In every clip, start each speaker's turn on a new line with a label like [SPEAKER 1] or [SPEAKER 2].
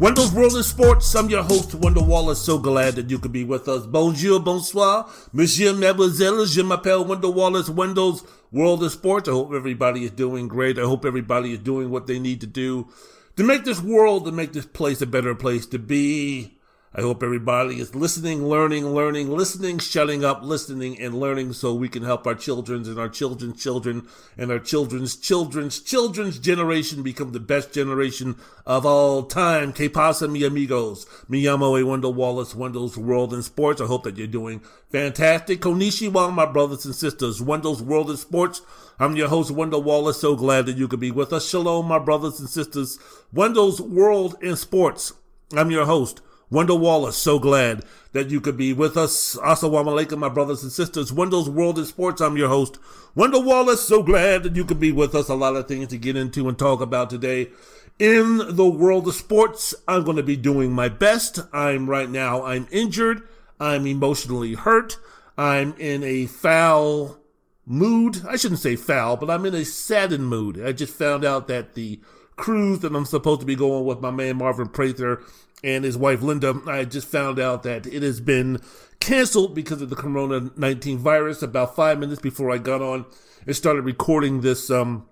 [SPEAKER 1] Wendell's World of Sports. I'm your host, Wendell Wallace. So glad that you could be with us. Bonjour, bonsoir, monsieur, mademoiselle. Je m'appelle Wendell Wallace. Wendell's World of Sports. I hope everybody is doing great. I hope everybody is doing what they need to do to make this world, to make this place a better place to be. I hope everybody is listening, learning, learning, listening, shutting up, listening, and learning so we can help our children's and our children's children and our children's children's children's generation become the best generation of all time. Que pasa, mi amigos? Mi llamo a Wendell Wallace, Wendell's World in Sports. I hope that you're doing fantastic. Konnichiwa, my brothers and sisters. Wendell's World in Sports. I'm your host, Wendell Wallace. So glad that you could be with us. Shalom, my brothers and sisters. Wendell's World in Sports. I'm your host. Wendell Wallace, so glad that you could be with us. Assalamu alaikum, my brothers and sisters. Wendell's World in Sports, I'm your host. Wendell Wallace, so glad that you could be with us. A lot of things to get into and talk about today. In the world of sports, I'm going to be doing my best. I'm right now, I'm injured. I'm emotionally hurt. I'm in a foul mood. I shouldn't say foul, but I'm in a saddened mood. I just found out that the cruise that I'm supposed to be going with my man Marvin Prather and his wife Linda, I just found out that it has been canceled because of the Corona 19 virus about five minutes before I got on and started recording this um,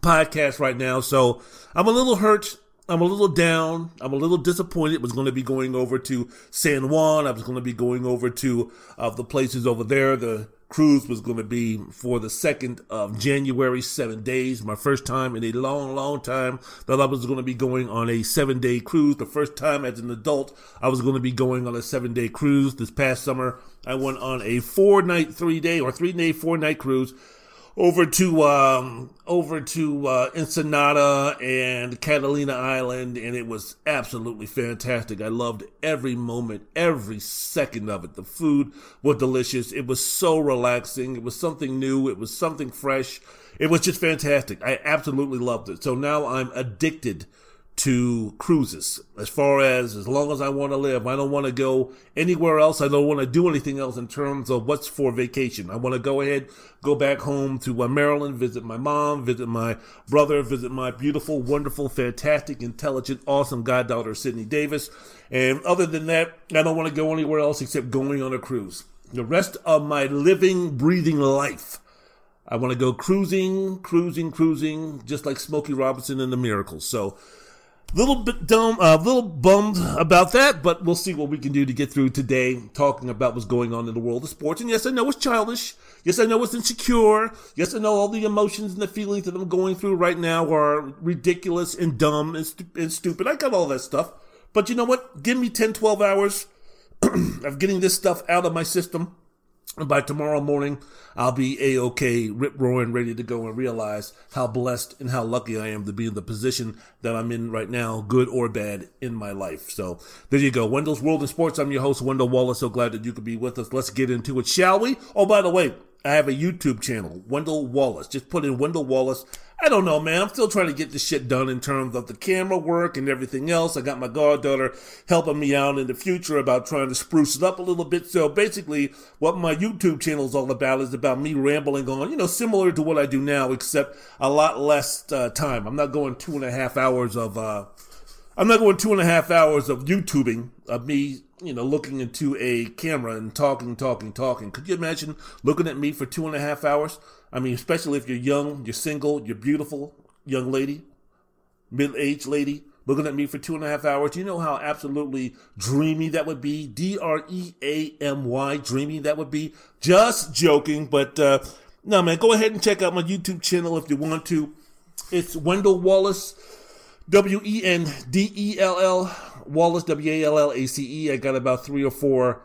[SPEAKER 1] podcast right now. So I'm a little hurt. I'm a little down. I'm a little disappointed. was going to be going over to San Juan. I was going to be going over to uh, the places over there, the cruise was going to be for the 2nd of January, seven days. My first time in a long, long time that I was going to be going on a seven day cruise. The first time as an adult, I was going to be going on a seven day cruise. This past summer, I went on a four night, three day, or three day, four night cruise over to um, over to uh, Ensenada and Catalina Island, and it was absolutely fantastic. I loved every moment, every second of it. The food was delicious. It was so relaxing. It was something new. It was something fresh. It was just fantastic. I absolutely loved it. So now I'm addicted to cruises. As far as as long as I want to live, I don't want to go anywhere else. I don't want to do anything else in terms of what's for vacation. I want to go ahead, go back home to uh, Maryland, visit my mom, visit my brother, visit my beautiful, wonderful, fantastic, intelligent, awesome goddaughter Sydney Davis. And other than that, I don't want to go anywhere else except going on a cruise. The rest of my living, breathing life. I want to go cruising, cruising, cruising, just like Smokey Robinson and the Miracles. So little bit dumb, a uh, little bummed about that, but we'll see what we can do to get through today, talking about what's going on in the world of sports. And yes, I know it's childish. Yes, I know it's insecure. Yes, I know all the emotions and the feelings that I'm going through right now are ridiculous and dumb and, stu- and stupid. I got all that stuff. But you know what? Give me 10, 12 hours of getting this stuff out of my system by tomorrow morning, I'll be a okay, rip roaring, ready to go, and realize how blessed and how lucky I am to be in the position that I'm in right now, good or bad, in my life. So there you go. Wendell's World in Sports. I'm your host, Wendell Wallace. So glad that you could be with us. Let's get into it, shall we? Oh, by the way, I have a YouTube channel, Wendell Wallace. Just put in Wendell Wallace. I don't know, man. I'm still trying to get this shit done in terms of the camera work and everything else. I got my goddaughter helping me out in the future about trying to spruce it up a little bit. So basically, what my YouTube channel is all about is about me rambling on, you know, similar to what I do now, except a lot less uh, time. I'm not going two and a half hours of, uh, I'm not going two and a half hours of YouTubing of me you know, looking into a camera and talking, talking, talking. Could you imagine looking at me for two and a half hours? I mean, especially if you're young, you're single, you're beautiful, young lady, middle aged lady, looking at me for two and a half hours. You know how absolutely dreamy that would be? D R E A M Y, dreamy that would be. Just joking, but uh, no, man, go ahead and check out my YouTube channel if you want to. It's Wendell Wallace, W E N D E L L Wallace W A L L A C E. I got about three or four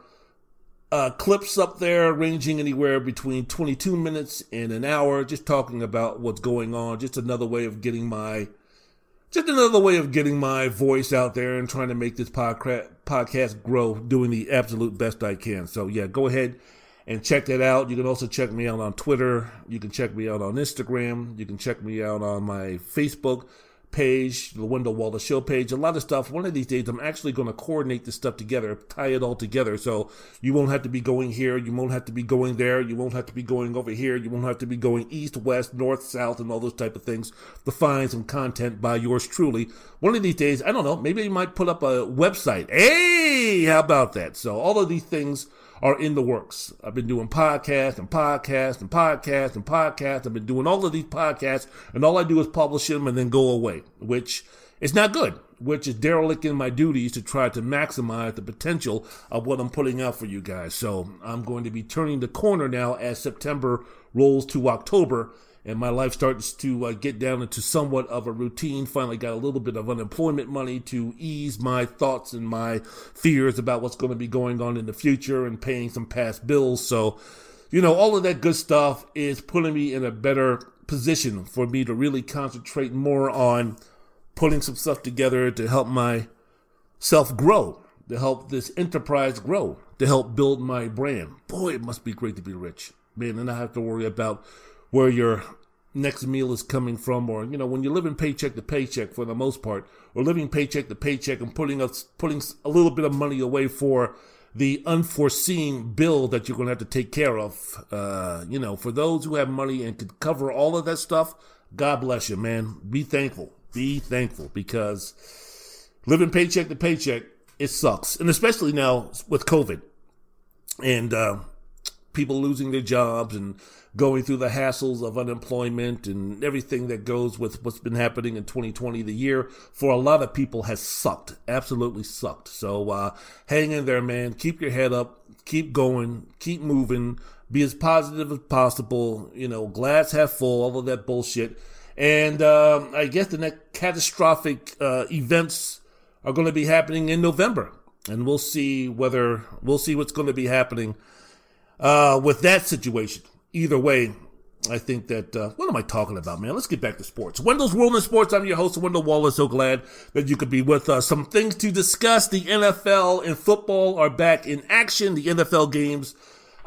[SPEAKER 1] uh, clips up there ranging anywhere between 22 minutes and an hour, just talking about what's going on. Just another way of getting my, just another way of getting my voice out there and trying to make this podcast podcast grow, doing the absolute best I can. So yeah, go ahead and check that out. You can also check me out on Twitter. You can check me out on Instagram. You can check me out on my Facebook page, the Wendell Wallace Show page, a lot of stuff. One of these days, I'm actually going to coordinate this stuff together, tie it all together, so you won't have to be going here, you won't have to be going there, you won't have to be going over here, you won't have to be going east, west, north, south, and all those type of things to find some content by yours truly. One of these days, I don't know, maybe you might put up a website. Hey, how about that? So all of these things are in the works. I've been doing podcasts and podcasts and podcasts and podcasts. I've been doing all of these podcasts, and all I do is publish them and then go away, which is not good, which is derelict in my duties to try to maximize the potential of what I'm putting out for you guys. So I'm going to be turning the corner now as September rolls to October and my life starts to uh, get down into somewhat of a routine. Finally, got a little bit of unemployment money to ease my thoughts and my fears about what's going to be going on in the future and paying some past bills. So, you know, all of that good stuff is putting me in a better position for me to really concentrate more on putting some stuff together to help myself grow, to help this enterprise grow, to help build my brand. Boy, it must be great to be rich, man, and I have to worry about where your next meal is coming from, or you know, when you're living paycheck to paycheck for the most part, or living paycheck to paycheck and putting us putting a little bit of money away for the unforeseen bill that you're going to have to take care of. Uh, you know, for those who have money and could cover all of that stuff, God bless you, man. Be thankful. Be thankful because living paycheck to paycheck, it sucks, and especially now with COVID and uh, people losing their jobs and going through the hassles of unemployment and everything that goes with what's been happening in 2020. The year for a lot of people has sucked, absolutely sucked. So uh, hang in there, man. Keep your head up. Keep going. Keep moving. Be as positive as possible. You know, glass half full. All of that bullshit. And uh, I guess the next catastrophic uh, events are going to be happening in November, and we'll see whether we'll see what's going to be happening uh, with that situation either way, I think that, uh, what am I talking about, man? Let's get back to sports. Wendell's World in Sports. I'm your host, Wendell Wallace. So glad that you could be with us. Some things to discuss. The NFL and football are back in action. The NFL games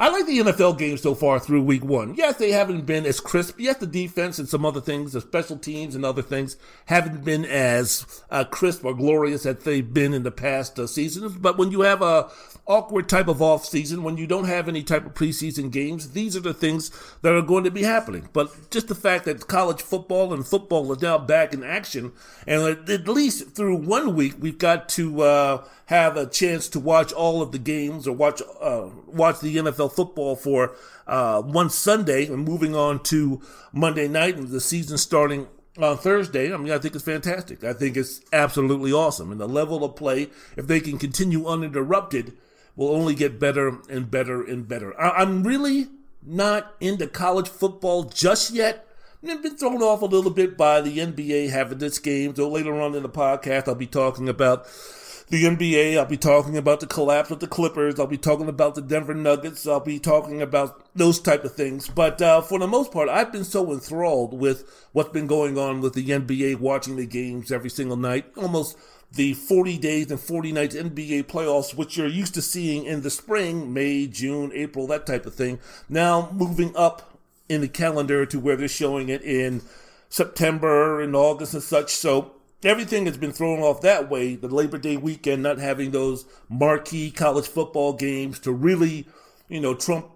[SPEAKER 1] I like the NFL game so far through week one. Yes, they haven't been as crisp. Yes, the defense and some other things, the special teams and other things, haven't been as uh, crisp or glorious as they've been in the past uh, seasons. But when you have a awkward type of off season, when you don't have any type of preseason games, these are the things that are going to be happening. But just the fact that college football and football are now back in action, and at least through one week, we've got to uh, have a chance to watch all of the games or watch uh, watch the NFL football for uh, one Sunday and moving on to Monday night and the season starting on Thursday. I mean, I think it's fantastic. I think it's absolutely awesome. And the level of play, if they can continue uninterrupted, will only get better and better and better. I- I'm really not into college football just yet. I've been thrown off a little bit by the NBA having this game. So later on in the podcast, I'll be talking about the NBA. I'll be talking about the collapse of the Clippers. I'll be talking about the Denver Nuggets. I'll be talking about those type of things. But uh, for the most part, I've been so enthralled with what's been going on with the NBA, watching the games every single night, almost the 40 days and 40 nights NBA playoffs, which you're used to seeing in the spring, May, June, April, that type of thing. Now moving up in the calendar to where they're showing it in September and August and such. So everything has been thrown off that way. The Labor Day weekend, not having those marquee college football games to really, you know, Trump,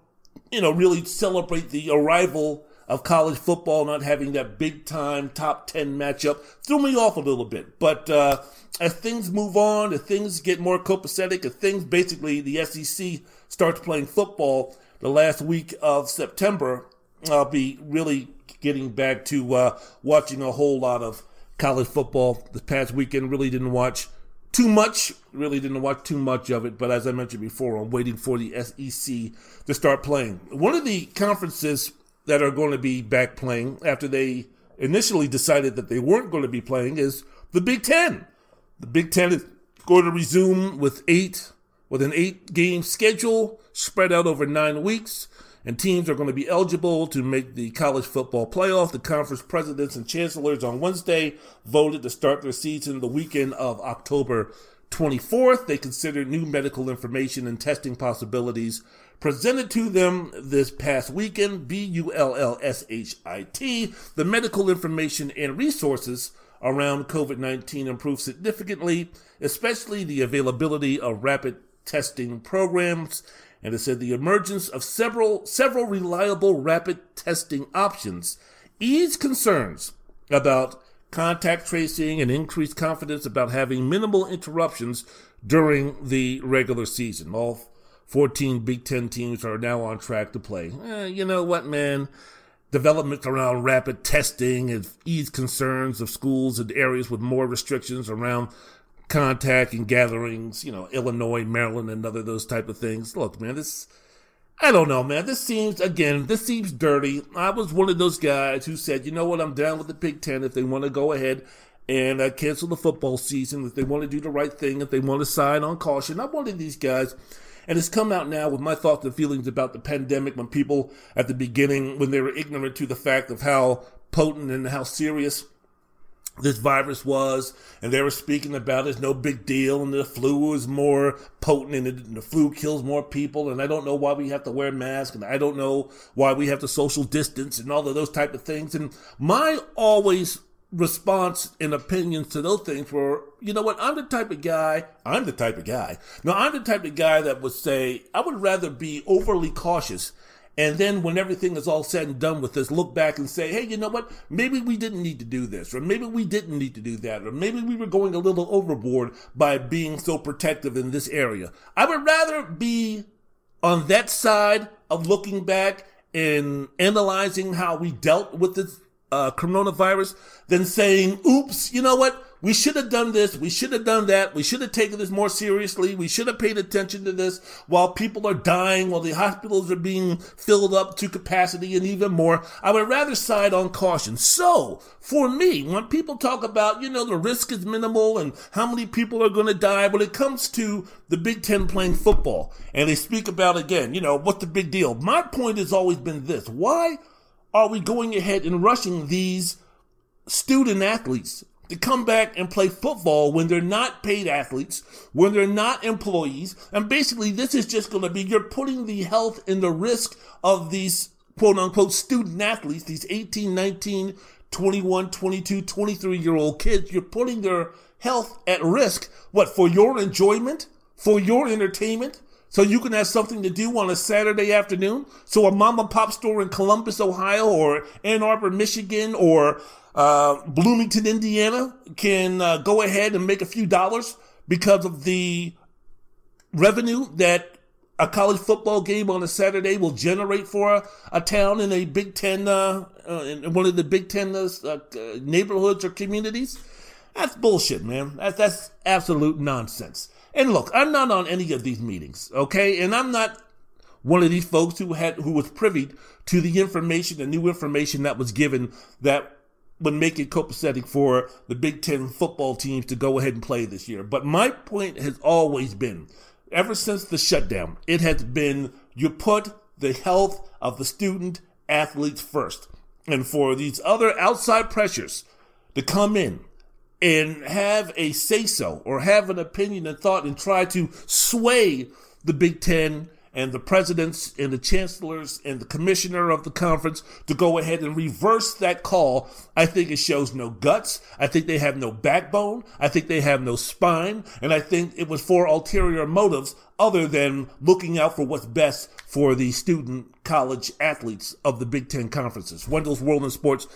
[SPEAKER 1] you know, really celebrate the arrival of college football, not having that big time top 10 matchup threw me off a little bit. But, uh, as things move on, as things get more copacetic, as things basically the SEC starts playing football the last week of September, I'll be really getting back to uh, watching a whole lot of college football this past weekend. Really didn't watch too much. Really didn't watch too much of it. But as I mentioned before, I'm waiting for the SEC to start playing. One of the conferences that are going to be back playing after they initially decided that they weren't going to be playing is the Big Ten. The Big Ten is going to resume with eight with an eight game schedule spread out over nine weeks. And teams are going to be eligible to make the college football playoff. The conference presidents and chancellors on Wednesday voted to start their season the weekend of October 24th. They considered new medical information and testing possibilities presented to them this past weekend. B U L L S H I T. The medical information and resources around COVID 19 improved significantly, especially the availability of rapid testing programs. And it said the emergence of several, several reliable rapid testing options eased concerns about contact tracing and increased confidence about having minimal interruptions during the regular season. All 14 Big Ten teams are now on track to play. Eh, you know what, man? Development around rapid testing has eased concerns of schools and areas with more restrictions around contact and gatherings, you know, Illinois, Maryland, and other those type of things. Look, man, this I don't know, man. This seems again, this seems dirty. I was one of those guys who said, you know what, I'm down with the Big Ten if they want to go ahead and uh, cancel the football season, if they want to do the right thing, if they want to sign on caution. I'm one of these guys. And it's come out now with my thoughts and feelings about the pandemic when people at the beginning, when they were ignorant to the fact of how potent and how serious this virus was, and they were speaking about it's no big deal, and the flu is more potent, and the flu kills more people, and I don't know why we have to wear masks, and I don't know why we have to social distance, and all of those type of things. And my always response and opinions to those things were, you know what, I'm the type of guy, I'm the type of guy. Now, I'm the type of guy that would say, I would rather be overly cautious and then when everything is all said and done with this, look back and say, hey, you know what? Maybe we didn't need to do this, or maybe we didn't need to do that, or maybe we were going a little overboard by being so protective in this area. I would rather be on that side of looking back and analyzing how we dealt with this uh, coronavirus than saying, oops, you know what? We should have done this. We should have done that. We should have taken this more seriously. We should have paid attention to this while people are dying, while the hospitals are being filled up to capacity and even more. I would rather side on caution. So, for me, when people talk about, you know, the risk is minimal and how many people are going to die, when it comes to the Big Ten playing football, and they speak about again, you know, what's the big deal? My point has always been this. Why are we going ahead and rushing these student athletes to come back and play football when they're not paid athletes, when they're not employees. And basically, this is just going to be you're putting the health and the risk of these quote unquote student athletes, these 18, 19, 21, 22, 23 year old kids. You're putting their health at risk. What, for your enjoyment? For your entertainment? So you can have something to do on a Saturday afternoon? So a mom and pop store in Columbus, Ohio, or Ann Arbor, Michigan, or uh, Bloomington, Indiana can uh, go ahead and make a few dollars because of the revenue that a college football game on a Saturday will generate for a, a town in a Big Ten, uh, uh in one of the Big Ten uh, neighborhoods or communities. That's bullshit, man. That's, that's absolute nonsense. And look, I'm not on any of these meetings, okay? And I'm not one of these folks who had who was privy to the information, the new information that was given that would make it copacetic for the Big Ten football teams to go ahead and play this year. But my point has always been, ever since the shutdown, it has been you put the health of the student athletes first. And for these other outside pressures to come in and have a say so or have an opinion and thought and try to sway the Big Ten and the presidents and the chancellors and the commissioner of the conference to go ahead and reverse that call, I think it shows no guts. I think they have no backbone. I think they have no spine. And I think it was for ulterior motives other than looking out for what's best for the student college athletes of the Big Ten conferences. Wendell's World in Sports.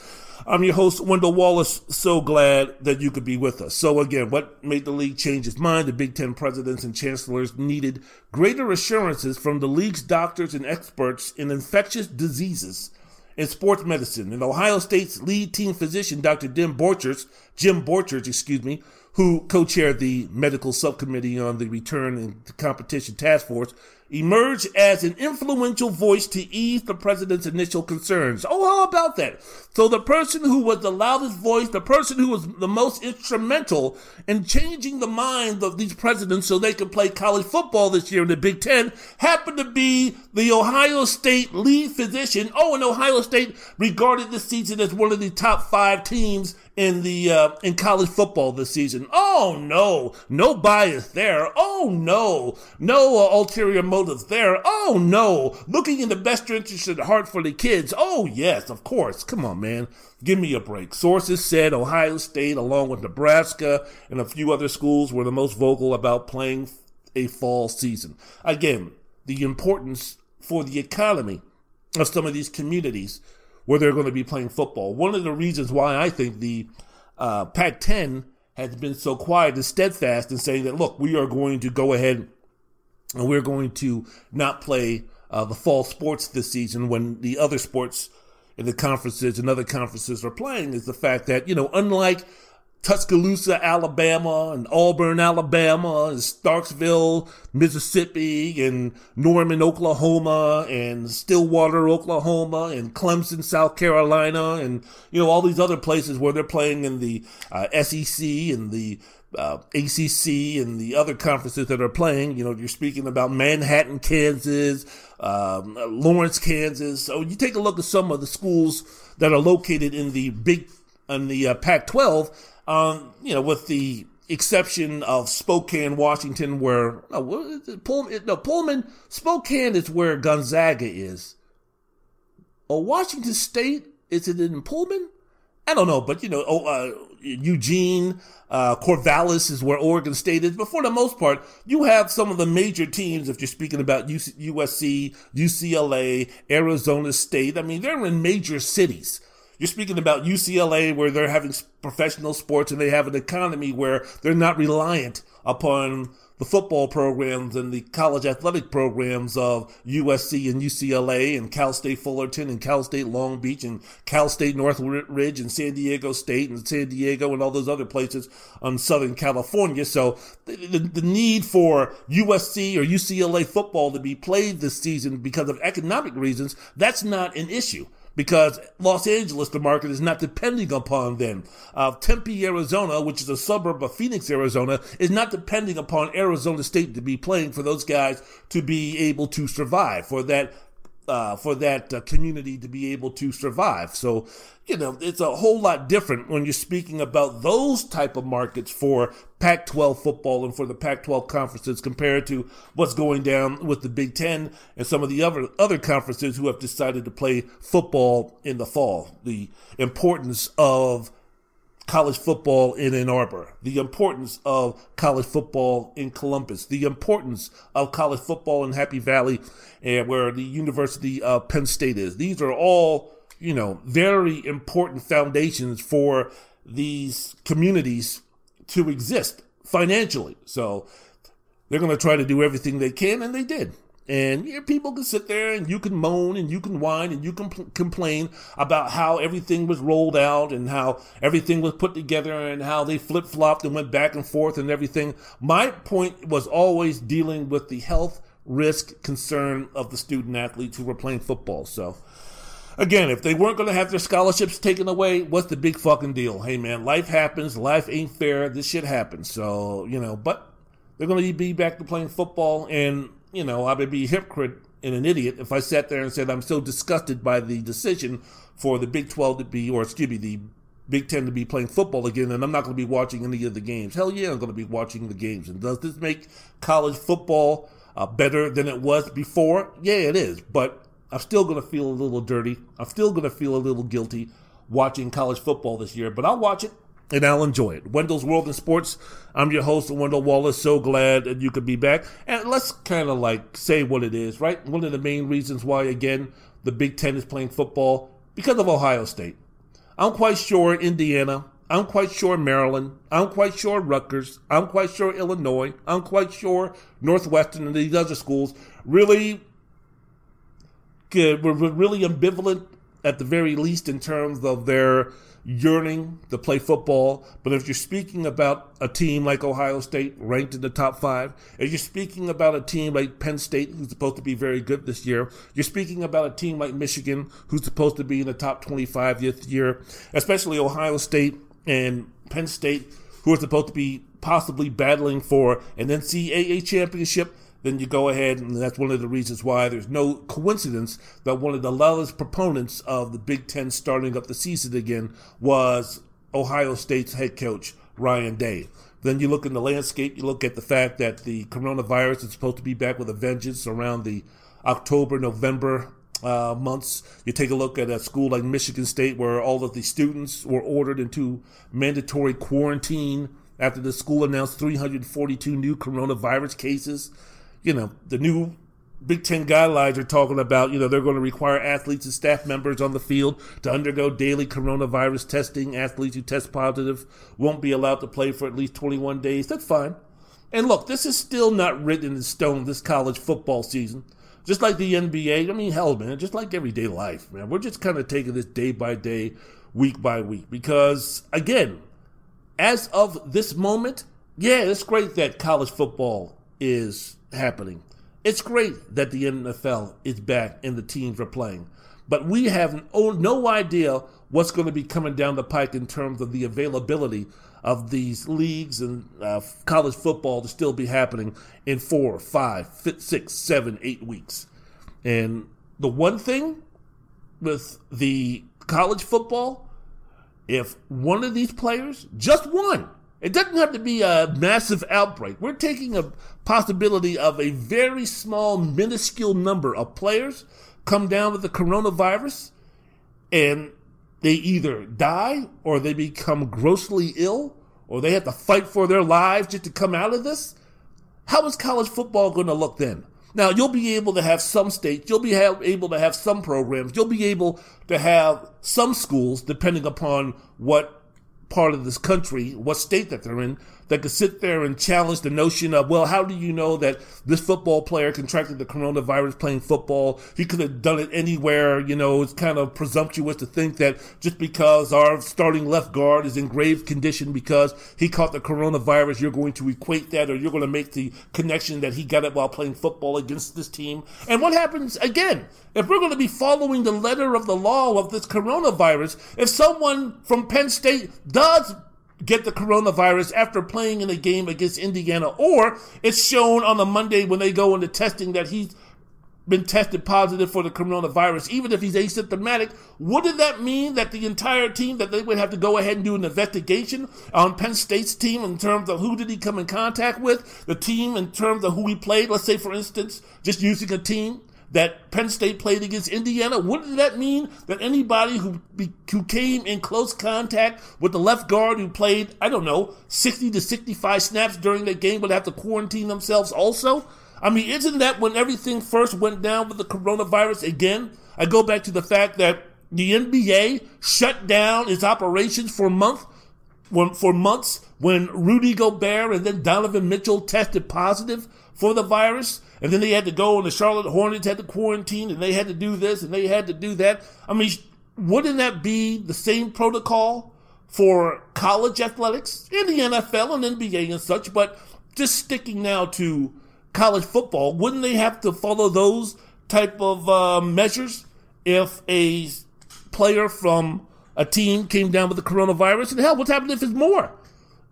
[SPEAKER 1] I'm your host, Wendell Wallace. So glad that you could be with us. So again, what made the league change its mind? The Big Ten presidents and chancellors needed greater assurances from the league's doctors and experts in infectious diseases and sports medicine. And Ohio State's lead team physician, Dr. Jim Borchers, Jim Borchers, excuse me, who co-chaired the medical subcommittee on the return and competition task force, emerged as an influential voice to ease the president's initial concerns. Oh, how about that? So the person who was the loudest voice, the person who was the most instrumental in changing the minds of these presidents so they could play college football this year in the Big Ten happened to be the Ohio State lead physician. Oh, and Ohio State regarded this season as one of the top five teams in the uh, in college football this season. Oh no, no bias there. Oh no, no uh, ulterior motives there. Oh no, looking in the best interest of the heart for the kids. Oh yes, of course. Come on, man. Give me a break. Sources said Ohio State, along with Nebraska and a few other schools, were the most vocal about playing a fall season. Again, the importance for the economy of some of these communities where they're going to be playing football. One of the reasons why I think the uh, Pac 10 has been so quiet and steadfast in saying that, look, we are going to go ahead and we're going to not play uh, the fall sports this season when the other sports in the conferences and other conferences are playing is the fact that, you know, unlike Tuscaloosa, Alabama, and Auburn, Alabama, and Starksville, Mississippi, and Norman, Oklahoma, and Stillwater, Oklahoma, and Clemson, South Carolina, and you know all these other places where they're playing in the uh, SEC and the uh, ACC and the other conferences that are playing. You know, you're speaking about Manhattan, Kansas, um, Lawrence, Kansas. So you take a look at some of the schools that are located in the big in the uh, Pac-12 um, you know, with the exception of Spokane, Washington, where no? Pullman, no, Pullman, Spokane is where Gonzaga is. Or Washington State, is it in Pullman? I don't know, but you know, oh, uh, Eugene, uh, Corvallis is where Oregon State is. But for the most part, you have some of the major teams. If you're speaking about USC, UCLA, Arizona State, I mean, they're in major cities. You're speaking about UCLA where they're having professional sports and they have an economy where they're not reliant upon the football programs and the college athletic programs of USC and UCLA and Cal State Fullerton and Cal State Long Beach and Cal State Northridge and San Diego State and San Diego and all those other places on Southern California. So the, the, the need for USC or UCLA football to be played this season because of economic reasons, that's not an issue because Los Angeles, the market is not depending upon them. Uh, Tempe, Arizona, which is a suburb of Phoenix, Arizona, is not depending upon Arizona State to be playing for those guys to be able to survive, for that uh, for that uh, community to be able to survive. So, you know, it's a whole lot different when you're speaking about those type of markets for Pac-12 football and for the Pac-12 conferences compared to what's going down with the Big Ten and some of the other other conferences who have decided to play football in the fall. The importance of college football in Ann Arbor, the importance of college football in Columbus, the importance of college football in Happy Valley, and where the University of Penn State is. These are all, you know, very important foundations for these communities to exist financially. So they're going to try to do everything they can, and they did. And yeah, people can sit there and you can moan and you can whine and you can pl- complain about how everything was rolled out and how everything was put together and how they flip flopped and went back and forth and everything. My point was always dealing with the health risk concern of the student athletes who were playing football. So, again, if they weren't going to have their scholarships taken away, what's the big fucking deal? Hey, man, life happens. Life ain't fair. This shit happens. So, you know, but they're going to be back to playing football and you know, I would be a hypocrite and an idiot if I sat there and said I'm so disgusted by the decision for the Big 12 to be, or excuse me, the Big Ten to be playing football again, and I'm not going to be watching any of the games. Hell yeah, I'm going to be watching the games. And does this make college football uh, better than it was before? Yeah, it is. But I'm still going to feel a little dirty. I'm still going to feel a little guilty watching college football this year, but I'll watch it and I'll enjoy it. Wendell's World in Sports. I'm your host, Wendell Wallace. So glad that you could be back. And let's kind of like say what it is, right? One of the main reasons why, again, the Big Ten is playing football because of Ohio State. I'm quite sure Indiana. I'm quite sure Maryland. I'm quite sure Rutgers. I'm quite sure Illinois. I'm quite sure Northwestern and these other schools really good, were really ambivalent at the very least in terms of their yearning to play football. But if you're speaking about a team like Ohio State, ranked in the top five, if you're speaking about a team like Penn State, who's supposed to be very good this year, you're speaking about a team like Michigan, who's supposed to be in the top 25 this year, especially Ohio State and Penn State, who are supposed to be possibly battling for an NCAA championship then you go ahead, and that's one of the reasons why there's no coincidence that one of the loudest proponents of the Big Ten starting up the season again was Ohio State's head coach, Ryan Day. Then you look in the landscape, you look at the fact that the coronavirus is supposed to be back with a vengeance around the October, November uh, months. You take a look at a school like Michigan State, where all of the students were ordered into mandatory quarantine after the school announced 342 new coronavirus cases you know, the new Big Ten guidelines are talking about, you know, they're going to require athletes and staff members on the field to undergo daily coronavirus testing. Athletes who test positive won't be allowed to play for at least 21 days. That's fine. And look, this is still not written in stone, this college football season. Just like the NBA, I mean, hell, man, just like everyday life, man. We're just kind of taking this day by day, week by week. Because, again, as of this moment, yeah, it's great that college football is happening. It's great that the NFL is back and the teams are playing, but we have no idea what's going to be coming down the pike in terms of the availability of these leagues and uh, college football to still be happening in four, five, six, seven, eight weeks. And the one thing with the college football, if one of these players, just one, it doesn't have to be a massive outbreak. We're taking a possibility of a very small, minuscule number of players come down with the coronavirus and they either die or they become grossly ill or they have to fight for their lives just to come out of this. How is college football going to look then? Now, you'll be able to have some states, you'll be able to have some programs, you'll be able to have some schools, depending upon what part of this country, what state that they're in, that could sit there and challenge the notion of, well, how do you know that this football player contracted the coronavirus playing football? He could have done it anywhere. You know, it's kind of presumptuous to think that just because our starting left guard is in grave condition because he caught the coronavirus, you're going to equate that or you're going to make the connection that he got it while playing football against this team. And what happens again? If we're going to be following the letter of the law of this coronavirus, if someone from Penn State does get the coronavirus after playing in a game against Indiana, or it's shown on the Monday when they go into testing that he's been tested positive for the coronavirus, even if he's asymptomatic, wouldn't that mean that the entire team that they would have to go ahead and do an investigation on Penn State's team in terms of who did he come in contact with, the team in terms of who he played? Let's say, for instance, just using a team that Penn State played against Indiana, wouldn't that mean that anybody who be, who came in close contact with the left guard who played, I don't know, 60 to 65 snaps during that game would have to quarantine themselves also? I mean, isn't that when everything first went down with the coronavirus again? I go back to the fact that the NBA shut down its operations for a month, for months when Rudy Gobert and then Donovan Mitchell tested positive for the virus. And then they had to go and the Charlotte Hornets had to quarantine and they had to do this and they had to do that. I mean, wouldn't that be the same protocol for college athletics in the NFL and NBA and such? But just sticking now to college football, wouldn't they have to follow those type of uh, measures if a player from a team came down with the coronavirus? And hell, what's happening if it's more?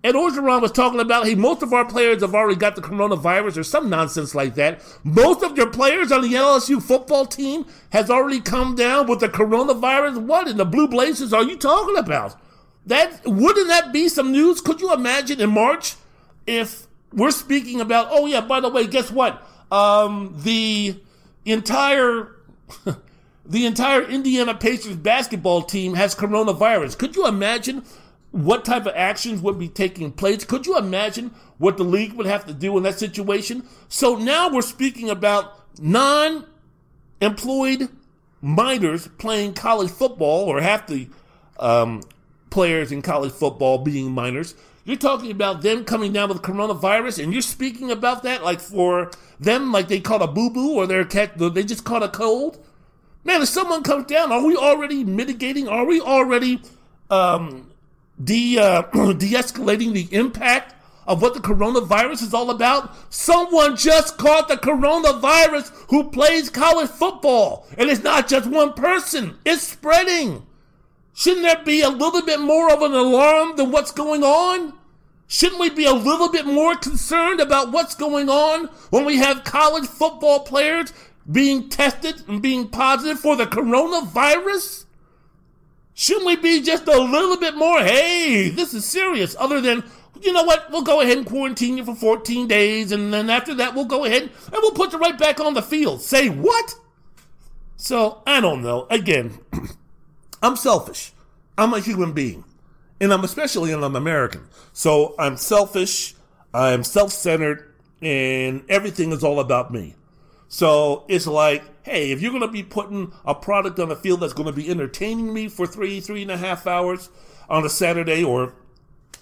[SPEAKER 1] Ed Orgeron was talking about, hey, most of our players have already got the coronavirus or some nonsense like that. Most of your players on the LSU football team has already come down with the coronavirus. What in the blue blazes are you talking about? That wouldn't that be some news? Could you imagine in March if we're speaking about, oh yeah, by the way, guess what? Um, the entire the entire Indiana Pacers basketball team has coronavirus. Could you imagine what type of actions would be taking place. Could you imagine what the league would have to do in that situation? So now we're speaking about non employed minors playing college football, or half the um, players in college football being minors. You're talking about them coming down with coronavirus, and you're speaking about that like for them, like they caught a boo boo or they're they just caught a cold. Man, if someone comes down, are we already mitigating? Are we already um, de uh, de-escalating the impact of what the coronavirus is all about? Someone just caught the coronavirus who plays college football, and it's not just one person; it's spreading. Shouldn't there be a little bit more of an alarm than what's going on? Shouldn't we be a little bit more concerned about what's going on when we have college football players being tested and being positive for the coronavirus? Shouldn't we be just a little bit more, hey, this is serious, other than, you know what, we'll go ahead and quarantine you for 14 days, and then after that, we'll go ahead and we'll put you right back on the field. Say what? So, I don't know. Again, I'm selfish. I'm a human being. And I'm especially an American. So I'm selfish, I'm self centered, and everything is all about me. So it's like, hey, if you're going to be putting a product on the field that's going to be entertaining me for three, three and a half hours on a Saturday, or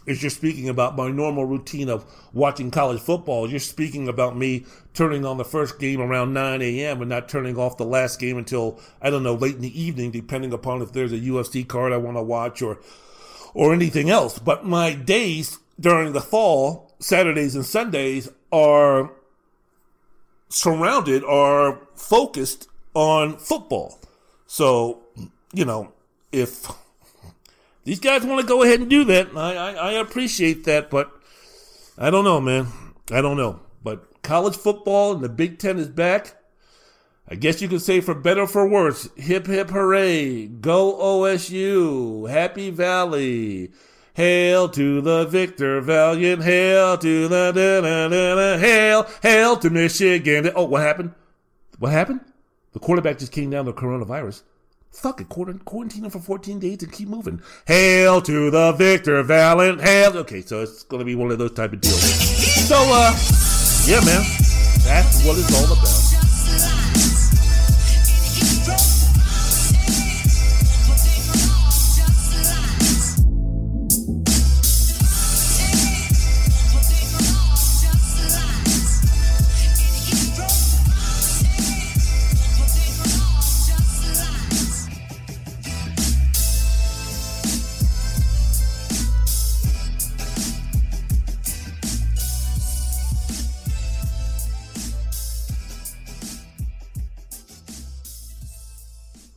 [SPEAKER 1] if you're speaking about my normal routine of watching college football, you're speaking about me turning on the first game around 9 a.m. and not turning off the last game until, I don't know, late in the evening, depending upon if there's a UFC card I want to watch or, or anything else. But my days during the fall, Saturdays and Sundays, are surrounded or focused on football. So, you know, if these guys want to go ahead and do that, I, I, I, appreciate that, but I don't know, man. I don't know. But college football and the Big Ten is back. I guess you could say for better or for worse, hip hip hooray, go OSU, Happy Valley, Hail to the victor, valiant. Hail to the da, da, da, da, hail, hail to Michigan. Oh, what happened? What happened? The quarterback just came down with coronavirus. Fuck it, quarantine him for 14 days and keep moving. Hail to the victor, valiant. Hail. Okay, so it's gonna be one of those type of deals. So, uh, yeah, man, that's what it's all about.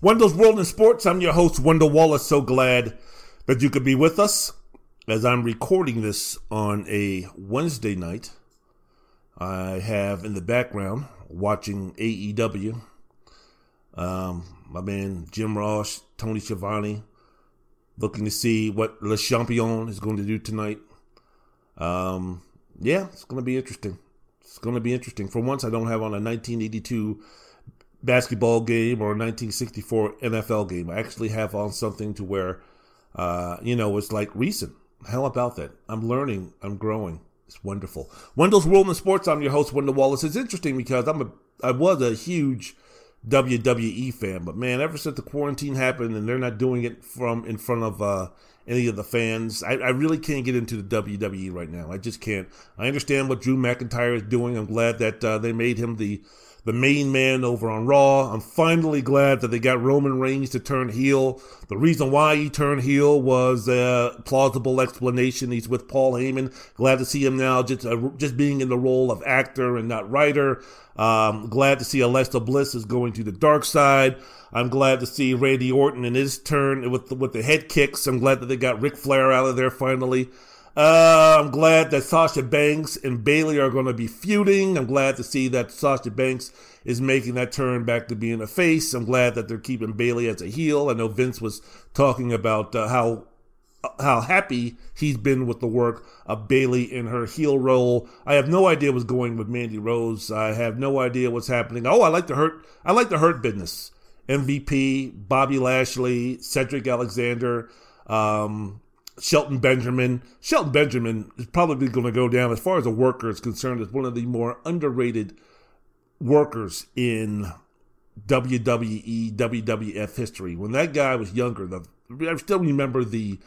[SPEAKER 1] Wendell's World in Sports. I'm your host, Wendell Wallace. So glad that you could be with us as I'm recording this on a Wednesday night. I have in the background watching AEW. Um, my man Jim Ross, Tony Schiavone, looking to see what Le Champion is going to do tonight. Um, yeah, it's going to be interesting. It's going to be interesting. For once, I don't have on a 1982 basketball game or a 1964 NFL game. I actually have on something to where, uh, you know, it's like recent. Hell about that. I'm learning. I'm growing. It's wonderful. Wendell's World in Sports. I'm your host, Wendell Wallace. It's interesting because I'm a, I was a huge WWE fan, but man, ever since the quarantine happened and they're not doing it from in front of uh, any of the fans, I, I really can't get into the WWE right now. I just can't. I understand what Drew McIntyre is doing. I'm glad that uh, they made him the the main man over on Raw. I'm finally glad that they got Roman Reigns to turn heel. The reason why he turned heel was a plausible explanation. He's with Paul Heyman. Glad to see him now just uh, just being in the role of actor and not writer. Um, glad to see Alexa Bliss is going to the dark side. I'm glad to see Randy Orton in his turn with with the head kicks. I'm glad that they got Ric Flair out of there finally. Uh, I'm glad that Sasha Banks and Bayley are going to be feuding. I'm glad to see that Sasha Banks is making that turn back to being a face. I'm glad that they're keeping Bayley as a heel. I know Vince was talking about uh, how how happy he's been with the work of Bayley in her heel role. I have no idea what's going with Mandy Rose. I have no idea what's happening. Oh, I like the hurt. I like the hurt business. MVP, Bobby Lashley, Cedric Alexander. Um, Shelton Benjamin. Shelton Benjamin is probably going to go down, as far as a worker is concerned, as one of the more underrated workers in WWE, WWF history. When that guy was younger, the, I still remember the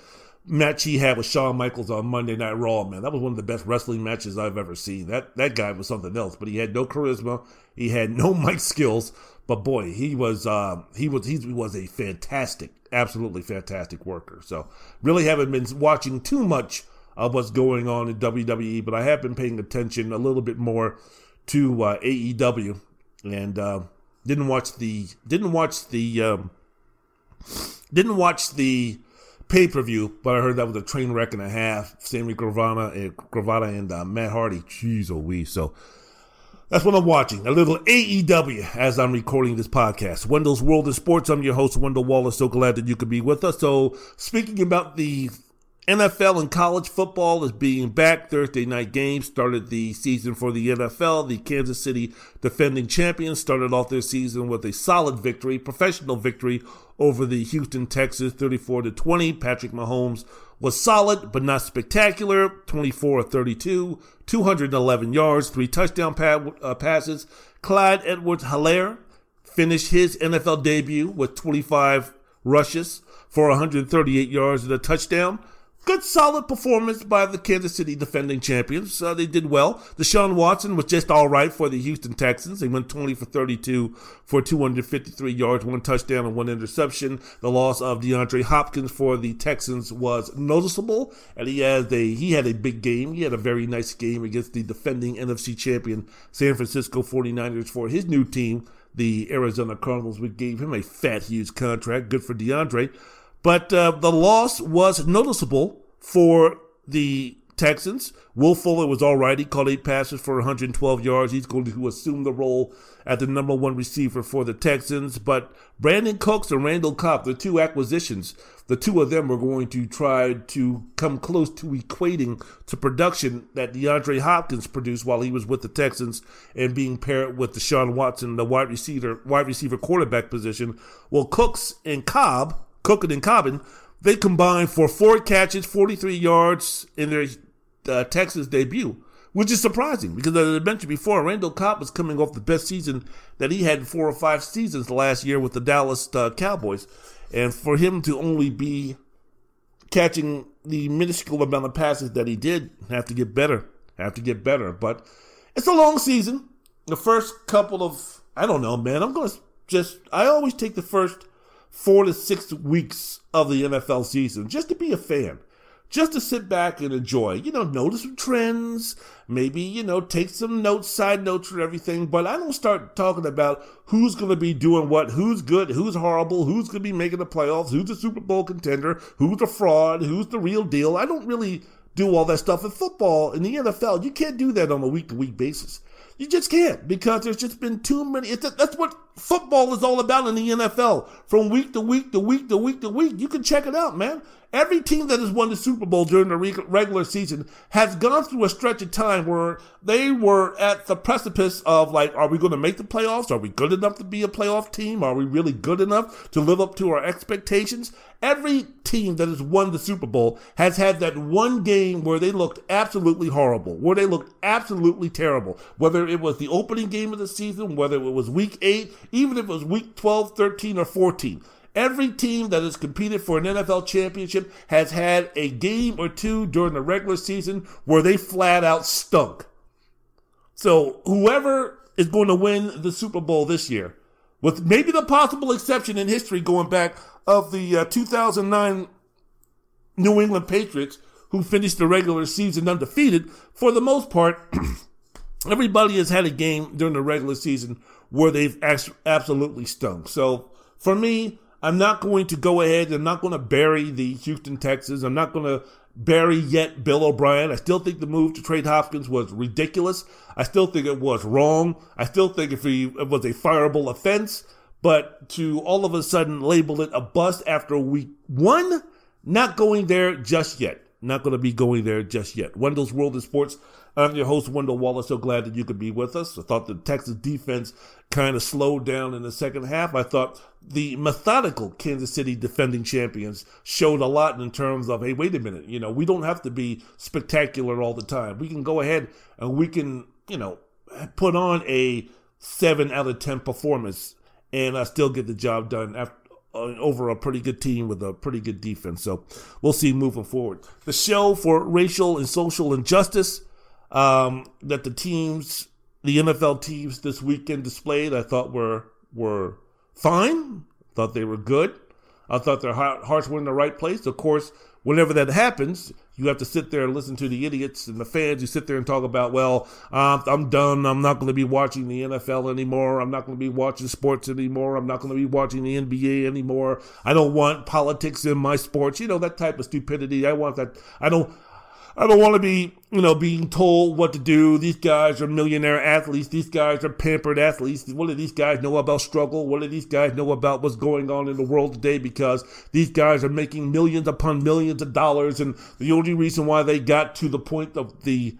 [SPEAKER 1] match he had with Shawn Michaels on Monday Night Raw. Man, that was one of the best wrestling matches I've ever seen. That that guy was something else, but he had no charisma, he had no mic skills. But boy, he was uh, he was he was a fantastic absolutely fantastic worker. So really haven't been watching too much of what's going on in WWE, but I have been paying attention a little bit more to uh, AEW, and uh, didn't watch the didn't watch the um, didn't watch the pay per view, but I heard that was a train wreck and a half. Sammy Gravana and Guevara and uh, Matt Hardy, jeez, oh we so. That's what I'm watching. A little AEW as I'm recording this podcast. Wendell's World of Sports. I'm your host, Wendell Wallace. So glad that you could be with us. So, speaking about the NFL and college football is being back. Thursday night games started the season for the NFL. The Kansas City defending champions started off their season with a solid victory, professional victory over the Houston Texans 34 to 20. Patrick Mahomes was solid but not spectacular, 24 32, 211 yards, three touchdown pa- uh, passes. Clyde Edwards-Helaire finished his NFL debut with 25 rushes for 138 yards and a touchdown good solid performance by the Kansas City defending champions. Uh, they did well. Deshaun Watson was just all right for the Houston Texans. They went 20 for 32 for 253 yards, one touchdown and one interception. The loss of DeAndre Hopkins for the Texans was noticeable, and he has a he had a big game. He had a very nice game against the defending NFC champion San Francisco 49ers for his new team, the Arizona Cardinals. We gave him a fat, huge contract. Good for DeAndre. But uh, the loss was noticeable for the Texans. Will Fuller was all right. He caught eight passes for 112 yards. He's going to assume the role at the number one receiver for the Texans. But Brandin Cooks and Randall Cobb, the two acquisitions, the two of them are going to try to come close to equating to production that DeAndre Hopkins produced while he was with the Texans and being paired with Deshaun Watson, the wide receiver, wide receiver quarterback position. Well, Cooks and Cobb Cooking and Cobbin, they combined for four catches, 43 yards in their uh, Texas debut, which is surprising because as I mentioned before, Randall Cobb was coming off the best season that he had in four or five seasons last year with the Dallas uh, Cowboys. And for him to only be catching the minuscule amount of passes that he did, have to get better. Have to get better. But it's a long season. The first couple of, I don't know, man, I'm going to just, I always take the first four to six weeks of the NFL season just to be a fan, just to sit back and enjoy, you know, notice some trends, maybe, you know, take some notes, side notes for everything. But I don't start talking about who's going to be doing what, who's good, who's horrible, who's going to be making the playoffs, who's a Super Bowl contender, who's a fraud, who's the real deal. I don't really do all that stuff in football. In the NFL, you can't do that on a week to week basis. You just can't because there's just been too many. It's, that's what football is all about in the NFL. From week to week to week to week to week. You can check it out, man. Every team that has won the Super Bowl during the regular season has gone through a stretch of time where they were at the precipice of like, are we going to make the playoffs? Are we good enough to be a playoff team? Are we really good enough to live up to our expectations? Every team that has won the Super Bowl has had that one game where they looked absolutely horrible, where they looked absolutely terrible. Whether it was the opening game of the season, whether it was week eight, even if it was week 12, 13, or 14. Every team that has competed for an NFL championship has had a game or two during the regular season where they flat out stunk. So whoever is going to win the Super Bowl this year, with maybe the possible exception in history going back of the uh, 2009 New England Patriots, who finished the regular season undefeated, for the most part, everybody has had a game during the regular season where they've absolutely stunk. So for me, I'm not going to go ahead. I'm not going to bury the Houston Texans. I'm not going to bury yet Bill O'Brien. I still think the move to trade Hopkins was ridiculous. I still think it was wrong. I still think if he it was a fireable offense, but to all of a sudden label it a bust after week one, not going there just yet. Not going to be going there just yet. Wendell's World of Sports. I'm your host, Wendell Wallace. So glad that you could be with us. I thought the Texas defense kind of slowed down in the second half. I thought the methodical Kansas City defending champions showed a lot in terms of, hey, wait a minute, you know, we don't have to be spectacular all the time. We can go ahead and we can, you know, put on a seven out of 10 performance and I still get the job done after, uh, over a pretty good team with a pretty good defense. So we'll see moving forward. The show for racial and social injustice um, that the teams, the NFL teams this weekend displayed, I thought were were fine. Thought they were good. I thought their hearts were in the right place. Of course, whenever that happens, you have to sit there and listen to the idiots and the fans who sit there and talk about, well, uh, I'm done. I'm not going to be watching the NFL anymore. I'm not going to be watching sports anymore. I'm not going to be watching the NBA anymore. I don't want politics in my sports. You know, that type of stupidity. I want that. I don't. I don't want to be, you know, being told what to do. These guys are millionaire athletes. These guys are pampered athletes. What do these guys know about struggle? What do these guys know about what's going on in the world today? Because these guys are making millions upon millions of dollars. And the only reason why they got to the point of the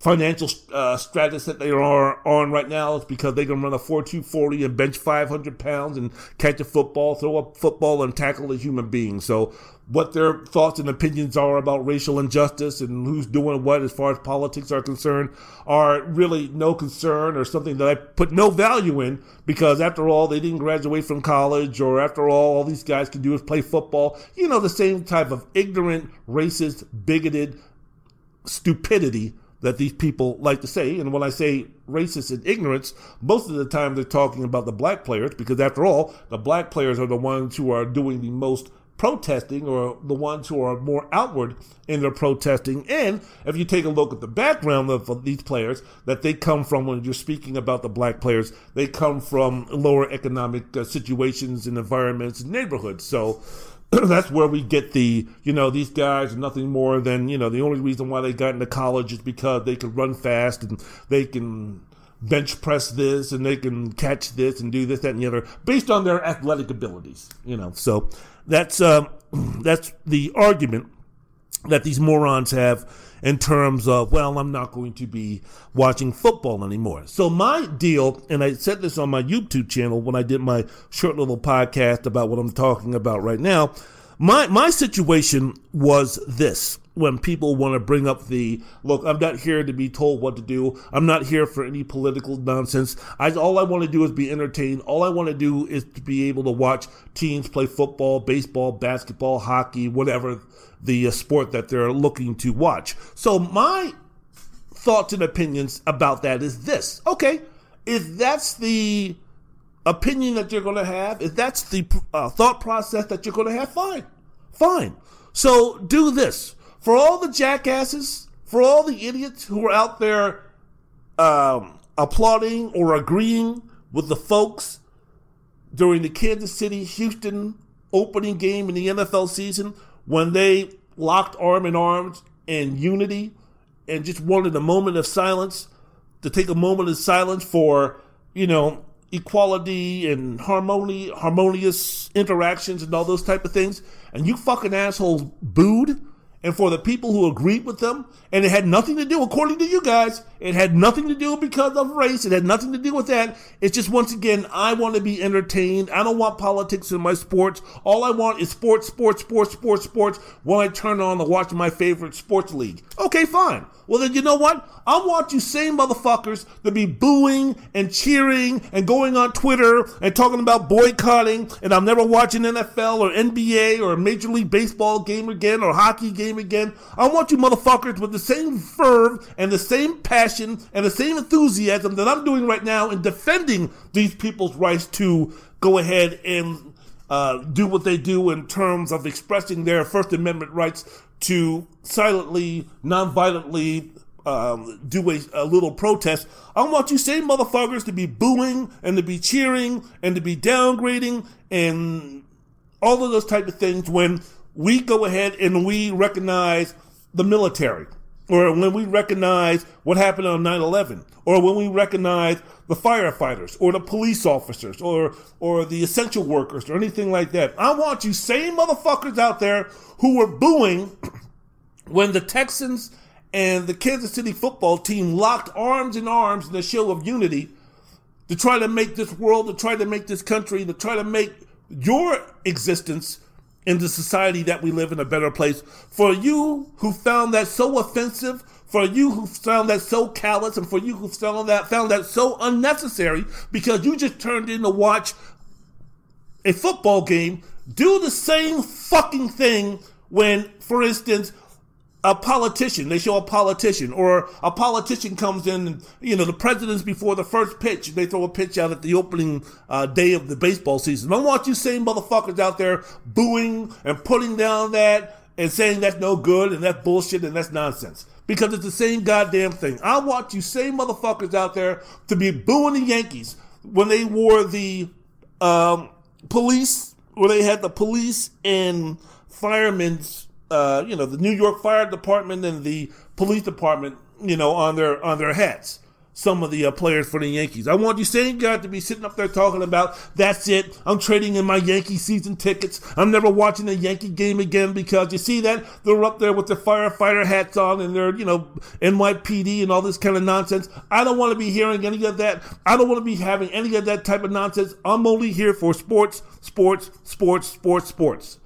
[SPEAKER 1] financial uh, status that they are on right now is because they can run a 4-2-40 and bench 500 pounds and catch a football, throw a football, and tackle a human being. So what their thoughts and opinions are about racial injustice and who's doing what as far as politics are concerned are really no concern or something that I put no value in because after all, they didn't graduate from college or after all, all these guys can do is play football. You know, the same type of ignorant, racist, bigoted stupidity that these people like to say. And when I say racist and ignorance, most of the time they're talking about the black players because, after all, the black players are the ones who are doing the most protesting or the ones who are more outward in their protesting. And if you take a look at the background of, these players, that they come from when you're speaking about the black players, they come from lower economic uh, situations and environments and neighborhoods. So, that's where we get the, you know, these guys are nothing more than, you know, the only reason why they got into college is because they could run fast and they can bench press this and they can catch this and do this, that, and the other based on their athletic abilities, you know. So that's, um, that's the argument that these morons have in terms of, well, I'm not going to be watching football anymore. So my deal, and I said this on my YouTube channel when I did my short little podcast about what I'm talking about right now. My my situation was this when people want to bring up the look, I'm not here to be told what to do. I'm not here for any political nonsense. I all I want to do is be entertained. All I want to do is to be able to watch teams play football, baseball, basketball, hockey, whatever the uh, sport that they're looking to watch. So my thoughts and opinions about that is this. Okay, if that's the opinion that you're going to have, if that's the uh, thought process that you're going to have, fine. Fine. So do this. For all the jackasses, for all the idiots who are out there um, applauding or agreeing with the folks during the Kansas City Houston opening game in the NFL season when they locked arm in arms in unity and just wanted a moment of silence to take a moment of silence for, you know, equality and harmony, harmonious interactions and all those type of things, and you fucking assholes booed and for the people who agreed with them. And it had nothing to do, according to you guys, it had nothing to do because of race. It had nothing to do with that. It's just, once again, I want to be entertained. I don't want politics in my sports. All I want is sports, sports, sports, sports, sports when I turn on to watch my favorite sports league. Okay, fine. Well, then you know what? I want you same motherfuckers to be booing and cheering and going on Twitter and talking about boycotting and I'm never watching NFL or NBA or Major League Baseball game again or hockey game again. I want you motherfuckers with the same verve and the same passion and the same enthusiasm that I'm doing right now in defending these people's rights to go ahead and uh, do what they do in terms of expressing their First Amendment rights to silently, non-violently um, do a, a, little protest. I want you same motherfuckers to be booing and to be cheering and to be downgrading and all of those type of things when we go ahead and we recognize the military or when we recognize what happened on 9-11 or when we recognize the firefighters or the police officers or or the essential workers or anything like that. I want you same motherfuckers out there who were booing when the texans and the kansas city football team locked arms in arms in a show of unity to try to make this world to try to make this country to try to make your existence in the society that we live in a better place. For you who found that so offensive, for you who found that so callous, and for you who found that found that so unnecessary because you just turned in to watch a football game, do the same fucking thing when, for instance, a politician. They show a politician, or a politician comes in. You know, the president's before the first pitch. They throw a pitch out at the opening uh, day of the baseball season. I want you same motherfuckers out there booing and putting down that and saying that's no good and that's bullshit and that's nonsense. Because it's the same goddamn thing. I want you same motherfuckers out there to be booing the Yankees when they wore the um, police, where they had the police and firemen's uh, you know, the New York Fire Department and the police department, you know, on their on their hats. Some of the uh, players for the Yankees. I want you same guy to be sitting up there talking about that's it. I'm trading in my Yankee season tickets. I'm never watching a Yankee game again because you see that they're up there with their firefighter hats on and they're you know NYPD and all this kind of nonsense. I don't want to be hearing any of that. I don't want to be having any of that type of nonsense. I'm only here for sports, sports, sports, sports, sports.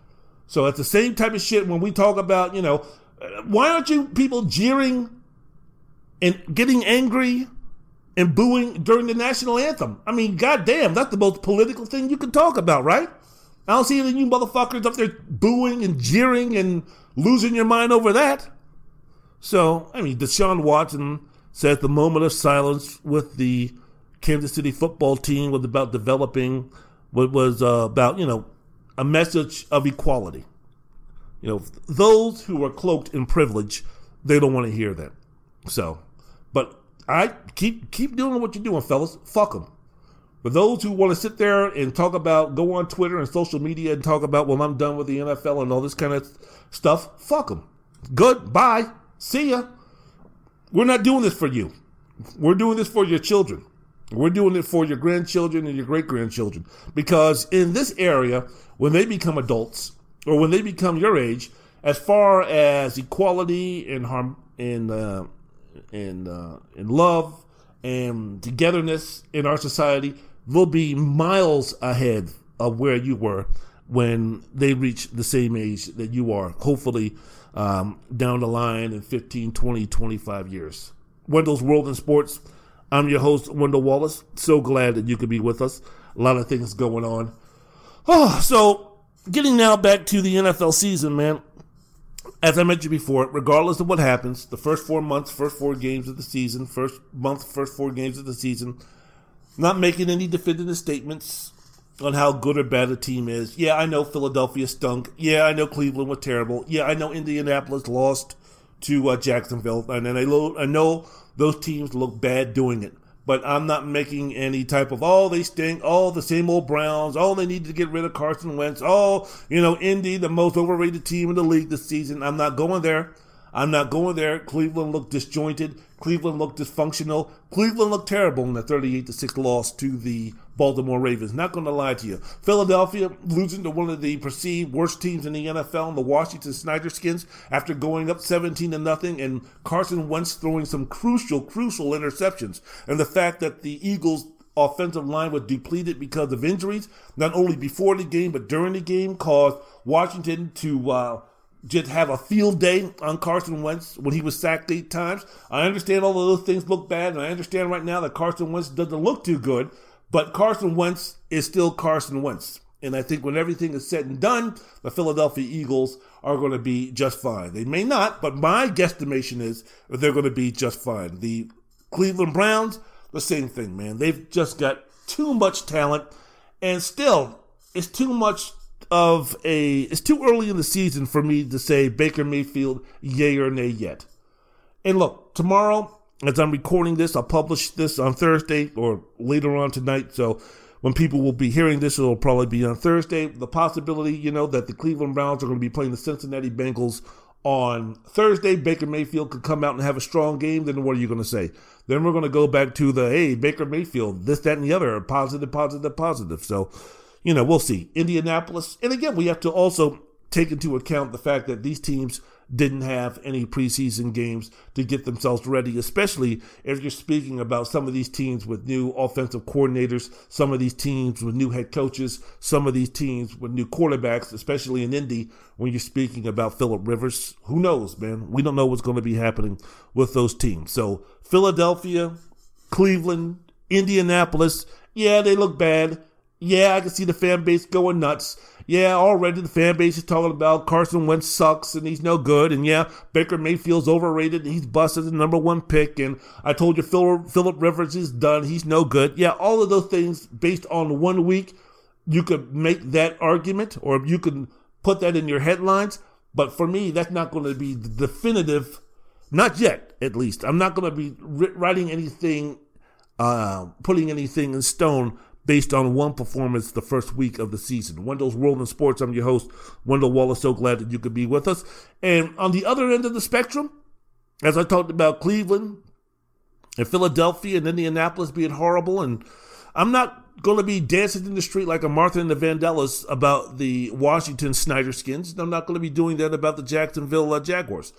[SPEAKER 1] So it's the same type of shit when we talk about, you know, why aren't you people jeering and getting angry and booing during the national anthem? I mean, goddamn, that's the most political thing you can talk about, right? I don't see any of you motherfuckers up there booing and jeering and losing your mind over that. So, I mean, Deshaun Watson says the moment of silence with the Kansas City football team was about developing what was uh, about, you know, a message of equality. You know, those who are cloaked in privilege, they don't want to hear that. So, but I keep keep doing what you're doing, fellas. Fuck them. But those who want to sit there and talk about, go on Twitter and social media and talk about, well, I'm done with the NFL and all this kind of stuff, fuck them. Good, bye, see ya. We're not doing this for you. We're doing this for your children. We're doing it for your grandchildren and your great grandchildren. Because in this area, when they become adults or when they become your age, as far as equality and harm and uh, and uh, and love and togetherness in our society, they'll be miles ahead of where you were when they reach the same age that you are. Hopefully, um, down the line in 15, 20, 25 years. Wendell's World in Sports. I'm your host, Wendell Wallace. So glad that you could be with us. A lot of things going on. Oh, so getting now back to the NFL season, man. As I mentioned before, regardless of what happens, the first four months, first four games of the season, first month, first four games of the season, not making any definitive statements on how good or bad a team is. Yeah, I know Philadelphia stunk. Yeah, I know Cleveland was terrible. Yeah, I know Indianapolis lost to uh, Jacksonville, and then I, lo- I know those teams look bad doing it but I'm not making any type of, oh, they stink, oh, the same old Browns, oh, they need to get rid of Carson Wentz, oh, you know, Indy, the most overrated team in the league this season. I'm not going there. I'm not going there. Cleveland looked disjointed. Cleveland looked dysfunctional. Cleveland looked terrible in the 38 6 loss to the Baltimore Ravens. Not going to lie to you. Philadelphia losing to one of the perceived worst teams in the NFL, in the Washington Snyder Skins, after going up 17 to nothing, and Carson Wentz throwing some crucial, crucial interceptions. And the fact that the Eagles offensive line was depleted because of injuries, not only before the game, but during the game, caused Washington to uh, just have a field day on Carson Wentz when he was sacked eight times. I understand all of those things look bad, and I understand right now that Carson Wentz doesn't look too good, but Carson Wentz is still Carson Wentz. And I think when everything is said and done, the Philadelphia Eagles are going to be just fine. They may not, but my guesstimation is they're going to be just fine. The Cleveland Browns, the same thing, man. They've just got too much talent, and still, it's too much of a. It's too early in the season for me to say Baker Mayfield, yay or nay yet. And look, tomorrow, as I'm recording this, I'll publish this on Thursday or later on tonight. So when people will be hearing this, it'll probably be on Thursday. The possibility, you know, that the Cleveland Browns are going to be playing the Cincinnati Bengals on Thursday. Baker Mayfield could come out and have a strong game. Then what are you going to say? Then we're going to go back to the hey Baker Mayfield, this, that, and the other, positive, positive, positive. So you know, we'll see. Indianapolis, and again, we have to also take into account the fact that these teams didn't have any preseason games to get themselves ready, especially if you're speaking about some of these teams with new offensive coordinators, some of these teams with new head coaches, some of these teams with new quarterbacks, especially in Indy when you're speaking about Philip Rivers. Who knows, man? We don't know what's going to be happening with those teams. So, Philadelphia, Cleveland, Indianapolis, yeah, they look bad. Yeah, I can see the fan base going nuts. yeah, already the fan base is talking about Carson Wentz sucks and he's no good. And yeah, Baker Mayfield's overrated and he's busted the number one pick. And I told you Philip Rivers is done. He's no good. Yeah, all of those things based on one week, you could make that argument or you can put that in your headlines. But for me, that's not going to be the definitive, not yet at least. I'm not going to be writing anything, uh, putting anything in stone based on one performance the first week of the season. Wendell's World in Sports. I'm your host, Wendell Wallace. So glad that you could be with us. And on the other end of the spectrum, as I talked about Cleveland and Philadelphia and Indianapolis being horrible, and I'm not going to be dancing in the street like a Martha and the Vandellas about the Washington Snyder Skins. I'm not going to be doing that about the Jacksonville uh, Jaguars.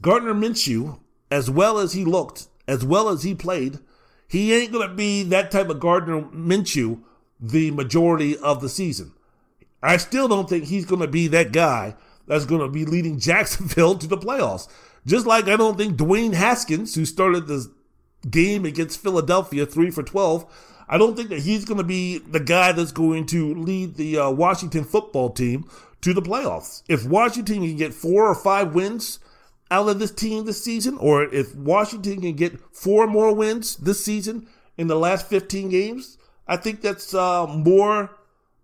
[SPEAKER 1] Gardner Minshew, as well as he looked, as well as he played, he ain't going to be that type of Gardner Minshew the majority of the season. I still don't think he's going to be that guy that's going to be leading Jacksonville to the playoffs. Just like I don't think Dwayne Haskins, who started the game against Philadelphia, three for 12, I don't think that he's going to be the guy that's going to lead the uh, Washington football team to the playoffs. If Washington can get four or five wins out of this team this season, or if Washington can get four more wins this season in the last 15 games, I think that's uh, more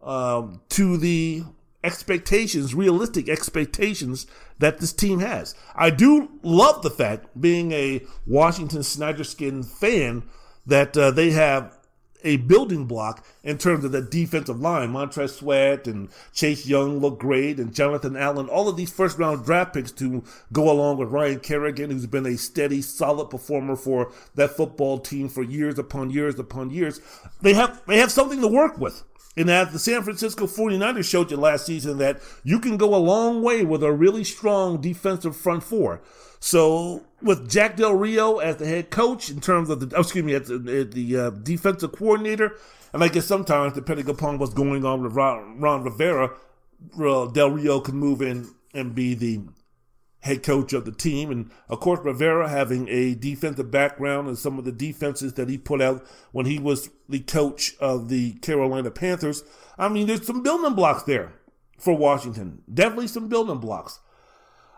[SPEAKER 1] um, to the expectations, realistic expectations that this team has. I do love the fact, being a Washington Snyder Skin fan, that uh, they have a building block in terms of the defensive line. Montez Sweat and Chase Young look great, and Jonathan Allen. All of these first round draft picks to go along with Ryan Kerrigan, who's been a steady, solid performer for that football team for years upon years upon years. They have they have something to work with. And as the San Francisco 49ers showed you last season that you can go a long way with a really strong defensive front four. So with Jack Del Rio as the head coach in terms of the, oh, excuse me, as the, the uh, defensive coordinator, and I guess sometimes depending upon what's going on with Ron, Ron Rivera, Del Rio can move in and be the head coach of the team. And of course, Rivera having a defensive background and some of the defenses that he put out when he was the coach of the Carolina Panthers. I mean, there's some building blocks there for Washington. Definitely some building blocks.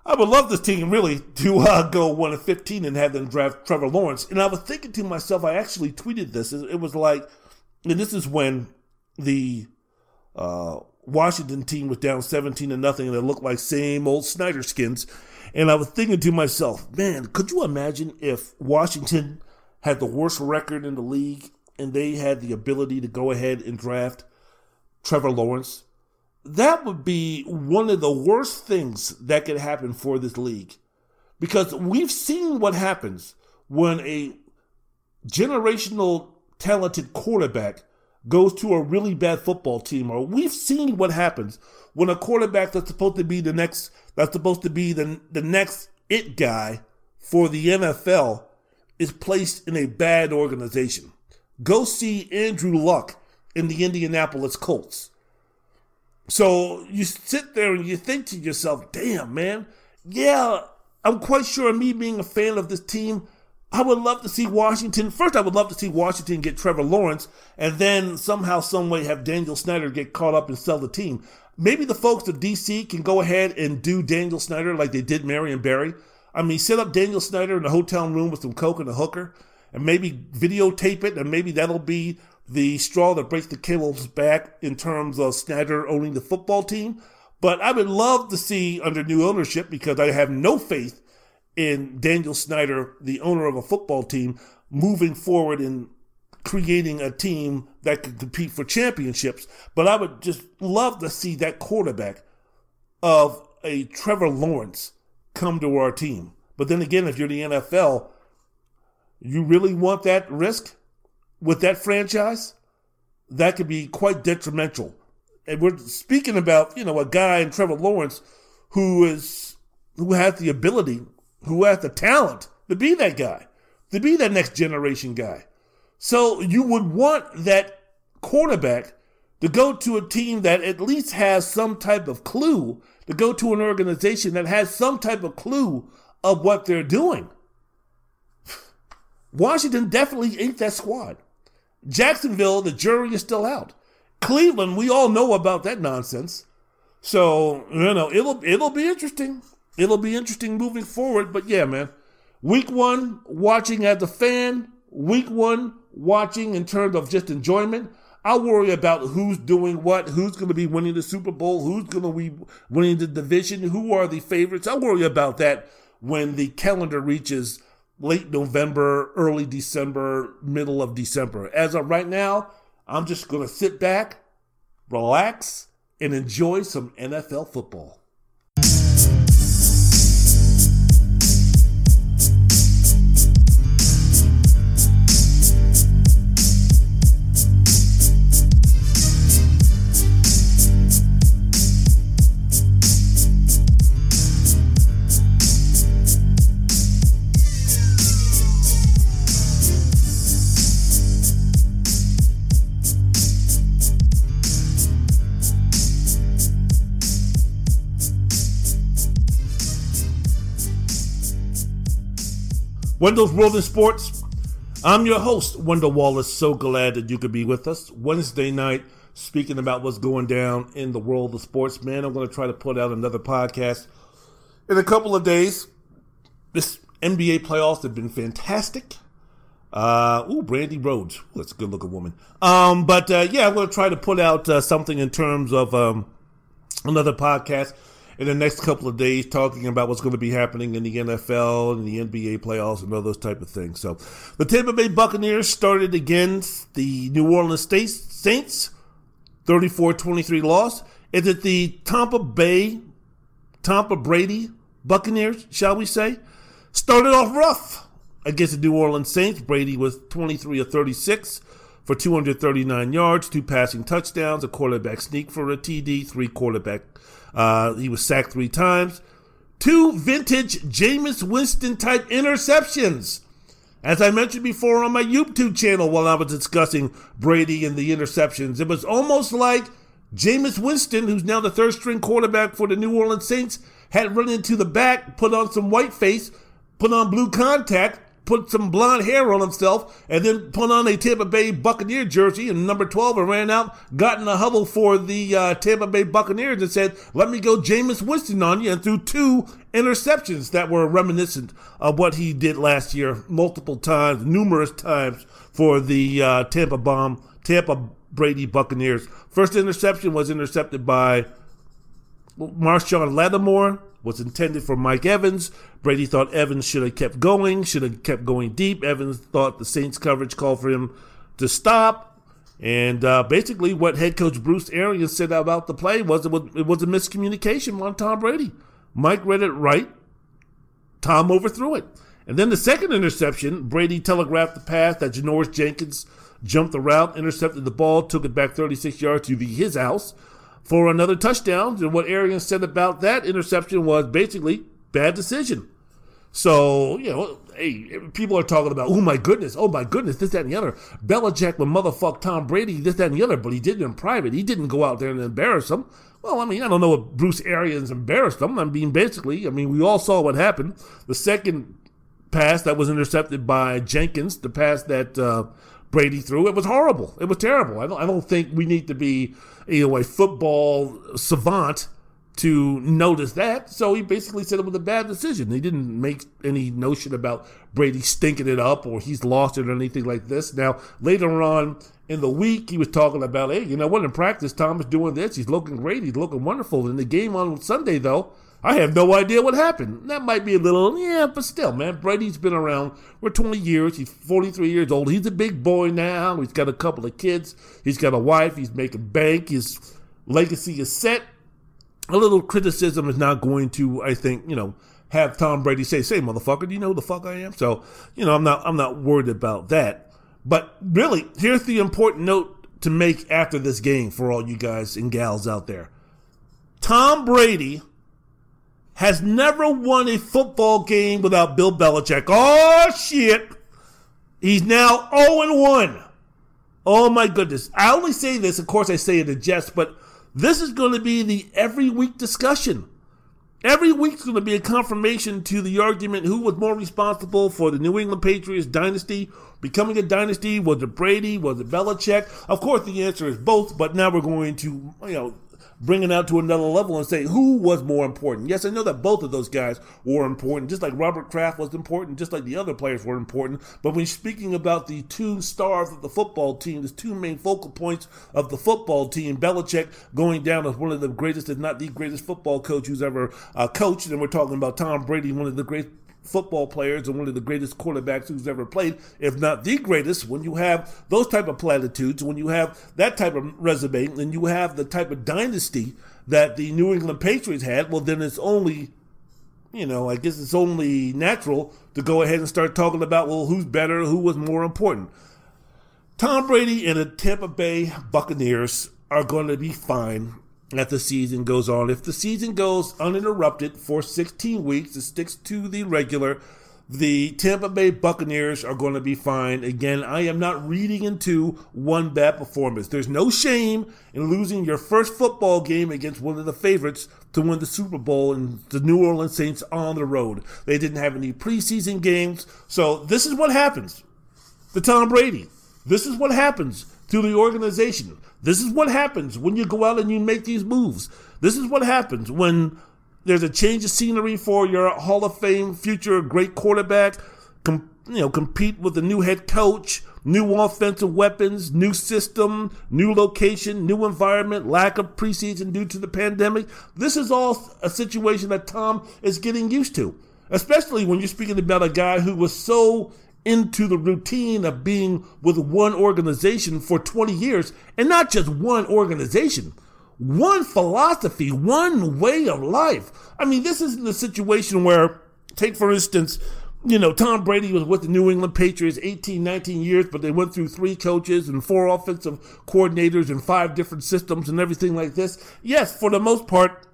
[SPEAKER 1] I would love this team really to uh, go 1 and 15 and have them draft Trevor Lawrence. And I was thinking to myself, I actually tweeted this. It was like, and this is when the uh, Washington team was down 17 to nothing and it looked like same old Snyder skins. And I was thinking to myself, man, could you imagine if Washington had the worst record in the league and they had the ability to go ahead and draft Trevor Lawrence? That would be one of the worst things that could happen for this league. Because we've seen what happens when a generational talented quarterback goes to a really bad football team, or we've seen what happens when a quarterback that's supposed to be the next that's supposed to be the, the next it guy for the NFL is placed in a bad organization. Go see Andrew Luck in the Indianapolis Colts. So you sit there and you think to yourself, damn, man, yeah, I'm quite sure of me being a fan of this team, I would love to see Washington. First, I would love to see Washington get Trevor Lawrence and then somehow, someway have Daniel Snyder get caught up and sell the team. Maybe the folks of DC can go ahead and do Daniel Snyder like they did Marion Barry. I mean, set up Daniel Snyder in a hotel room with some coke and a hooker and maybe videotape it and maybe that'll be the straw that breaks the camel's back in terms of Snyder owning the football team. But I would love to see under new ownership because I have no faith in Daniel Snyder, the owner of a football team, moving forward in creating a team that could compete for championships. But I would just love to see that quarterback of a Trevor Lawrence come to our team. But then again, if you're the NFL, you really want that risk? With that franchise, that could be quite detrimental. And we're speaking about, you know, a guy in Trevor Lawrence who is who has the ability, who has the talent to be that guy, to be that next generation guy. So you would want that quarterback to go to a team that at least has some type of clue, to go to an organization that has some type of clue of what they're doing. Washington definitely ain't that squad. Jacksonville, the jury is still out. Cleveland, we all know about that nonsense. So you know it'll it'll be interesting. It'll be interesting moving forward. But yeah, man, week one watching as a fan, week one watching in terms of just enjoyment. I worry about who's doing what, who's going to be winning the Super Bowl, who's going to be winning the division, who are the favorites. I worry about that when the calendar reaches late November, early December, middle of December. As of right now, I'm just going to sit back, relax, and enjoy some NFL football. Wendell's World in Sports. I'm your host, Wendell Wallace. So glad that you could be with us Wednesday night, speaking about what's going down in the world of sports. Man, I'm going to try to put out another podcast in a couple of days. This NBA playoffs have been fantastic. Uh, ooh, Brandi Rhodes. Ooh, that's a good looking woman. Um, but uh, yeah, I'm going to try to put out uh, something in terms of um, another podcast in the next couple of days talking about what's going to be happening in the NFL and the NBA playoffs and all those type of things. So the Tampa Bay Buccaneers started against the New Orleans Saints, 34-23 loss. Is it the Tampa Bay, Tampa Brady Buccaneers, shall we say? Started off rough against the New Orleans Saints. Brady was 23 of 36 for 239 yards, two passing touchdowns, a quarterback sneak for a TD, three quarterback uh, he was sacked three times. Two vintage Jameis Winston type interceptions. As I mentioned before on my YouTube channel while I was discussing Brady and the interceptions, it was almost like Jameis Winston, who's now the third string quarterback for the New Orleans Saints, had run into the back, put on some white face, put on blue contact, put some blonde hair on himself, and then put on a Tampa Bay Buccaneer jersey and number 12 and ran out, got in a huddle for the uh, Tampa Bay Buccaneers and said, let me go Jameis Winston on you, and threw two interceptions that were reminiscent of what he did last year multiple times, numerous times for the uh, Tampa Bomb, Tampa Brady Buccaneers. First interception was intercepted by Marshon Lattimore, was intended for Mike Evans. Brady thought Evans should have kept going, should have kept going deep. Evans thought the Saints coverage called for him to stop. And uh, basically, what head coach Bruce Arians said about the play was it, was it was a miscommunication on Tom Brady. Mike read it right. Tom overthrew it. And then the second interception, Brady telegraphed the pass that Janoris Jenkins jumped the route, intercepted the ball, took it back 36 yards to the, his house for another touchdown. And what Arians said about that interception was basically bad decision. So, you know, hey, people are talking about, oh my goodness, oh my goodness, this, that, and the other. Belichick would motherfuck Tom Brady, this, that, and the other, but he did it in private. He didn't go out there and embarrass him. Well, I mean, I don't know if Bruce Arians embarrassed him. I mean, basically, I mean, we all saw what happened. The second pass that was intercepted by Jenkins, the pass that uh, Brady threw, it was horrible. It was terrible. I don't, I don't think we need to be you know, a football savant to notice that. So he basically said it was a bad decision. He didn't make any notion about Brady stinking it up or he's lost it or anything like this. Now, later on in the week, he was talking about, hey, you know what, in practice, Tom is doing this. He's looking great. He's looking wonderful. In the game on Sunday, though, I have no idea what happened. That might be a little, yeah, but still, man, Brady's been around for 20 years. He's 43 years old. He's a big boy now. He's got a couple of kids. He's got a wife. He's making bank. His legacy is set. A little criticism is not going to, I think, you know, have Tom Brady say, "Say, motherfucker, do you know who the fuck I am?" So, you know, I'm not, I'm not worried about that. But really, here's the important note to make after this game for all you guys and gals out there. Tom Brady has never won a football game without Bill Belichick. Oh, shit. He's now 0 1. Oh, my goodness. I only say this, of course, I say it in jest, but this is going to be the every week discussion. Every week's going to be a confirmation to the argument who was more responsible for the New England Patriots dynasty becoming a dynasty. Was it Brady? Was it Belichick? Of course, the answer is both, but now we're going to, you know, bring it out to another level and say who was more important. Yes, I know that both of those guys were important, just like Robert Kraft was important, just like the other players were important. But when speaking about the two stars of the football team, the two main focal points of the football team, Belichick going down as one of the greatest, if not the greatest football coach who's ever uh, coached, and we're talking about Tom Brady, one of the great football players and one of the greatest quarterbacks who's ever played, if not the greatest. When you have those type of platitudes, when you have that type of resume, and you have the type of dynasty that the New England Patriots had, well, then it's only, you know, I guess it's only natural to go ahead and start talking about, well, who's better, who was more important. Tom Brady and the Tampa Bay Buccaneers are going to be fine as the season goes on. If the season goes uninterrupted for 16 weeks, it sticks to the regular, the Tampa Bay Buccaneers are going to be fine. Again, I am not reading into one bad performance. There's no shame in losing your first football game against one of the favorites to win the Super Bowl and the New Orleans Saints on the road. They didn't have any preseason games. So this is what happens to Tom Brady. This is what happens to the organization. This is what happens when you go out and you make these moves. This is what happens when there's a change of scenery for your Hall of Fame future great quarterback. Com- you know, compete with a new head coach, new offensive weapons, new system, new location, new environment, lack of preseason due to the pandemic. This is all a situation that Tom is getting used to, especially when you're speaking about a guy who was so into the routine of being with one organization for 20 years and not just one organization one philosophy one way of life. I mean this isn't a situation where take for instance you know tom brady was with the new england patriots 18 19 years but they went through three coaches and four offensive coordinators and five different systems and everything like this. Yes for the most part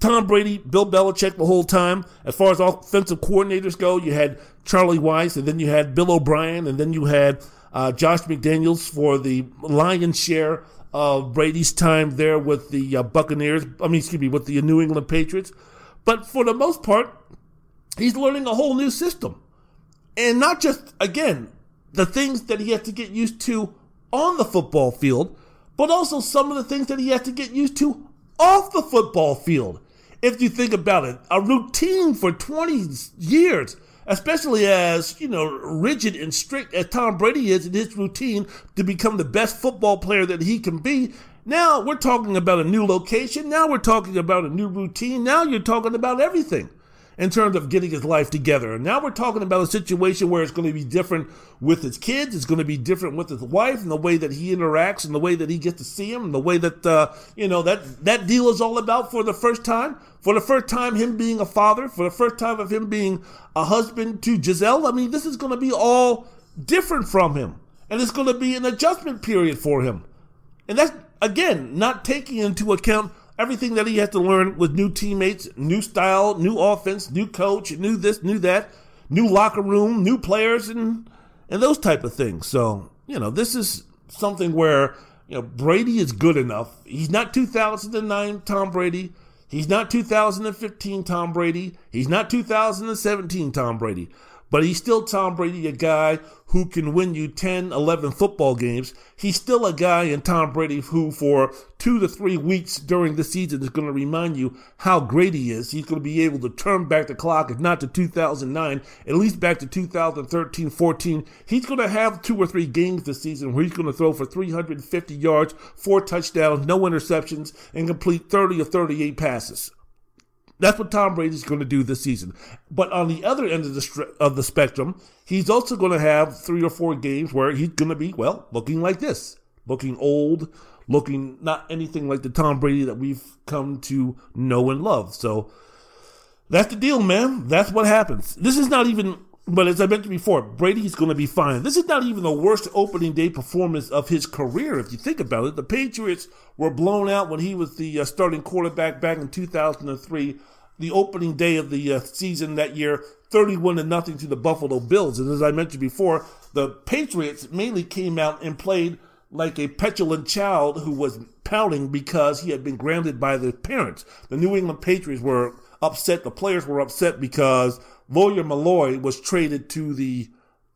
[SPEAKER 1] Tom Brady, Bill Belichick the whole time. As far as offensive coordinators go, you had Charlie Weis, and then you had Bill O'Brien, and then you had uh, Josh McDaniels for the lion's share of Brady's time there with the uh, Buccaneers. I mean, excuse me, with the New England Patriots. But for the most part, he's learning a whole new system. And not just, again, the things that he has to get used to on the football field, but also some of the things that he has to get used to off the football field if you think about it, a routine for 20 years, especially as, you know, rigid and strict as Tom Brady is in his routine to become the best football player that he can be. Now we're talking about a new location. Now we're talking about a new routine. Now you're talking about everything in terms of getting his life together. And now we're talking about a situation where it's going to be different with his kids. It's going to be different with his wife and the way that he interacts and the way that he gets to see him and the way that, uh, you know, that, that deal is all about for the first time. For the first time, him being a father, for the first time of him being a husband to Gisele. I mean, this is going to be all different from him. And it's going to be an adjustment period for him. And that's, again, not taking into account everything that he has to learn with new teammates, new style, new offense, new coach, new this, new that, new locker room, new players, and and those type of things. So you know, this is something where you know Brady is good enough. He's not 2009 Tom Brady. He's not 2015 Tom Brady. He's not 2017 Tom Brady. But he's still Tom Brady, a guy who can win you 10, 11 football games. He's still a guy in Tom Brady who, for two to three weeks during the season, is going to remind you how great he is. He's going to be able to turn back the clock, if not to 2009, at least back to 2013 14. He's going to have two or three games this season where he's going to throw for 350 yards, four touchdowns, no interceptions, and complete 30 or 38 passes. That's what Tom Brady's going to do this season. But on the other end of the of the spectrum, he's also going to have three or four games where he's going to be well looking like this, looking old, looking not anything like the Tom Brady that we've come to know and love. So that's the deal, man. That's what happens. This is not even. But as I mentioned before, Brady's going to be fine. This is not even the worst opening day performance of his career, if you think about it. The Patriots were blown out when he was the uh, starting quarterback back in 2003 the opening day of the uh, season that year, 31 to nothing to the Buffalo Bills. And as I mentioned before, the Patriots mainly came out and played like a petulant child who was pouting because he had been grounded by the parents. The New England Patriots were upset. The players were upset because Lawyer Milloy was traded to the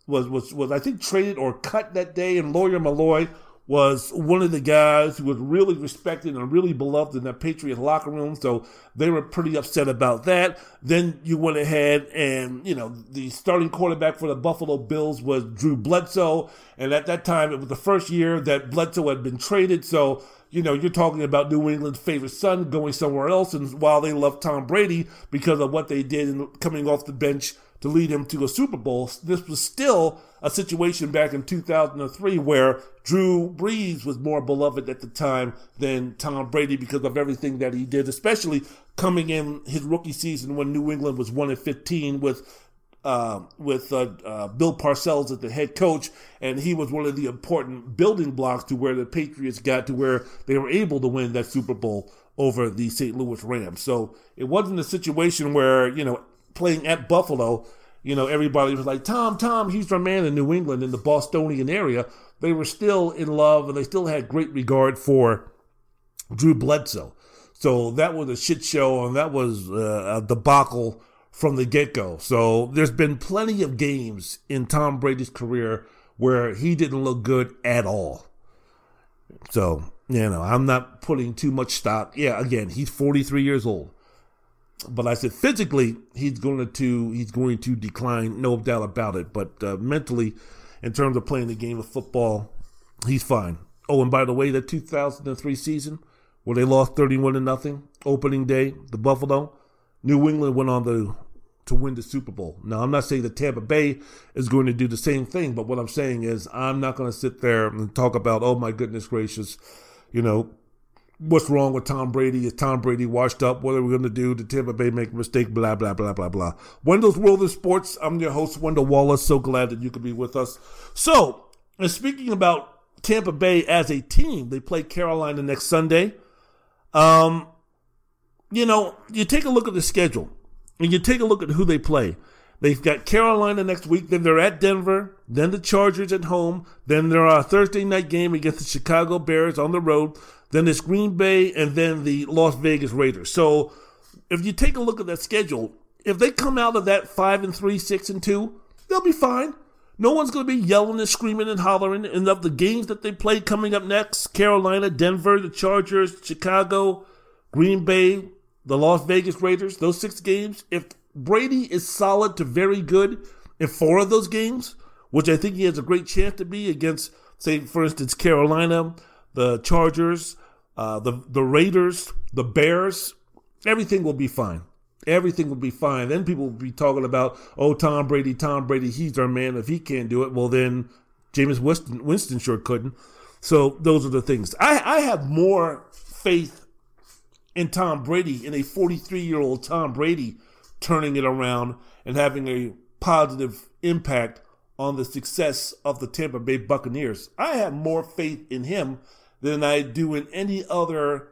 [SPEAKER 1] was was was I think traded or cut that day, and Lawyer Milloy was one of the guys who was really respected and really beloved in that Patriot locker room. So they were pretty upset about that. Then you went ahead and, you know, the starting quarterback for the Buffalo Bills was Drew Bledsoe. And at that time, it was the first year that Bledsoe had been traded. So, you know, you're talking about New England's favorite son going somewhere else. And while they love Tom Brady because of what they did in coming off the bench to lead him to a Super Bowl, this was still a situation back in 2003 where Drew Brees was more beloved at the time than Tom Brady because of everything that he did, especially coming in his rookie season when New England was 1 15 with uh, with uh, uh, Bill Parcells as the head coach, and he was one of the important building blocks to where the Patriots got to where they were able to win that Super Bowl over the St. Louis Rams. So it wasn't a situation where, you know, playing at Buffalo, you know, everybody was like, Tom, Tom, he's our man in New England in the Bostonian area. They were still in love and they still had great regard for Drew Bledsoe. So that was a shit show and that was uh, a debacle from the get go. So there's been plenty of games in Tom Brady's career where he didn't look good at all. So, you know, I'm not putting too much stock. Yeah, again, he's 43 years old but I said physically he's going to he's going to decline, no doubt about it. But uh, mentally, in terms of playing the game of football, he's fine. Oh, and by the way, the 2003 season where they lost 31 to nothing, opening day, the Buffalo, New England went on to to win the Super Bowl. Now, I'm not saying that Tampa Bay is going to do the same thing, but what I'm saying is I'm not going to sit there and talk about, oh my goodness gracious, you know, what's wrong with Tom Brady? Is Tom Brady washed up? What are we going to do? Did Tampa Bay make a mistake? Blah, blah, blah, blah, blah. Wendell's World of Sports. I'm your host, Wendell Wallace. So glad that you could be with us. So, and speaking about Tampa Bay as a team, they play Carolina next Sunday. Um, you know, you take a look at the schedule and you take a look at who they play. They've got Carolina next week, then they're at Denver, then the Chargers at home, then they're a Thursday night game against the Chicago Bears on the road, then it's Green Bay, and then the Las Vegas Raiders. So if you take a look at that schedule, if they come out of that five and three, six and two, they'll be fine. No one's going to be yelling and screaming and hollering. And of the games that they play coming up next, Carolina, Denver, the Chargers, Chicago, Green Bay, the Las Vegas Raiders, those six games, if Brady is solid to very good in four of those games, which I think he has a great chance to be against, say, for instance, Carolina, the Chargers, uh, the the Raiders, the Bears, everything will be fine. Everything will be fine. Then people will be talking about, oh, Tom Brady, Tom Brady, he's our man. If he can't do it, well, then Jameis Winston, Winston sure couldn't. So those are the things. I, I have more faith in Tom Brady, in a 43 year old Tom Brady turning it around and having a positive impact on the success of the Tampa Bay Buccaneers. I have more faith in him than I do in any other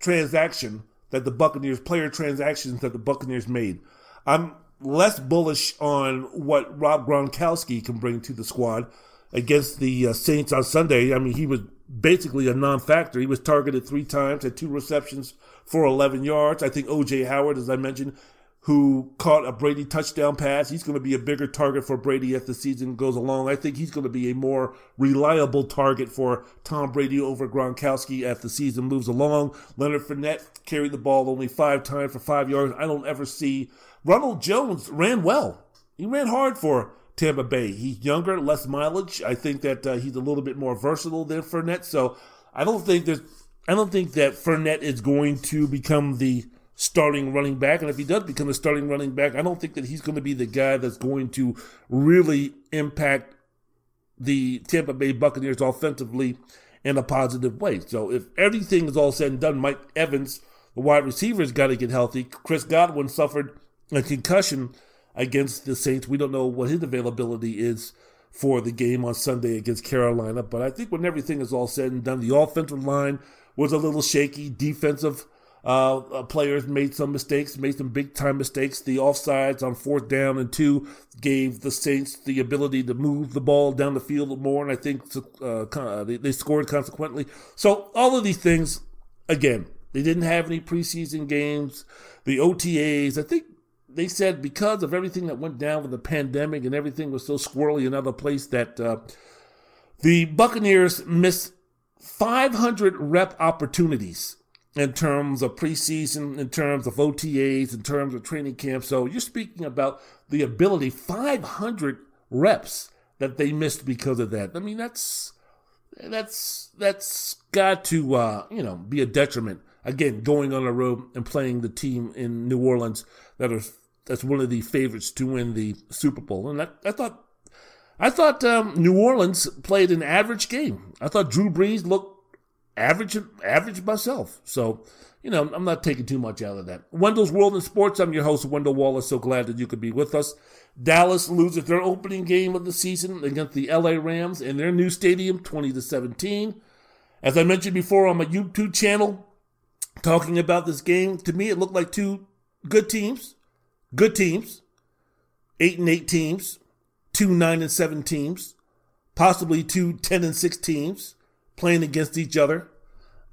[SPEAKER 1] transaction that the Buccaneers, player transactions that the Buccaneers made. I'm less bullish on what Rob Gronkowski can bring to the squad against the uh, Saints on Sunday. I mean, he was basically a non-factor. He was targeted three times, had two receptions for 11 yards. I think O.J. Howard, as I mentioned, who caught a Brady touchdown pass. He's going to be a bigger target for Brady as the season goes along. I think he's going to be a more reliable target for Tom Brady over Gronkowski as the season moves along. Leonard Fournette carried the ball only five times for five yards. I don't ever see. Ronald Jones ran well. He ran hard for Tampa Bay. He's younger, less mileage. I think that uh, he's a little bit more versatile than Fournette. So I don't think there's. I don't think that Fournette is going to become the starting running back. And if he does become a starting running back, I don't think that he's going to be the guy that's going to really impact the Tampa Bay Buccaneers offensively in a positive way. So if everything is all said and done, Mike Evans, the wide receiver, has got to get healthy. Chris Godwin suffered a concussion against the Saints. We don't know what his availability is for the game on Sunday against Carolina. But I think when everything is all said and done, the offensive line was a little shaky. Defensive uh, uh, players made some mistakes, made some big time mistakes. The offsides on fourth down and two gave the Saints the ability to move the ball down the field more, and I think uh, they, they scored consequently. So all of these things, again, they didn't have any preseason games. The OTAs, I think they said because of everything that went down with the pandemic and everything was so squirrely in other place that uh, The Buccaneers missed 500 rep opportunities in terms of preseason, in terms of OTAs, in terms of training camp. So you're speaking about the ability, 500 reps that they missed because of that. I mean, that's that's that's got to uh, you know be a detriment. Again, going on the road and playing the team in New Orleans that are that's one of the favorites to win the Super Bowl. And I, I thought I thought um, New Orleans played an average game. I thought Drew Brees looked average average myself. So you know, I'm not taking too much out of that. Wendell's World in Sports. I'm your host, Wendell Wallace. So glad that you could be with us. Dallas loses their opening game of the season against the LA Rams in their new stadium, 20 to 17. As I mentioned before on my YouTube channel, talking about this game, to me it looked like two good teams, good teams, eight and eight teams, two nine and seven teams, possibly two 10 and six teams playing against each other.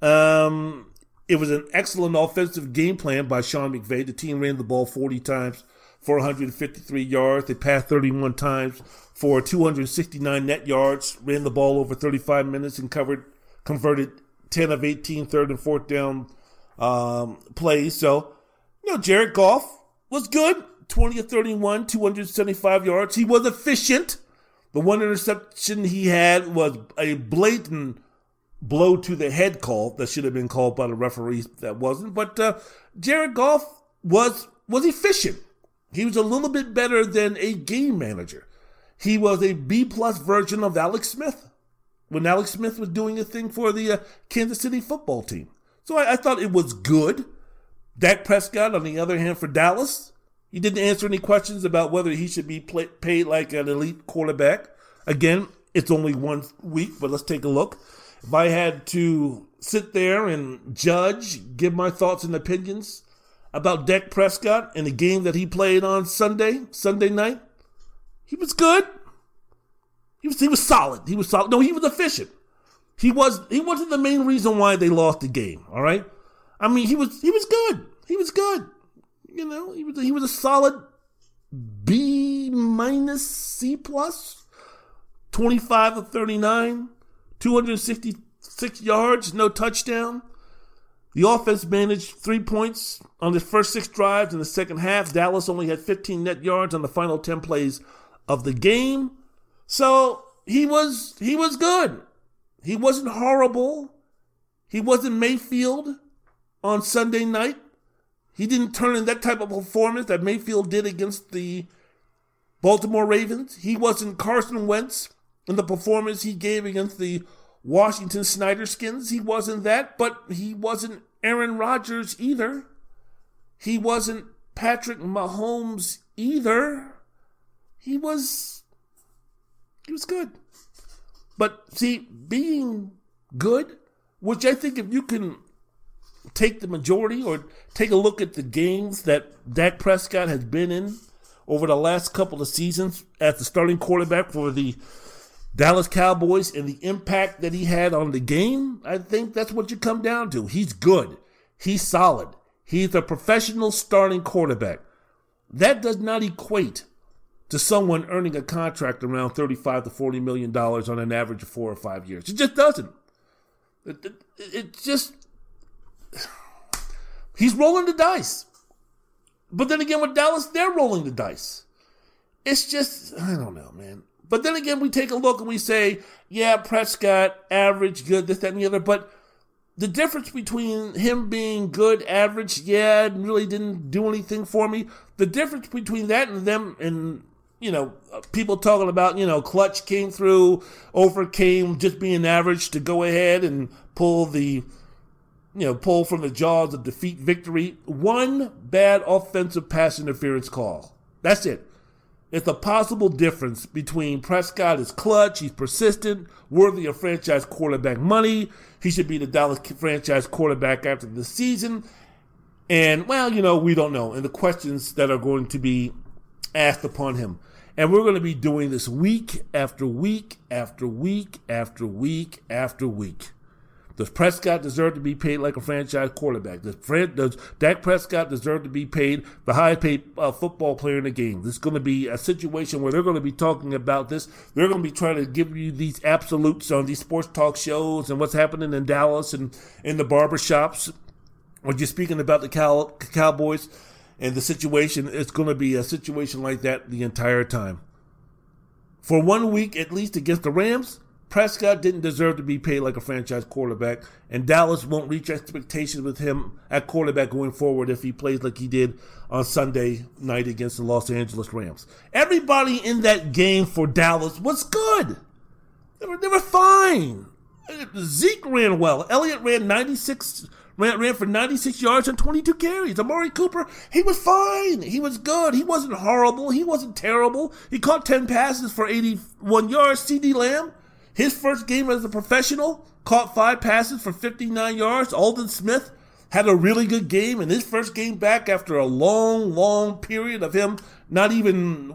[SPEAKER 1] Um, it was an excellent offensive game plan by Sean McVay. The team ran the ball 40 times 453 yards. They passed 31 times for 269 net yards, ran the ball over 35 minutes, and covered converted 10 of 18 third and fourth down um, plays. So, you know, Jared Goff was good. 20 of 31, 275 yards. He was efficient. The one interception he had was a blatant blow to the head call that should have been called by the referee that wasn't. But uh, Jared Goff was was efficient. He was a little bit better than a game manager. He was a B plus version of Alex Smith when Alex Smith was doing a thing for the uh, Kansas City football team. So I, I, thought it was good. Dak Prescott, on the other hand, for Dallas, he didn't answer any questions about whether he should be play, paid like an elite quarterback. Again, it's only one week, but let's take a look. If I had to sit there and judge, give my thoughts and opinions, about Dak Prescott and the game that he played on Sunday, Sunday night? He was good. He was he was solid. He was solid. No, he was efficient. He was he wasn't the main reason why they lost the game. All right. I mean, he was he was good. He was good. You know, he was he was a solid B minus C plus. 25 of 39, 266 yards, no touchdown. The offense managed three points on the first six drives in the second half. Dallas only had 15 net yards on the final 10 plays of the game. So he was he was good. He wasn't horrible. He wasn't Mayfield on Sunday night. He didn't turn in that type of performance that Mayfield did against the Baltimore Ravens. He wasn't Carson Wentz in the performance he gave against the Washington Snyder skins. He wasn't that, but he wasn't Aaron Rodgers either. He wasn't Patrick Mahomes either. He was he was good. But see, being good, which I think if you can take the majority or take a look at the games that Dak Prescott has been in over the last couple of seasons as the starting quarterback for the Dallas Cowboys and the impact that he had on the game, I think that's what you come down to. He's good. He's solid. He's a professional starting quarterback. That does not equate to someone earning a contract around 35 to 40 million dollars on an average of 4 or 5 years. It just doesn't. It, it, it just He's rolling the dice. But then again with Dallas, they're rolling the dice. It's just I don't know, man. But then again, we take a look and we say, yeah, Prescott, average, good, this, that, and the other. But the difference between him being good, average, yeah, really didn't do anything for me. The difference between that and them and you know, people talking about, you know, clutch came through, overcame just being average to go ahead and pull the, you know, pull from the jaws of defeat victory. One bad offensive pass interference call. That's it. It's a possible difference between Prescott is clutch, he's persistent, worthy of franchise quarterback money. He should be the Dallas franchise quarterback after the season. And, well, you know, we don't know. And the questions that are going to be asked upon him. And we're going to be doing this week after week after week after week after week. Does Prescott deserve to be paid like a franchise quarterback? Does, Fred, does Dak Prescott deserve to be paid the highest paid uh, football player in the game? This is going to be a situation where they're going to be talking about this. They're going to be trying to give you these absolutes on these sports talk shows and what's happening in Dallas and in the barbershops. When you're speaking about the Cow- Cowboys and the situation, it's going to be a situation like that the entire time. For one week at least against the Rams, Prescott didn't deserve to be paid like a franchise quarterback, and Dallas won't reach expectations with him at quarterback going forward if he plays like he did on Sunday night against the Los Angeles Rams. Everybody in that game for Dallas was good. They were, they were fine. Zeke ran well. Elliott ran 96 ran, ran for 96 yards and 22 carries. Amari Cooper, he was fine. He was good. He wasn't horrible. He wasn't terrible. He caught 10 passes for 81 yards. CeeDee Lamb, his first game as a professional, caught five passes for 59 yards. Aldon Smith had a really good game in his first game back after a long, long period of him not even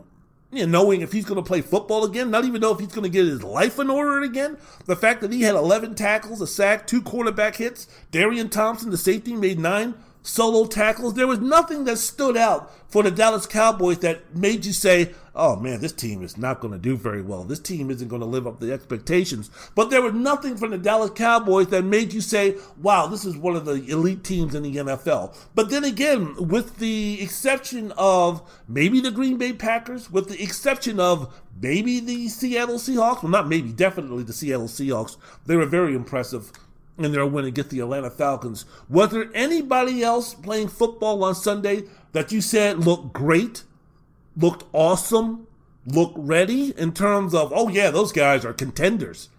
[SPEAKER 1] you know, knowing if he's going to play football again, not even know if he's going to get his life in order again. The fact that he had 11 tackles, a sack, two quarterback hits. Darian Thompson, the safety, made nine solo tackles. There was nothing that stood out for the Dallas Cowboys that made you say, oh man, this team is not going to do very well. This team isn't going to live up to the expectations. But there was nothing from the Dallas Cowboys that made you say, wow, this is one of the elite teams in the NFL. But then again, with the exception of maybe the Green Bay Packers, with the exception of maybe the Seattle Seahawks, well, not maybe, definitely the Seattle Seahawks, they were very impressive in their win against the Atlanta Falcons. Was there anybody else playing football on Sunday that you said looked great, looked awesome, looked ready in terms of, oh yeah, those guys are contenders?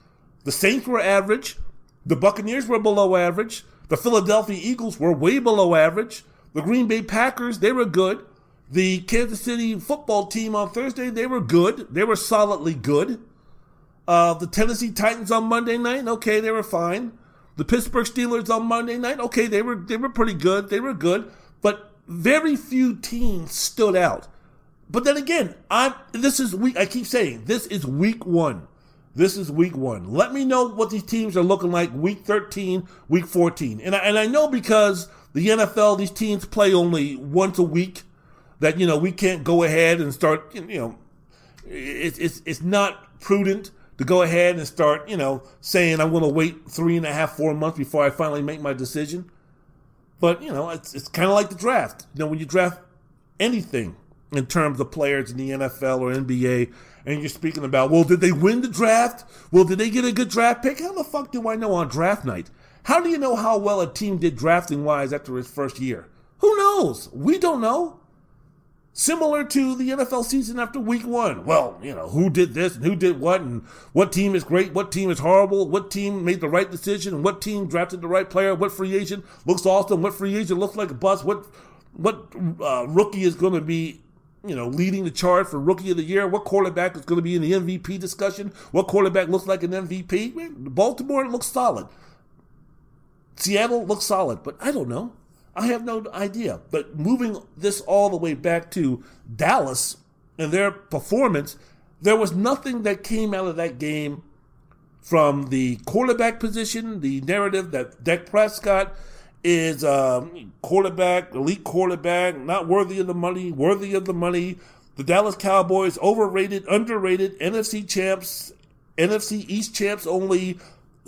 [SPEAKER 1] The Saints were average. The Buccaneers were below average. The Philadelphia Eagles were way below average. The Green Bay Packers, they were good. The Kansas City football team on Thursday, they were good. They were solidly good. Uh, the Tennessee Titans on Monday night, okay, they were fine. The Pittsburgh Steelers on Monday night, okay, they were they were pretty good. They were good, but very few teams stood out. But then again, I'm this is week I keep saying this is week 1. This is week 1. Let me know what these teams are looking like week 13, week 14. And I, and I know because the NFL these teams play only once a week that you know we can't go ahead and start you know it's it's it's not prudent to go ahead and start, you know, saying I'm going to wait three and a half, four months before I finally make my decision. But, you know, it's, it's kind of like the draft. You know, when you draft anything in terms of players in the NFL or NBA, and you're speaking about, well, did they win the draft? Well, did they get a good draft pick? How the fuck do I know on draft night? How do you know how well a team did drafting wise after its first year? Who knows? We don't know similar to the NFL season after week one. Well, you know, who did this and who did what, and what team is great, what team is horrible, what team made the right decision, and what team drafted the right player, what free agent looks awesome, what free agent looks like a bust, what what uh, rookie is going to be. You know, leading the charge for rookie of the year. What quarterback is going to be in the MVP discussion? What quarterback looks like an MVP? Baltimore looks solid. Seattle looks solid, but I don't know. I have no idea. But moving this all the way back to Dallas and their performance, there was nothing that came out of that game from the quarterback position, the narrative that Dak Prescott is a um, quarterback, elite quarterback, not worthy of the money, worthy of the money. The Dallas Cowboys overrated, underrated, NFC champs, NFC East champs only.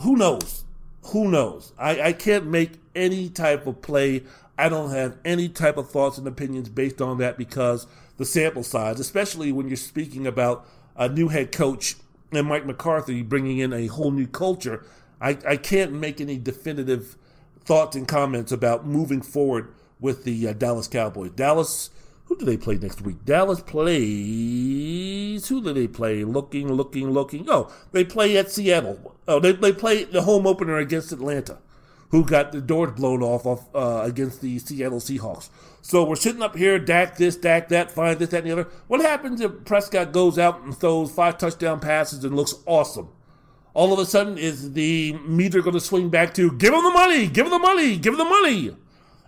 [SPEAKER 1] Who knows? Who knows? I, I can't make any type of play. I don't have any type of thoughts and opinions based on that because the sample size, especially when you're speaking about a new head coach and Mike McCarthy bringing in a whole new culture, I, I can't make any definitive thoughts and comments about moving forward with the uh, Dallas Cowboys. Dallas, who do they play next week? Dallas plays. Who do they play? Looking, looking, looking. Oh, they play at Seattle. Oh, they, they play the home opener against Atlanta who got the doors blown off of, uh, against the Seattle Seahawks. So we're sitting up here, Dak this, Dak that, fine this, that, and the other. What happens if Prescott goes out and throws five touchdown passes and looks awesome? All of a sudden, is the meter going to swing back to give him the money, give him the money, give him the money?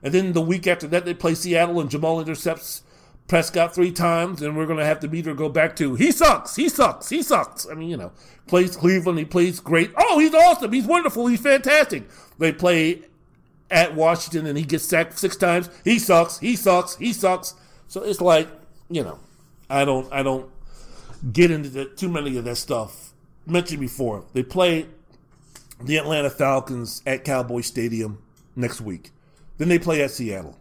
[SPEAKER 1] And then the week after that, they play Seattle and Jamal intercepts Prescott three times, and we're going to have to meter go back to he sucks, he sucks, he sucks. I mean, you know, plays Cleveland, he plays great. Oh, he's awesome, he's wonderful, he's fantastic. They play at Washington, and he gets sacked six times. He sucks, he sucks, he sucks. So it's like, you know, I don't, I don't get into the, too many of that stuff. Mentioned before, they play the Atlanta Falcons at Cowboy Stadium next week. Then they play at Seattle,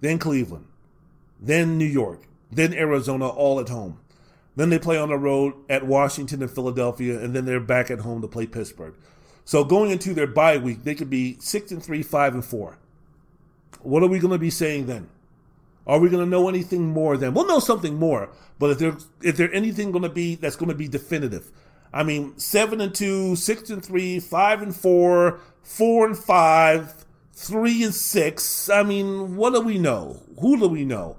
[SPEAKER 1] then Cleveland, then New York, then Arizona, all at home. Then they play on the road at Washington and Philadelphia, and then they're back at home to play Pittsburgh. So going into their bye week, they could be six and three, five and four. What are we going to be saying then? Are we going to know anything more then? We'll know something more, but if there if there anything going to be that's going to be definitive, I mean, seven and two, six and three, five and four, four and five, three and six. I mean, what do we know? Who do we know?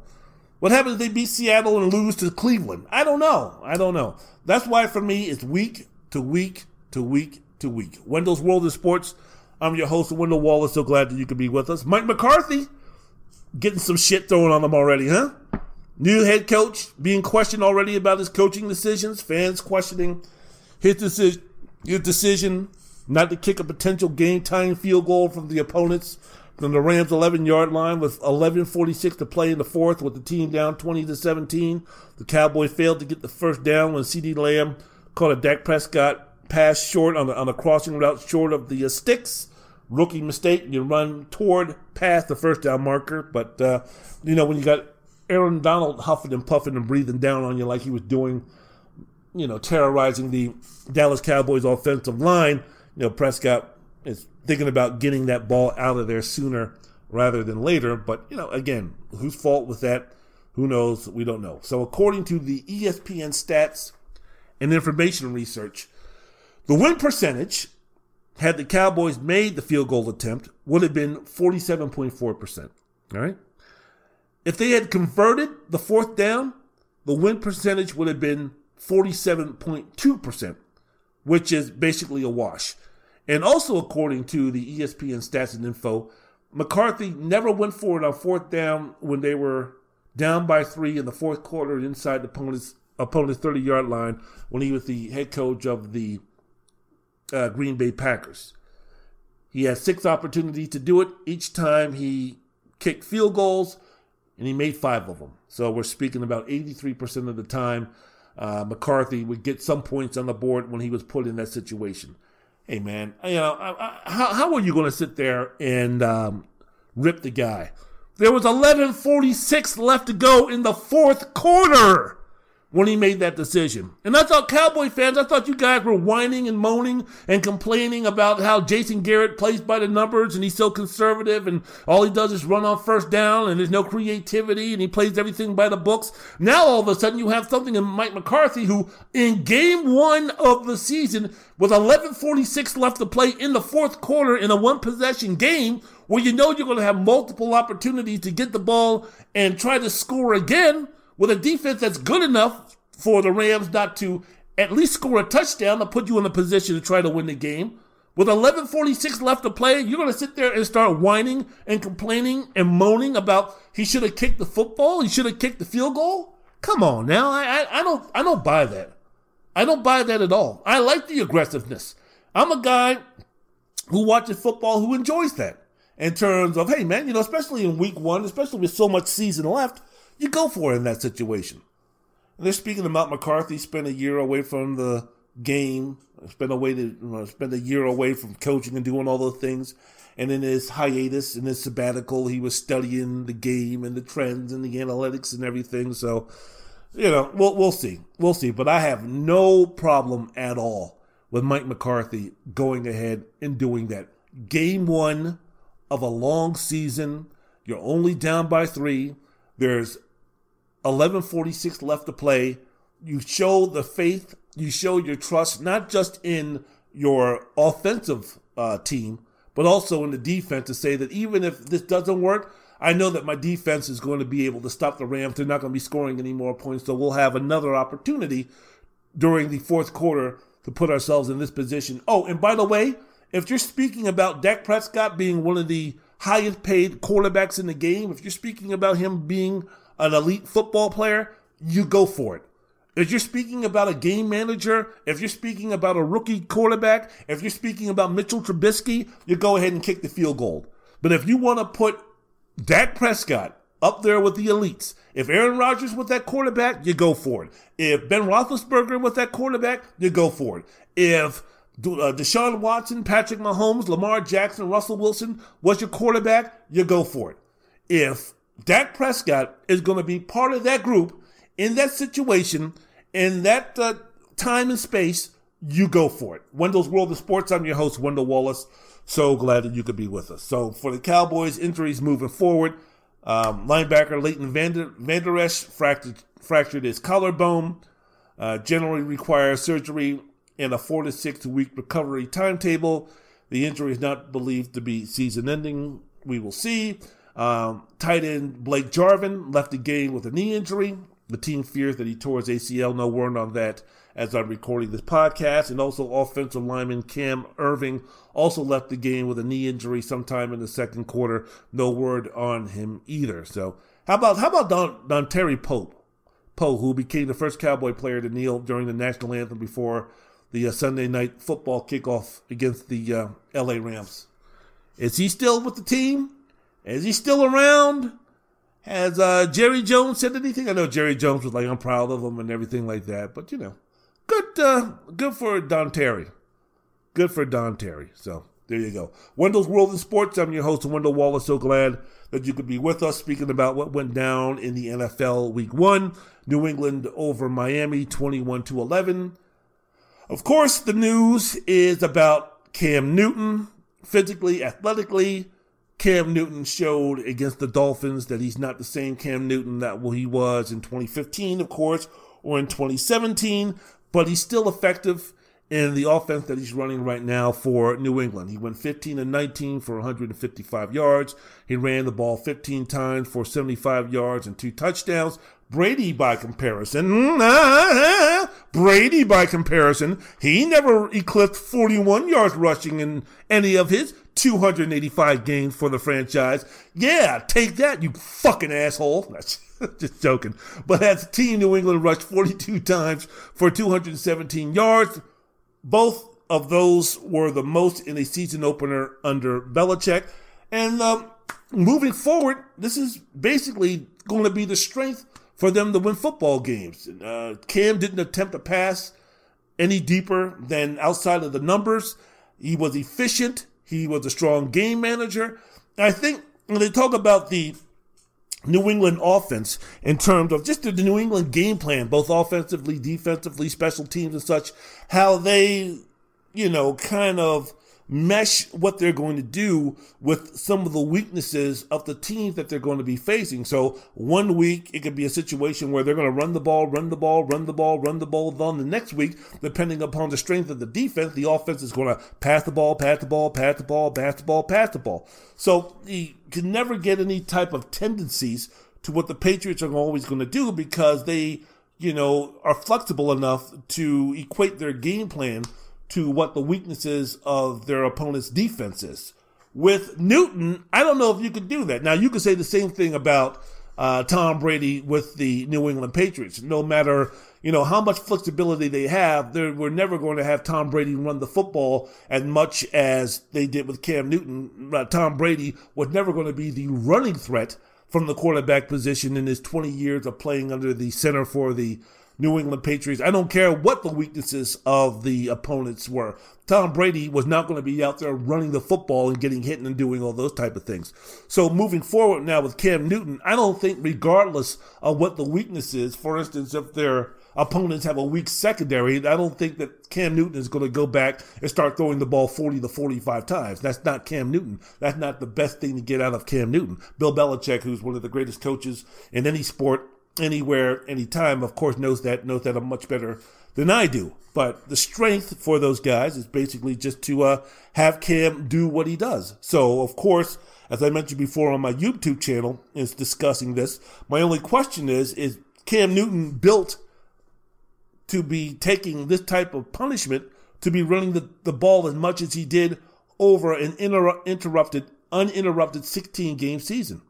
[SPEAKER 1] What happens if they beat Seattle and lose to Cleveland? I don't know. I don't know. That's why for me, it's week to week to week to week. Wendell's World of Sports. I'm your host, Wendell Wallace. So glad that you could be with us. Mike McCarthy getting some shit thrown on him already, huh? New head coach being questioned already about his coaching decisions. Fans questioning his decision, his decision not to kick a potential game-tying field goal from the opponents from the Rams' 11-yard line with 11:46 to play in the fourth, with the team down 20 to 17. The Cowboys failed to get the first down when CeeDee Lamb caught a Dak Prescott pass short on the on a crossing route short of the uh, sticks rookie mistake. You run toward past the first down marker, but uh, you know when you got Aaron Donald huffing and puffing and breathing down on you like he was doing, you know, terrorizing the Dallas Cowboys offensive line. You know, Prescott is thinking about getting that ball out of there sooner rather than later. But you know, again, whose fault was that? Who knows? We don't know. So according to the ESPN stats and information research, the win percentage had the Cowboys made the field goal attempt, would have been 47.4%. All right. If they had converted the fourth down, the win percentage would have been 47.2%, which is basically a wash. And also, according to the ESPN stats and info, McCarthy never went for it on fourth down when they were down by three in the fourth quarter inside the opponent's opponent's 30 yard line when he was the head coach of the uh, Green Bay Packers. He had six opportunities to do it. Each time he kicked field goals, and he made five of them. So we're speaking about 83% of the time. Uh, McCarthy would get some points on the board when he was put in that situation. Hey man, you know I, I, how how are you going to sit there and um, rip the guy? There was 11:46 left to go in the fourth quarter when he made that decision. And I thought, Cowboy fans, I thought you guys were whining and moaning and complaining about how Jason Garrett plays by the numbers and he's so conservative and all he does is run on first down and there's no creativity and he plays everything by the books. Now all of a sudden you have something in Mike McCarthy who, in game one of the season, with 11:46 left to play in the fourth quarter in a one possession game, where you know you're going to have multiple opportunities to get the ball and try to score again with a defense that's good enough for the Rams not to at least score a touchdown to put you in a position to try to win the game. With 11:46 left to play, you're going to sit there and start whining and complaining and moaning about he should have kicked the football, he should have kicked the field goal. Come on now, I, I, I don't I don't buy that. I don't buy that at all. I like the aggressiveness. I'm a guy who watches football who enjoys that in terms of hey man, you know, especially in week one, especially with so much season left you go for it in that situation. And they're speaking about McCarthy spent a year away from the game, spent away to spent a year away from coaching and doing all those things. And in his hiatus, in his sabbatical, he was studying the game and the trends and the analytics and everything. So, you know, we'll we'll see, we'll see. But I have no problem at all with Mike McCarthy going ahead and doing that. Game one of a long season. You're only down by three. There's 11:46 left to play. You show the faith, you show your trust not just in your offensive uh, team, but also in the defense to say that even if this doesn't work, I know that my defense is going to be able to stop the Rams. They're not going to be scoring any more points, so we'll have another opportunity during the fourth quarter to put ourselves in this position. Oh, and by the way, if you're speaking about Dak Prescott being one of the highest paid quarterbacks in the game, if you're speaking about him being an elite football player, you go for it. If you're speaking about a game manager, if you're speaking about a rookie quarterback, if you're speaking about Mitchell Trubisky, you go ahead and kick the field goal. But if you want to put Dak Prescott up there with the elites, if Aaron Rodgers with that quarterback, you go for it. If Ben Roethlisberger with that quarterback, you go for it. If uh, Deshaun Watson, Patrick Mahomes, Lamar Jackson, Russell Wilson was your quarterback, you go for it. If Dak Prescott is going to be part of that group in that situation, in that uh, time and space, you go for it. Wendell's World of Sports, I'm your host, Wendell Wallace. So glad that you could be with us. So for the Cowboys, injuries moving forward, um, linebacker Leighton Vander, Vander Esch fractured, fractured his collarbone, uh, generally requires surgery and a four to six week recovery timetable. The injury is not believed to be season ending. We will see. Um, tight end Blake Jarwin left the game with a knee injury. The team fears that he tore his ACL. No word on that as I'm recording this podcast. And also, offensive lineman Cam Erving also left the game with a knee injury sometime in the second quarter. No word on him either. So, how about how about Don, Terry Pope? Poe, who became the first Cowboy player to kneel during the national anthem before the uh, Sunday night football kickoff against the uh, LA Rams. Is he still with the team? Is he still around? Has uh, Jerry Jones said anything? I know Jerry Jones was like, I'm proud of him and everything like that. But, you know, good uh, good for Dontari. Good for Dontari. So there you go. Wendell's World in Sports. I'm your host, Wendell Wallace. So glad that you could be with us speaking about what went down in the NFL Week 1. New England over Miami 21 to 11. Of course, the news is about Cam Newton. Physically, athletically, Cam Newton showed against the Dolphins that he's not the same Cam Newton that he was in 2015, of course, or in 2017, but he's still effective in the offense that he's running right now for New England. He went 15 and 19 for 155 yards. He ran the ball 15 times for 75 yards and two touchdowns. Brady, by comparison, Brady, by comparison, he never eclipsed 41 yards rushing in any of his 285 games for the franchise. Yeah, take that, you fucking asshole. That's just joking. But as team, New England rushed 42 times for 217 yards. Both of those were the most in a season opener under Belichick. And um, moving forward, this is basically going to be the strength for them to win football games. Uh, Cam didn't attempt to pass any deeper than outside of the numbers. He was efficient. He was a strong game manager. I think when they talk about the New England offense in terms of just the New England game plan, both offensively, defensively, special teams and such, how they, you know, kind of mesh what they're going to do with some of the weaknesses of the teams that they're going to be facing. So one week it could be a situation where they're going to run the ball, run the ball, run the ball, run the ball. Then the next week, depending upon the strength of the defense, the offense is going to pass the ball, pass the ball, pass the ball, pass the ball, pass the ball. So you can never get any type of tendencies to what the Patriots are always going to do because they, you know, are flexible enough to equate their game plan to what the weaknesses of their opponent's defense is. With Newton, I don't know if you could do that. Now, you could say the same thing about uh, Tom Brady with the New England Patriots. No matter you know how much flexibility they have, we're never going to have Tom Brady run the football as much as they did with Cam Newton. Uh, Tom Brady was never going to be the running threat from the quarterback position in his 20 years of playing under the center for the New England Patriots. I don't care what the weaknesses of the opponents were. Tom Brady was not going to be out there running the football and getting hit and doing all those type of things. So moving forward now with Cam Newton, I don't think regardless of what the weakness is, for instance, if their opponents have a weak secondary, I don't think that Cam Newton is going to go back and start throwing the ball 40 to 45 times. That's not Cam Newton. That's not the best thing to get out of Cam Newton. Bill Belichick, who's one of the greatest coaches in any sport, anywhere, anytime, of course, knows that, knows that I'm much better than I do. But the strength for those guys is basically just to uh, have Cam do what he does. So, of course, as I mentioned before on my YouTube channel, is discussing this. My only question is: Is Cam Newton built to be taking this type of punishment to be running the, the ball as much as he did over an inter- interrupted, uninterrupted 16 game season?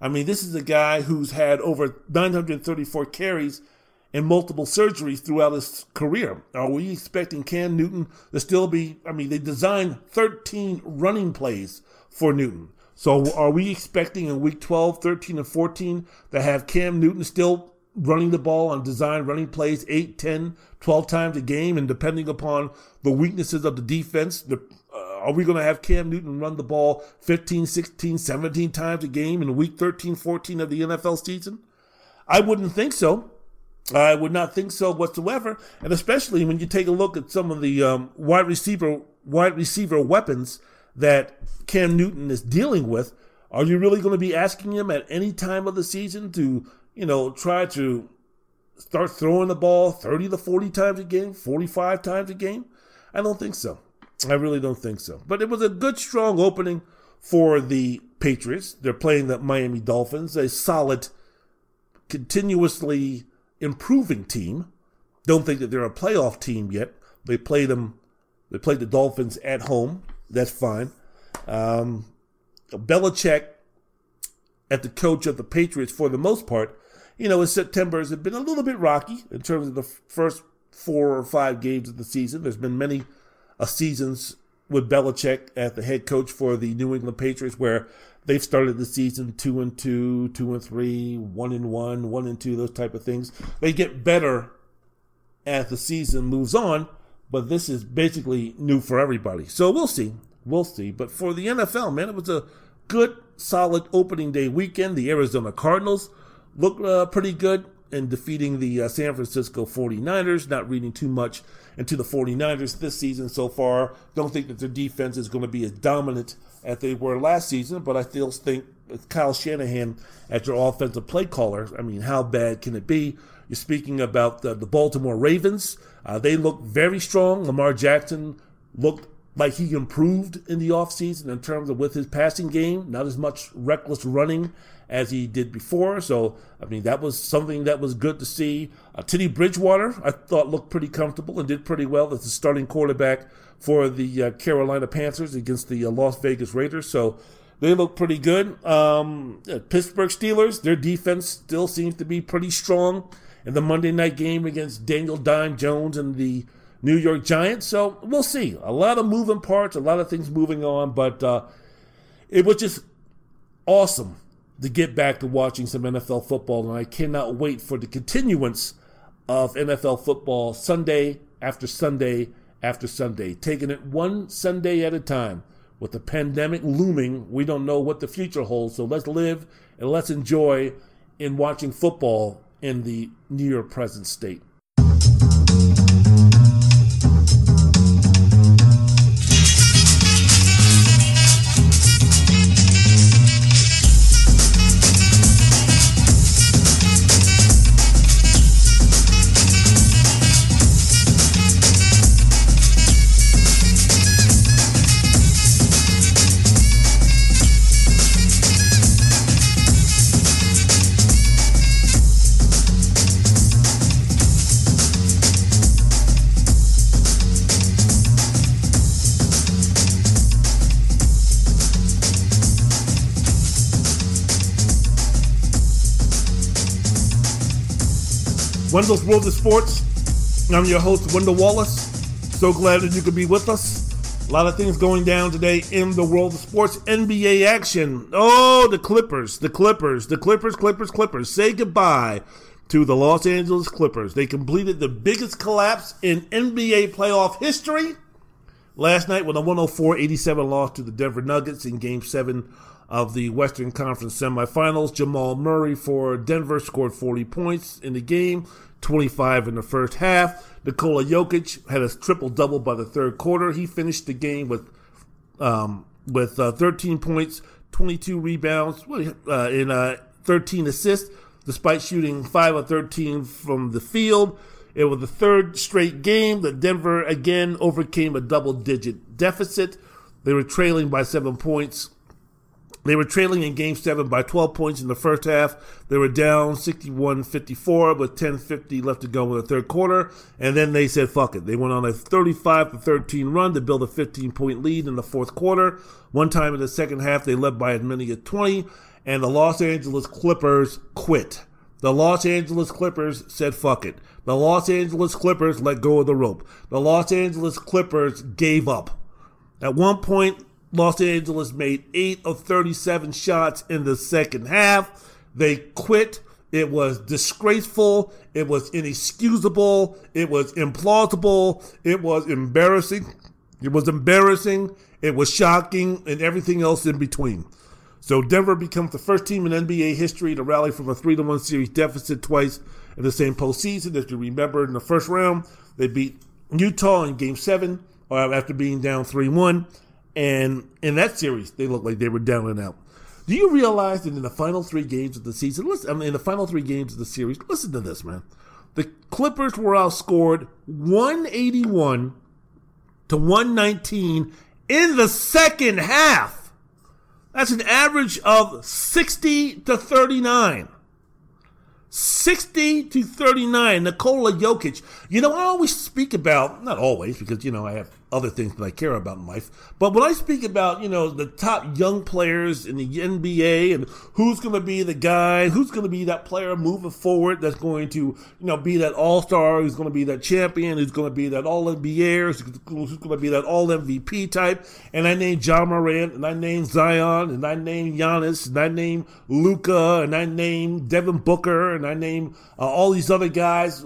[SPEAKER 1] I mean, this is a guy who's had over 934 carries and multiple surgeries throughout his career. Are we expecting Cam Newton to still be? I mean, they designed 13 running plays for Newton. So are we expecting in week 12, 13, and 14 to have Cam Newton still running the ball on design running plays 8, 10, 12 times a game? And depending upon the weaknesses of the defense, the, are we going to have Cam Newton run the ball 15, 16, 17 times a game in week 13, 14 of the NFL season? I wouldn't think so. I would not think so whatsoever, and especially when you take a look at some of the um, wide receiver wide receiver weapons that Cam Newton is dealing with. Are you really going to be asking him at any time of the season to, you know, try to start throwing the ball 30 to 40 times a game, 45 times a game? I don't think so. I really don't think so. But it was a good, strong opening for the Patriots. They're playing the Miami Dolphins, a solid, continuously improving team. Don't think that they're a playoff team yet. They played them. They played the Dolphins at home. That's fine. Um, Belichick, at the coach of the Patriots for the most part, you know, in September has been a little bit rocky in terms of the first four or five games of the season. There's been many uh, seasons with Belichick at the head coach for the New England Patriots where they've started the season two and two, two and three, one and one, one and two, those type of things. They get better as the season moves on, but this is basically new for everybody. So we'll see. We'll see. But for the NFL, man, it was a good, solid opening day weekend. The Arizona Cardinals looked uh, pretty good in defeating the uh, San Francisco 49ers. Not reading too much into the 49ers this season so far. Don't think that their defense is going to be as dominant as they were last season, but I still think Kyle Shanahan as your offensive play caller, I mean, how bad can it be? You're speaking about the, the Baltimore Ravens. Uh, they look very strong. Lamar Jackson looked like he improved in the offseason in terms of with his passing game, not as much reckless running as he did before. So, I mean, that was something that was good to see. Uh, Teddy Bridgewater, I thought, looked pretty comfortable and did pretty well as the starting quarterback for the uh, Carolina Panthers against the uh, Las Vegas Raiders. So, they look pretty good. Um, Pittsburgh Steelers, their defense still seems to be pretty strong in the Monday night game against Daniel Dime Jones and the New York Giants. So we'll see. A lot of moving parts, a lot of things moving on, but uh, it was just awesome to get back to watching some NFL football, and I cannot wait for the continuance of NFL football Sunday after Sunday after Sunday, taking it one Sunday at a time. With the pandemic looming, we don't know what the future holds, so let's live and let's enjoy in watching football in the near present state. Wendell's World of Sports. I'm your host, Wendell Wallace. So glad that you could be with us. A lot of things going down today in the world of sports. NBA action. Oh, the Clippers, the Clippers, the Clippers, Clippers, Clippers. Say goodbye to the Los Angeles Clippers. They completed the biggest collapse in NBA playoff history last night with a 104 87 loss to the Denver Nuggets in Game 7 of the Western Conference semifinals. Jamal Murray for Denver scored 40 points in the game, 25 in the first half. Nikola Jokic had a triple double by the third quarter. He finished the game with um, with uh, 13 points, 22 rebounds, uh, uh, 13 assists, despite shooting 5 of 13 from the field. It was the third straight game that Denver again overcame a double digit deficit. They were trailing by seven points They were trailing in game seven by 12 points in the first half. They were down 61 54 with 10 50 left to go in the third quarter. And then they said, fuck it. They went on a 35 13 run to build a 15 point lead in the fourth quarter. One time in the second half, they led by as many as 20, and the Los Angeles Clippers quit. The Los Angeles Clippers said, fuck it. The Los Angeles Clippers let go of the rope. The Los Angeles Clippers gave up. At one point, Los Angeles made 8 of 37 shots in the second half. They quit. It was disgraceful. It was inexcusable. It was implausible. It was embarrassing. It was embarrassing. It was shocking and everything else in between. So Denver becomes the first team in NBA history to rally from a 3 to 1 series deficit twice in the same postseason. As you remember, in the first round, they beat Utah in game seven uh, after being down 3 1. And in that series, they looked like they were down and out. Do you realize that in the final three games of the season, listen, I mean, in the final three games of the series, listen to this, man. The Clippers were outscored 181 to 119 in the second half. That's an average of 60 to 39. 60 to 39. Nikola Jokic. You know, I always speak about, not always, because, you know, I have other things that I care about in life. But when I speak about, you know, the top young players in the NBA and who's going to be the guy, who's going to be that player moving forward that's going to, you know, be that all star, who's going to be that champion, who's going to be that all NBA, who's going to be that all MVP type. And I name Ja Morant, and I name Zion, and I name Giannis, and I name Luka, and I name Devin Booker, and I name uh, all these other guys.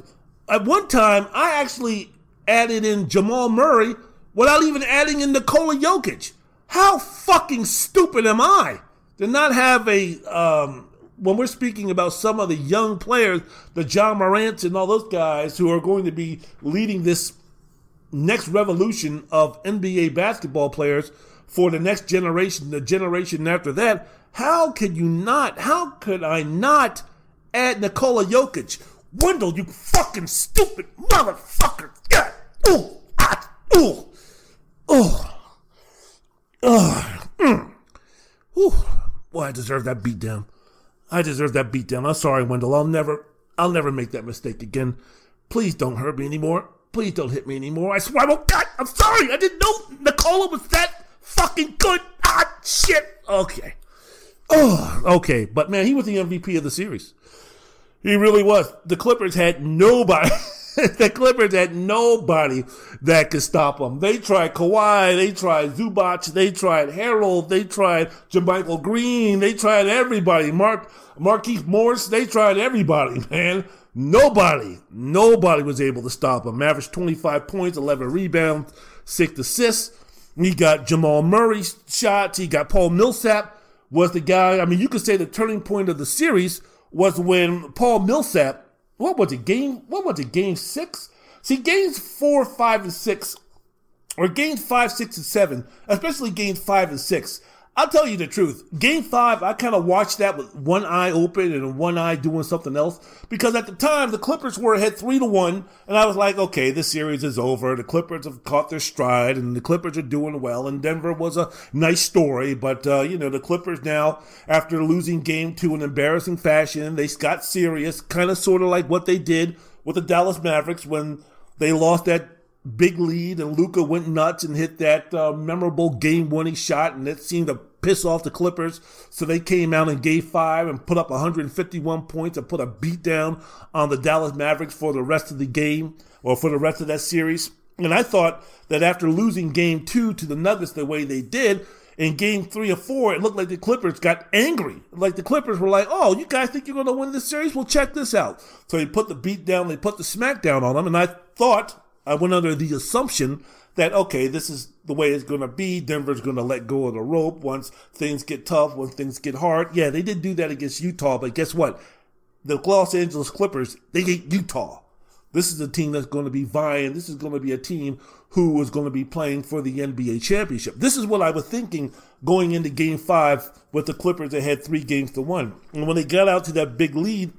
[SPEAKER 1] At one time, I actually added in Jamal Murray without even adding in Nikola Jokic. How fucking stupid am I to not have a um, when we're speaking about some of the young players, the Ja Morants and all those guys who are going to be leading this next revolution of NBA basketball players for the next generation, the generation after that. How could you not? How could I not add Nikola Jokic? Wendell, you fucking stupid motherfucker. God. Ooh. Ah. Ooh. Oh, oh, mm. Whew. Boy, I deserve that beatdown. I deserve that beatdown. I'm sorry, Wendell. I'll never, I'll never make that mistake again. Please don't hurt me anymore. Please don't hit me anymore. I swear I won't. God, I'm sorry. I didn't know Nikola was that fucking good. Ah, shit. Okay. Oh, okay. But man, he was the MVP of the series. He really was. The Clippers had nobody. the Clippers had nobody that could stop them. They tried Kawhi, they tried Zubac, they tried Harrell, they tried JaMychal Green, they tried everybody. Mark Markieff Morris, they tried everybody, man. Nobody, nobody was able to stop him. Averaged 25 points, 11 rebounds, six assists. He got Jamal Murray shots. He got Paul Millsap was the guy. I mean, you could say the turning point of the series was when Paul Millsap what was it? Game what was it? Game six? See, games four, five, and six, or games five, six, and seven, especially games five and six. I'll tell you the truth. Game five, I kind of watched that with one eye open and one eye doing something else because at the time the Clippers were ahead three to one, and I was like, okay, this series is over. The Clippers have caught their stride, and the Clippers are doing well. And Denver was a nice story, but uh, you know the Clippers now, after losing Game two in embarrassing fashion, they got serious, kind of sort of like what they did with the Dallas Mavericks when they lost that big lead, and Luka went nuts and hit that uh, memorable game-winning shot, and it seemed to piss off the Clippers. So they came out in Game Five and put up 151 points and put a beat down on the Dallas Mavericks for the rest of the game or for the rest of that series. And I thought that after losing Game Two to the Nuggets the way they did. In game three or four, it looked like the Clippers got angry. Like the Clippers were like, "Oh, you guys think you're going to win this series? Well, check this out." So they put the beat down, they put the smack down on them, and I thought I went under the assumption that okay, this is the way it's going to be. Denver's going to let go of the rope once things get tough, when things get hard. Yeah, they did do that against Utah, but guess what? The Los Angeles Clippers, they get Utah. This is a team that's going to be vying. This is going to be a team who is going to be playing for the NBA championship. This is what I was thinking going into game five with the Clippers that had three games to one. And when they got out to that big lead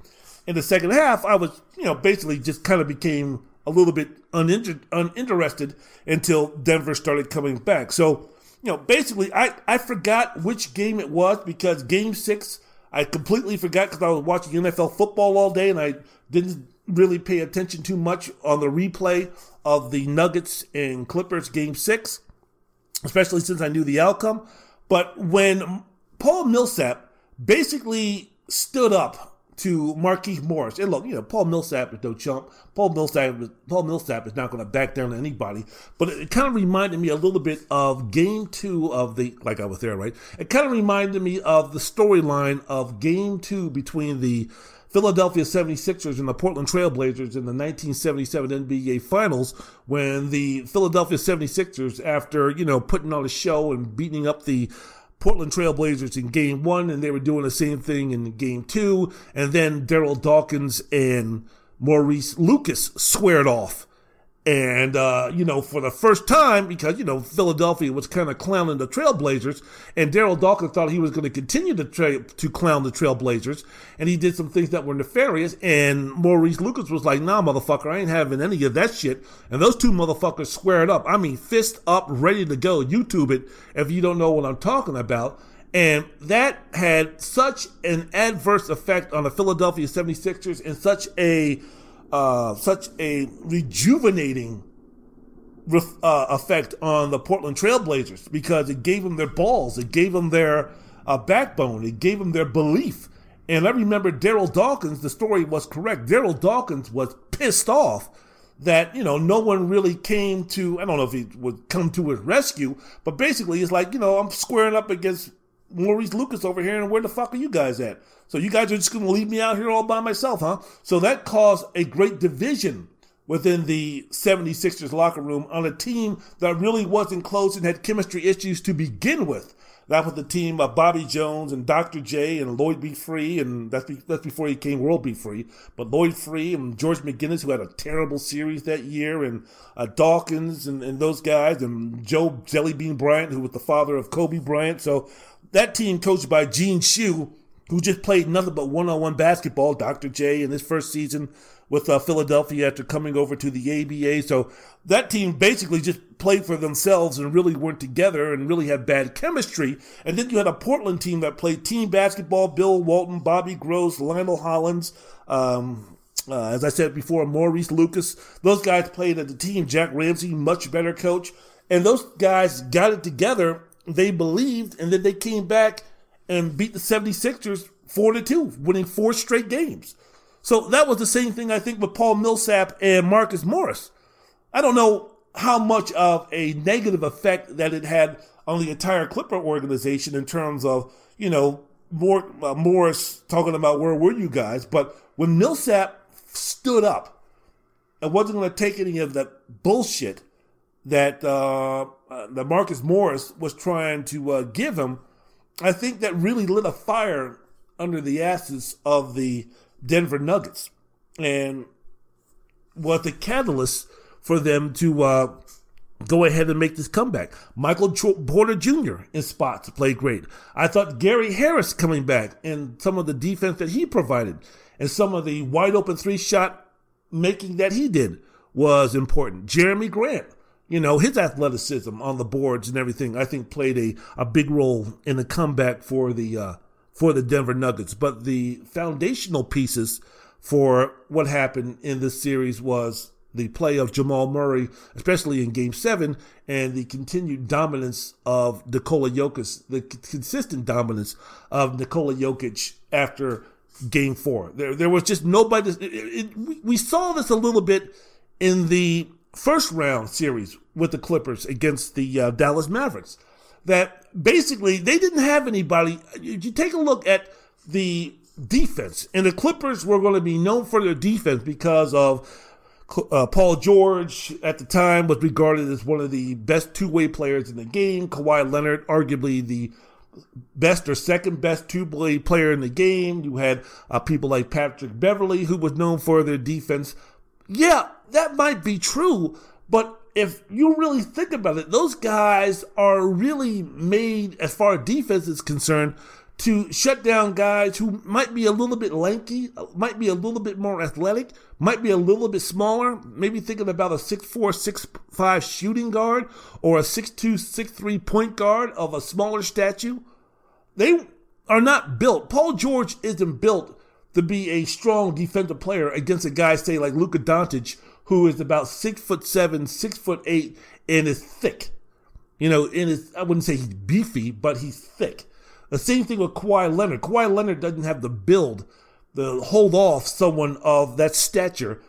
[SPEAKER 1] in the second half, I was, you know, basically just kind of became a little bit uninter- uninterested until Denver started coming back. So you know, basically, I, I forgot which game it was because game six, I completely forgot because I was watching NFL football all day and I didn't really pay attention too much on the replay of the Nuggets and Clippers game six, especially since I knew the outcome. But when Paul Millsap basically stood up to Markieff Morris. And look, you know, Paul Millsap is no chump. Paul Millsap, Paul Millsap is not going to back down to anybody. But it, it kind of reminded me a little bit of Game Two of the, like I was there, right? It kind of reminded me of the storyline of Game Two between the Philadelphia 76ers and the Portland Trailblazers in the 1977 NBA Finals when the Philadelphia 76ers, after, you know, putting on a show and beating up the Portland Trailblazers in game one, and they were doing the same thing in game two. And then Daryl Dawkins and Maurice Lucas squared off and, uh, you know, for the first time, because, you know, Philadelphia was kind of clowning the Trailblazers, and Daryl Dawkins thought he was going to continue to, tra- to clown the Trailblazers, and he did some things that were nefarious, and Maurice Lucas was like, nah, motherfucker, I ain't having any of that shit. And those two motherfuckers squared up. I mean, fist up, ready to go. YouTube it if you don't know what I'm talking about. And that had such an adverse effect on the Philadelphia 76ers and such a uh, such a rejuvenating uh, effect on the Portland Trailblazers because it gave them their balls, it gave them their uh, backbone, it gave them their belief. And I remember Daryl Dawkins, the story was correct. Daryl Dawkins was pissed off that, you know, no one really came to, I don't know if he would come to his rescue, but basically it's like, you know, I'm squaring up against Maurice Lucas over here, and where the fuck are you guys at? So you guys are just going to leave me out here all by myself, huh? So that caused a great division within the 76ers locker room on a team that really wasn't close and had chemistry issues to begin with. That was the team of Bobby Jones and Dr. J and Lloyd B. Free, and that's, be, that's before he came World B. Free. But Lloyd Free and George McGinnis, who had a terrible series that year, and uh, Dawkins and, and those guys, and Joe Jellybean Bryant, who was the father of Kobe Bryant. So that team coached by Gene Shue, who just played nothing but one-on-one basketball. Dr. J in his first season with uh, Philadelphia after coming over to the ABA. So that team basically just played for themselves and really weren't together and really had bad chemistry. And then you had a Portland team that played team basketball. Bill Walton, Bobby Gross, Lionel Hollins. Um, uh, as I said before, Maurice Lucas. Those guys played at the team. Jack Ramsay, much better coach. And those guys got it together they believed, and then they came back and beat the 76ers 4 to 2, winning four straight games. So that was the same thing I think with Paul Millsap and Marcus Morris. I don't know how much of a negative effect that it had on the entire Clipper organization in terms of, you know, more, uh, Morris talking about where were you guys, but when Millsap stood up and wasn't going to take any of that bullshit that uh, uh, that Marcus Morris was trying to uh, give him, I think that really lit a fire under the asses of the Denver Nuggets, and was the catalyst for them to uh, go ahead and make this comeback. Michael Porter Jr. in spots played great. I thought Gary Harris coming back and some of the defense that he provided and some of the wide open three shot making that he did was important. Jerami Grant you know, his athleticism on the boards and everything, I think played a, a big role in the comeback for the uh, for the Denver Nuggets. But the foundational pieces for what happened in this series was the play of Jamal Murray, especially in Game Seven, and the continued dominance of Nikola Jokic, the consistent dominance of Nikola Jokic after Game Four. There, there was just nobody. It, it, we saw this a little bit in the first round series with the Clippers against the uh, Dallas Mavericks. That basically they didn't have anybody. You take a look at the defense, and the Clippers were going to be known for their defense because of uh, Paul George at the time was regarded as one of the best two way players in the game. Kawhi Leonard, arguably the best or second best two way player in the game. You had uh, people like Patrick Beverley, who was known for their defense. Yeah, that might be true, but if you really think about it, those guys are really made, as far as defense is concerned, to shut down guys who might be a little bit lanky, might be a little bit more athletic, might be a little bit smaller, maybe thinking about a 6'4, 6'5 shooting guard or a 6'2, 6'3 point guard of a smaller stature. They are not built. Paul George isn't built to be a strong defensive player against a guy, say, like Luka Doncic, who is about six foot seven, six foot eight, and is thick. You know, and is I wouldn't say he's beefy, but he's thick. The same thing with Kawhi Leonard. Kawhi Leonard doesn't have the build to hold off someone of that stature,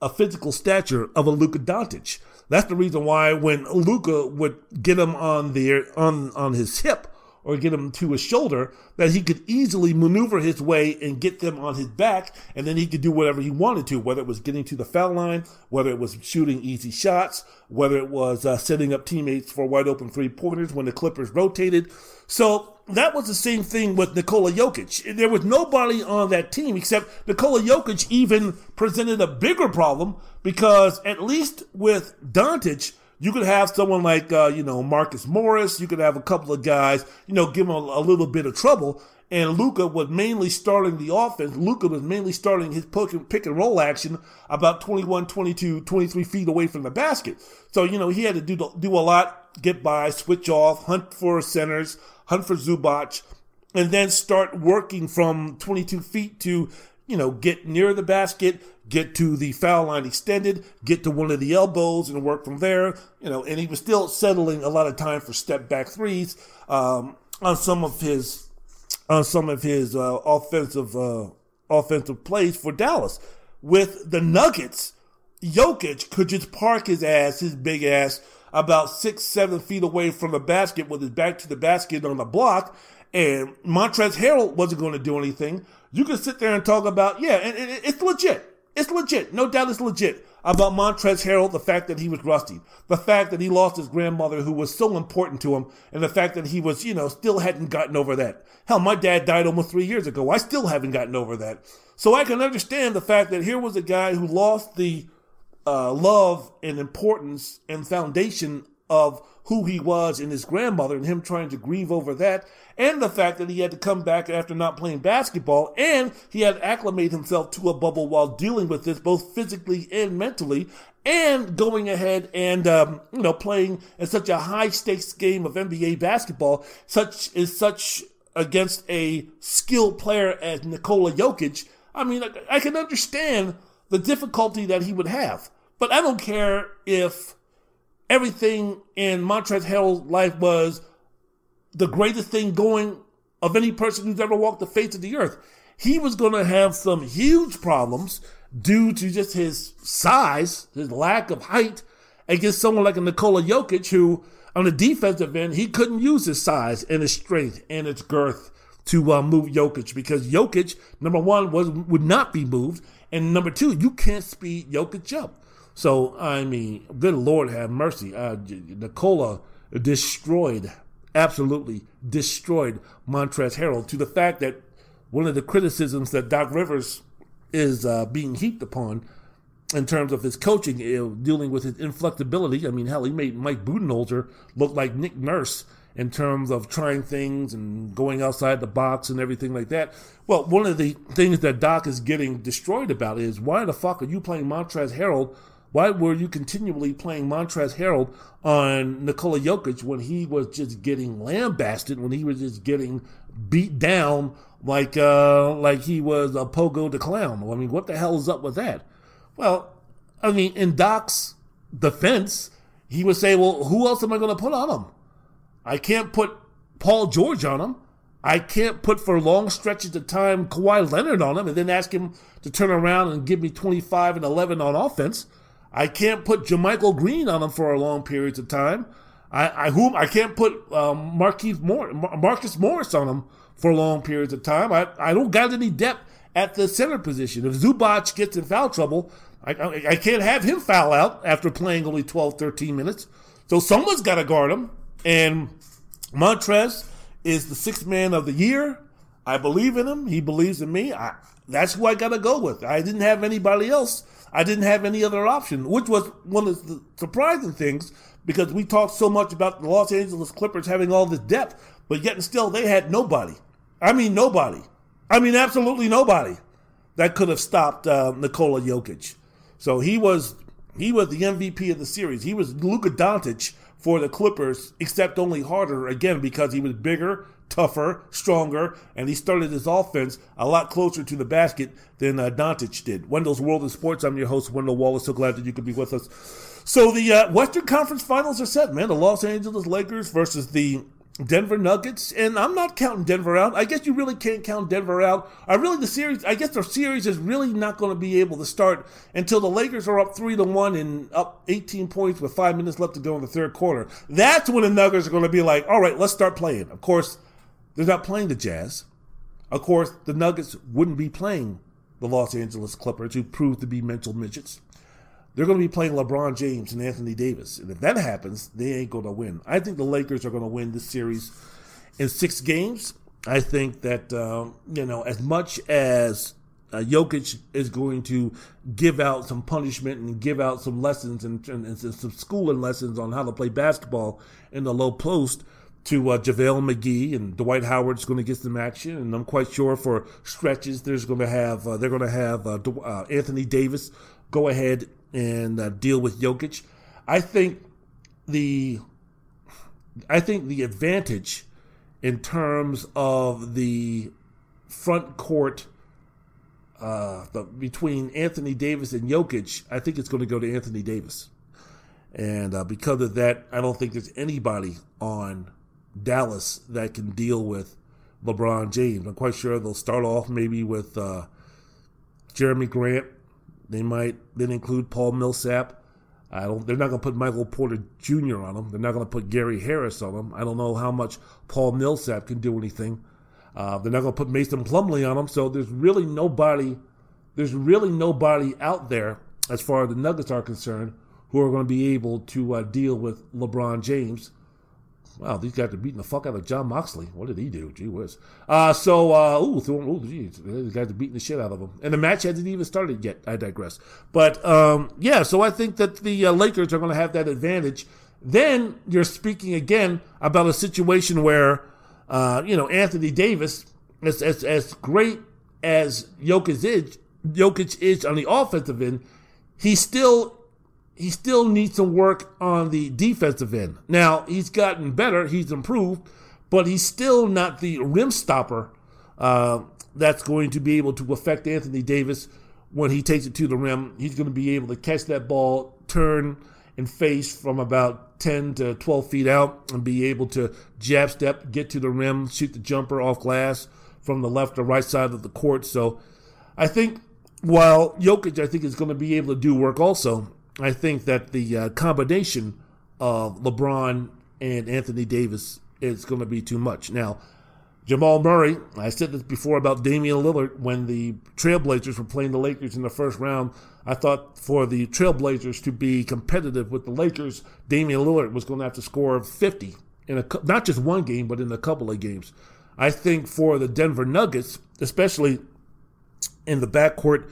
[SPEAKER 1] a physical stature of a Luka Doncic. That's the reason why when Luka would get him on the on on his hip or get him to his shoulder, that he could easily maneuver his way and get them on his back, and then he could do whatever he wanted to, whether it was getting to the foul line, whether it was shooting easy shots, whether it was uh, setting up teammates for wide open three pointers when the Clippers rotated. So that was the same thing with Nikola Jokic. There was nobody on that team except Nikola Jokic even presented a bigger problem because at least with Doncic, you could have someone like, uh, you know, Marcus Morris. You could have a couple of guys, you know, give them a, a little bit of trouble. And Luka was mainly starting the offense. Luka was mainly starting his pick and roll action about 21, 22, 23 feet away from the basket. So, you know, he had to do, do a lot, get by, switch off, hunt for centers, hunt for Zubac, and then start working from 22 feet to, you know, get near the basket, get to the foul line extended, get to one of the elbows and work from there. You know, and he was still settling a lot of time for step back threes um, on some of his on some of his uh, offensive uh, offensive plays for Dallas. With the Nuggets, Jokic could just park his ass, his big ass, about six, seven feet away from the basket with his back to the basket on the block, and Montrezl Harrell wasn't going to do anything. You can sit there and talk about, yeah, and, and it's legit. It's legit. No doubt it's legit about Montrezl Harrell, the fact that he was rusty, the fact that he lost his grandmother who was so important to him, and the fact that he was, you know, still hadn't gotten over that. Hell, my dad died almost three years ago. I still haven't gotten over that. So I can understand the fact that here was a guy who lost the uh, love and importance and foundation of who he was and his grandmother and him trying to grieve over that and the fact that he had to come back after not playing basketball and he had to acclimate himself to a bubble while dealing with this both physically and mentally and going ahead and um, you know playing in such a high stakes game of NBA basketball such is such against a skilled player as Nikola Jokic I mean I, I can understand the difficulty that he would have. But I don't care if everything in Montrezl Harrell's life was the greatest thing going of any person who's ever walked the face of the earth. He was going to have some huge problems due to just his size, his lack of height, against someone like a Nikola Jokic, who on the defensive end, he couldn't use his size and his strength and his girth to uh, move Jokic because Jokic, number one, was would not be moved, and number two, you can't speed Jokic up. So, I mean, good Lord have mercy. Uh, Nikola destroyed, absolutely destroyed Montrezl Harrell to the fact that one of the criticisms that Doc Rivers is uh, being heaped upon in terms of his coaching, you know, dealing with his inflexibility. I mean, hell, he made Mike Budenholzer look like Nick Nurse in terms of trying things and going outside the box and everything like that. Well, one of the things that Doc is getting destroyed about is why the fuck are you playing Montrezl Harrell why were you continually playing Montrezl Harrell on Nikola Jokic when he was just getting lambasted, when he was just getting beat down like uh, like he was a pogo the clown? I mean, what the hell is up with that? Well, I mean, in Doc's defense, he would say, "Well, who else am I going to put on him? I can't put Paul George on him." I can't put for long stretches of time Kawhi Leonard on him and then ask him to turn around and give me 25 and 11 on offense. I can't put JaMychal Green on him for a long periods of time. I, I whom I can't put um, Marquise Moore, Marcus Morris on him for long periods of time. I, I don't got any depth at the center position. If Zubac gets in foul trouble, I, I, I can't have him foul out after playing only 12, 13 minutes. So someone's got to guard him. And Montrez is the sixth man of the year. I believe in him. He believes in me. I, that's who I got to go with. I didn't have anybody else I didn't have any other option, which was one of the surprising things because we talked so much about the Los Angeles Clippers having all this depth, but yet and still they had nobody. I mean, nobody. I mean, absolutely nobody that could have stopped uh, Nikola Jokic. So he was he was the MVP of the series. He was Luka Doncic for the Clippers, except only harder again because he was bigger, tougher, stronger, and he started his offense a lot closer to the basket than uh, did. Wendell's World of Sports. I'm your host, Wendell Wallace. So glad that you could be with us. So the uh, Western Conference Finals are set, man. The Los Angeles Lakers versus the Denver Nuggets, and I'm not counting Denver out. I guess you really can't count Denver out. I really the series. I guess the series is really not going to be able to start until the Lakers are up three to one and up 18 points with five minutes left to go in the third quarter. That's when the Nuggets are going to be like, all right, let's start playing. Of course, they're not playing the Jazz. Of course, the Nuggets wouldn't be playing the Los Angeles Clippers, who proved to be mental midgets they're going to be playing LeBron James and Anthony Davis. And if that happens, they ain't going to win. I think the Lakers are going to win this series in six games. I think that, um, you know, as much as uh, Jokic is going to give out some punishment and give out some lessons and, and, and some schooling lessons on how to play basketball in the low post to uh, JaVale McGee and Dwight Howard's going to get some action, and I'm quite sure for stretches there's going to have uh, they're going to have uh, uh Anthony Davis go ahead and uh, deal with Jokic. I think the I think the advantage in terms of the front court uh, the, between Anthony Davis and Jokic, I think it's going to go to Anthony Davis. And because of that, I don't think there's anybody on Dallas that can deal with LeBron James. I'm quite sure they'll start off maybe with uh, Jerami Grant they might then include Paul Millsap. I don't. They're not going to put Michael Porter Jr. on them. They're not going to put Gary Harris on them. I don't know how much Paul Millsap can do anything. Uh, they're not going to put Mason Plumlee on them. So there's really nobody. There's really nobody out there as far as the Nuggets are concerned who are going to be able to uh, deal with LeBron James Wow, these guys are beating the fuck out of Jon Moxley. What did he do? Gee whiz. Uh, so, uh, ooh, ooh, geez, these guys are beating the shit out of him. And the match hasn't even started yet. I digress. But, um, yeah, so I think that the uh, Lakers are going to have that advantage. Then you're speaking again about a situation where, uh, you know, Anthony Davis, as, as, as great as Jokic is, Jokic is on the offensive end, he still he still needs some work on the defensive end. Now, he's gotten better, he's improved, but he's still not the rim stopper uh, that's going to be able to affect Anthony Davis when he takes it to the rim. He's going to be able to catch that ball, turn, and face from about 10 to 12 feet out and be able to jab step, get to the rim, shoot the jumper off glass from the left or right side of the court. So I think while Jokic, I think, is going to be able to do work also, I think that the uh, combination of LeBron and Anthony Davis is going to be too much. Now, Jamal Murray, I said this before about Damian Lillard when the Trailblazers were playing the Lakers in the first round. I thought for the Trailblazers to be competitive with the Lakers, Damian Lillard was going to have to score 50 in a not just one game, but in a couple of games. I think for the Denver Nuggets, especially in the backcourt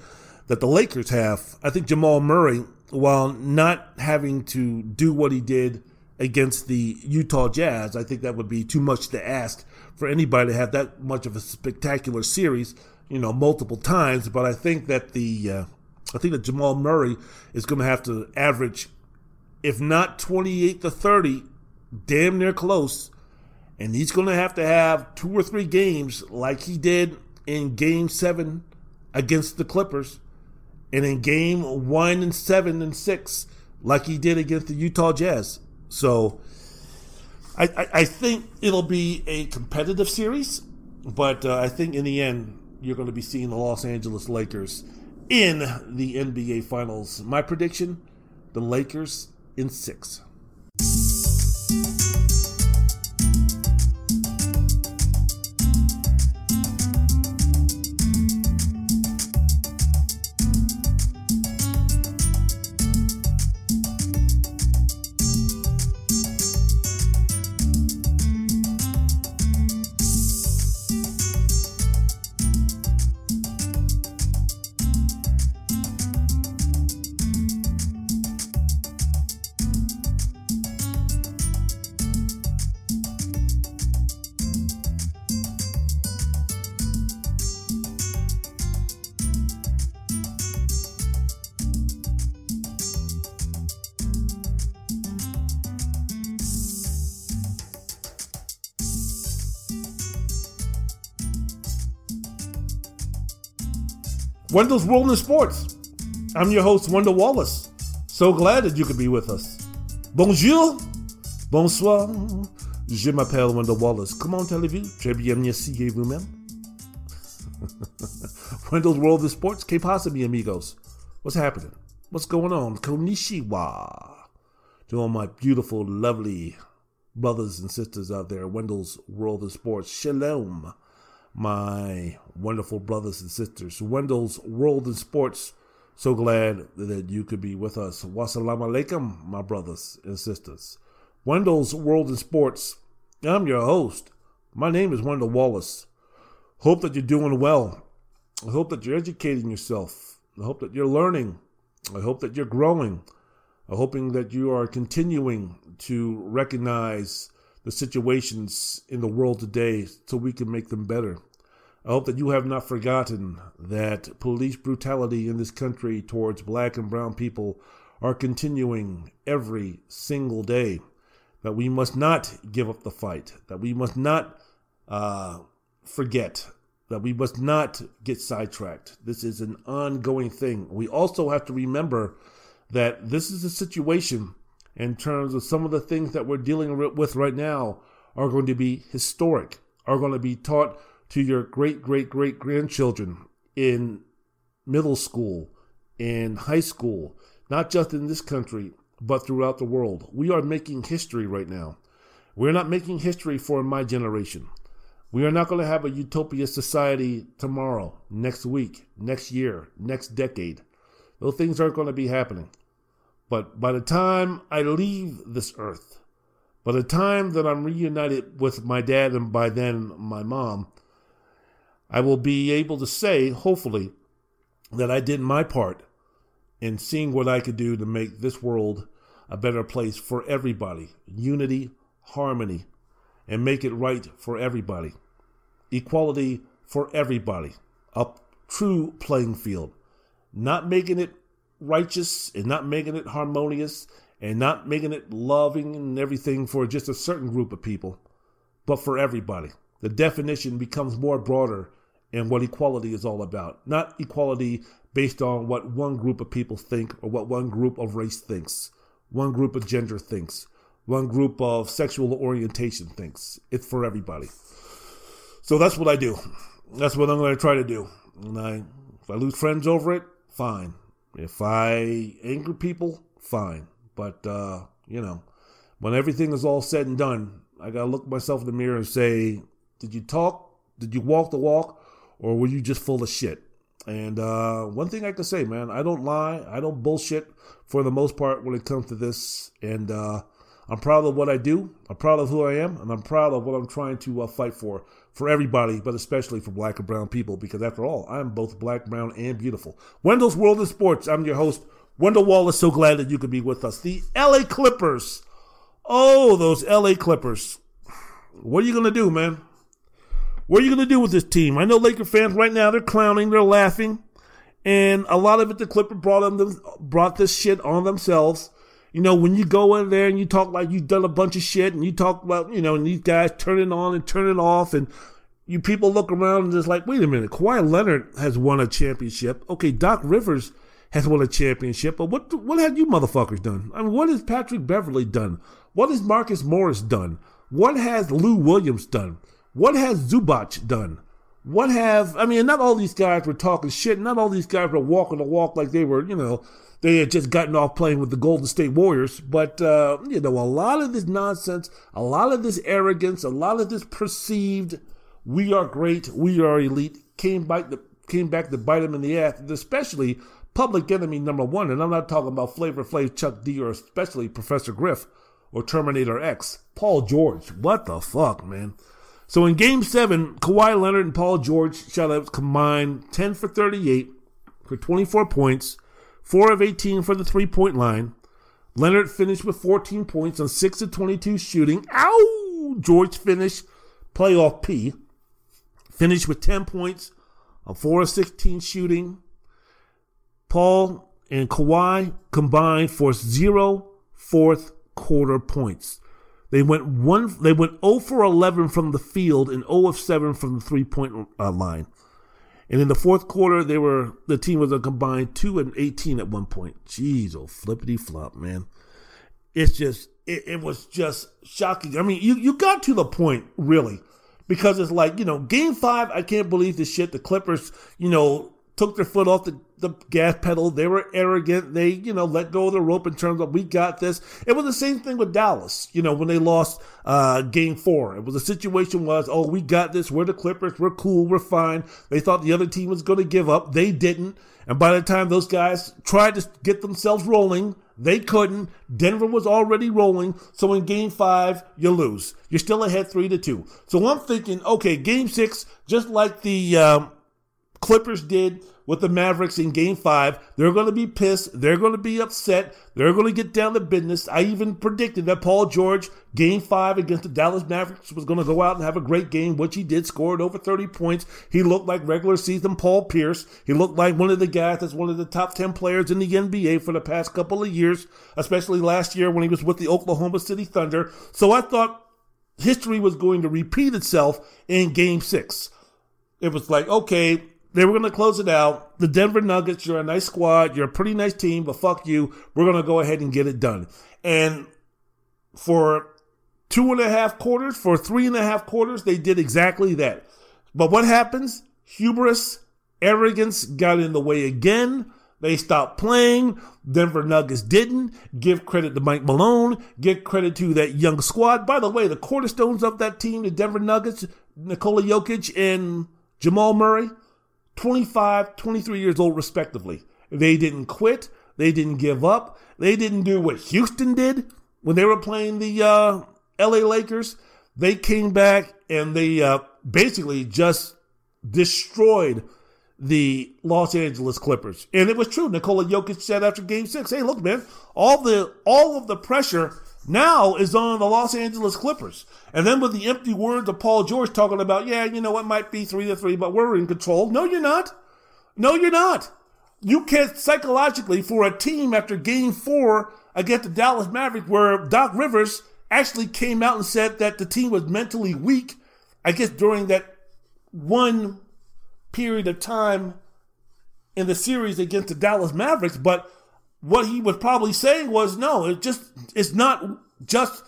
[SPEAKER 1] that the Lakers have, I think Jamal Murray while not having to do what he did against the Utah Jazz, I think that would be too much to ask for anybody to have that much of a spectacular series, you know, multiple times. But I think that the uh, I think that Jamal Murray is going to have to average, if not 28 to 30, damn near close. And he's going to have to have two or three games like he did in game seven against the Clippers and in game one and seven and six, like he did against the Utah Jazz. So I, I, I think it'll be a competitive series, but uh, I think in the end, you're going to be seeing the Los Angeles Lakers in the NBA Finals. My prediction the Lakers in six. Wendell's World in Sports. I'm your host, Wendell Wallace. So glad that you could be with us. Bonjour, bonsoir. Je m'appelle Wendell Wallace. Comment allez-vous? Très bien, merci et vous-même. Wendell's World of Sports. Que pasa, mi amigos? What's happening? What's going on? Konnichiwa. To all my beautiful, lovely brothers and sisters out there, Wendell's World of Sports. Shalom, my wonderful brothers and sisters. Wendell's World of Sports. So glad that you could be with us. Wassalamu alaikum, my brothers and sisters. Wendell's World in Sports. I'm your host. My name is Wendell Wallace. Hope that you're doing well. I hope that you're educating yourself. I hope that you're learning. I hope that you're growing. I'm hoping that you are continuing to recognize the situations in the world today so we can make them better. I hope that you have not forgotten that police brutality in this country towards black and brown people are continuing every single day. That we must not give up the fight. That we must not uh, forget. That we must not get sidetracked. This is an ongoing thing. We also have to remember that this is a situation in terms of some of the things that we're dealing with right now are going to be historic, are going to be taught to your great great great grandchildren in middle school, in high school, not just in this country, but throughout the world. We are making history right now. We're not making history for my generation. We are not going to have a utopia society tomorrow, next week, next year, next decade. Those things aren't going to be happening. But by the time I leave this earth, by the time that I'm reunited with my dad and by then my mom, I will be able to say, hopefully, that I did my part in seeing what I could do to make this world a better place for everybody. Unity, harmony, and make it right for everybody. Equality for everybody. A true playing field. Not making it righteous and not making it harmonious and not making it loving and everything for just a certain group of people, but for everybody. The definition becomes more broader and what equality is all about. Not equality based on what one group of people think or what one group of race thinks, one group of gender thinks, one group of sexual orientation thinks. It's for everybody. So that's what I do. That's what I'm going to try to do. And I, if I lose friends over it, fine. If I anger people, fine. But uh, you know, when everything is all said and done, I gotta look myself in the mirror and say, did you talk? Did you walk the walk? or were you just full of shit? And uh, one thing I can say, man, I don't lie. I don't bullshit for the most part when it comes to this. And uh, I'm proud of what I do. I'm proud of who I am. And I'm proud of what I'm trying to uh, fight for, for everybody, but especially for black and brown people, because after all, I'm both black, brown, and beautiful. Wendell's World of Sports. I'm your host, Wendell Wallace. So glad that you could be with us. The LA Clippers. Oh, those LA Clippers. What are you going to do, man? What are you going to do with this team? I know Laker fans right now, they're clowning, they're laughing. And a lot of it, the Clippers brought them, brought this shit on themselves. You know, when you go in there and you talk like you've done a bunch of shit and you talk about, you know, and these guys turn it on and turn it off and you people look around and just like, wait a minute, Kawhi Leonard has won a championship. Okay, Doc Rivers has won a championship, but what what have you motherfuckers done? I mean, what has Patrick Beverley done? What has Marcus Morris done? What has Lou Williams done? What has Zubac done? What have I mean? Not all these guys were talking shit. Not all these guys were walking the walk like they were, you know, they had just gotten off playing with the Golden State Warriors. But uh, you know, a lot of this nonsense, a lot of this arrogance, a lot of this perceived "we are great, we are elite" came back to came back to bite them in the ass, especially Public Enemy number one. And I'm not talking about Flavor Flav, Chuck D, or especially Professor Griff or Terminator X. Paul George, what the fuck, man? So in game seven, Kawhi Leonard and Paul George shot out combined 10 for 38 for 24 points, 4 of 18 for the three point line. Leonard finished with 14 points on 6 of 22 shooting. Ow! George finished playoff P. Finished with 10 points on 4 of 16 shooting. Paul and Kawhi combined for zero fourth quarter points. They went one. They went 0 for 11 from the field and 0 of 7 from the three point uh, line. And in the fourth quarter, they were the team was a combined two and eighteen at one point. Jeez, oh flippity flop, man! It's just it, it was just shocking. I mean, you you got to the point really because it's like you know, game five. I can't believe this shit. The Clippers, you know, took their foot off the, the gas pedal. They were arrogant. They, you know, let go of the rope in terms of we got this. It was the same thing with Dallas, you know, when they lost uh, game four. It was a situation was, oh, we got this. We're the Clippers. We're cool. We're fine. They thought the other team was going to give up. They didn't. And by the time those guys tried to get themselves rolling, they couldn't. Denver was already rolling. So in game five, you lose. You're still ahead three to two. So I'm thinking, okay, game six, just like the um, Clippers did with the Mavericks in game five. They're going to be pissed. They're going to be upset. They're going to get down to business. I even predicted that Paul George, game five against the Dallas Mavericks, was going to go out and have a great game, which he did, scored over 30 points. He looked like regular season Paul Pierce. He looked like one of the guys that's one of the top 10 players in the NBA for the past couple of years, especially last year when he was with the Oklahoma City Thunder. So I thought history was going to repeat itself in game six. It was like, okay, they were going to close it out. The Denver Nuggets, you're a nice squad. You're a pretty nice team, but fuck you. We're going to go ahead and get it done. And for two and a half quarters, for three and a half quarters, they did exactly that. But what happens? Hubris, arrogance got in the way again. They stopped playing. Denver Nuggets didn't. Give credit to Mike Malone. Give credit to that young squad. By the way, the cornerstones of that team, the Denver Nuggets, Nikola Jokic and Jamal Murray, 25, 23 years old, respectively. They didn't quit. They didn't give up. They didn't do what Houston did when they were playing the uh, LA Lakers. They came back and they uh, basically just destroyed the Los Angeles Clippers. And it was true. Nikola Jokic said after game six, hey, look, man, all the all of the pressure now is on the Los Angeles Clippers. And then with the empty words of Paul George talking about, yeah, you know, it might be three to three, but we're in control. No, you're not. No, you're not. You can't psychologically for a team after game four against the Dallas Mavericks where Doc Rivers actually came out and said that the team was mentally weak, I guess during that one period of time in the series against the Dallas Mavericks, but what he was probably saying was no, it just it's not just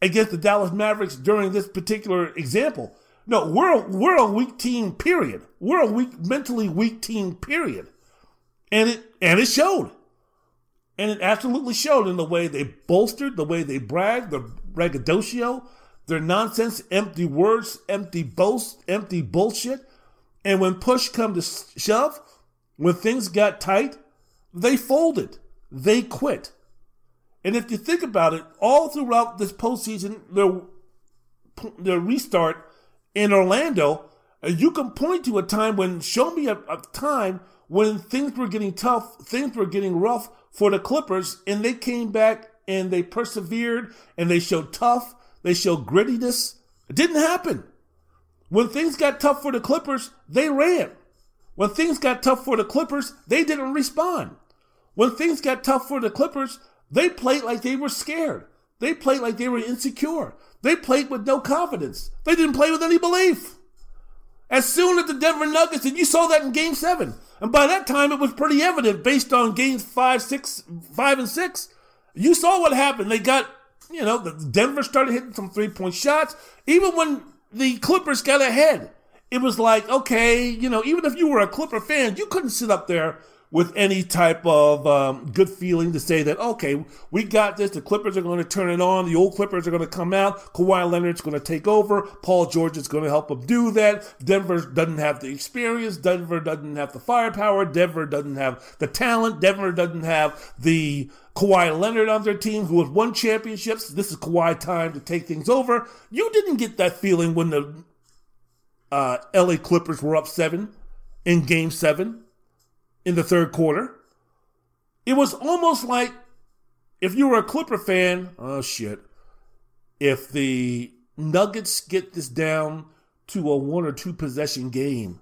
[SPEAKER 1] against the Dallas Mavericks during this particular example. No, we're a, we're a weak team. Period. We're a weak, mentally weak team. Period. And it and it showed, and it absolutely showed in the way they bolstered, the way they bragged, the braggadocio, their nonsense, empty words, empty boasts, empty bullshit. And when push come to shove, when things got tight, they folded they quit. And if you think about it, all throughout this postseason, their, their restart in Orlando, uh, you can point to a time when, show me a, a time when things were getting tough, things were getting rough for the Clippers, and they came back and they persevered and they showed tough, they showed grittiness. It didn't happen. When things got tough for the Clippers, they ran. When things got tough for the Clippers, they didn't respond. When things got tough for the Clippers, they played like they were scared. They played like they were insecure. They played with no confidence. They didn't play with any belief. As soon as the Denver Nuggets, and you saw that in game seven. And by that time, it was pretty evident based on games five, six, five, and six. You saw what happened. They got, you know, the Denver started hitting some three point shots. Even when the Clippers got ahead, it was like, okay, you know, even if you were a Clipper fan, you couldn't sit up there with any type of um, good feeling to say that, okay, we got this. The Clippers are going to turn it on. The old Clippers are going to come out. Kawhi Leonard's going to take over. Paul George is going to help them do that. Denver doesn't have the experience. Denver doesn't have the firepower. Denver doesn't have the talent. Denver doesn't have the Kawhi Leonard on their team who has won championships. This is Kawhi time to take things over. You didn't get that feeling when the uh, LA Clippers were up seven in game seven in the third quarter. It was almost like if you were a Clipper fan, oh shit. If the Nuggets get this down to a one or two possession game,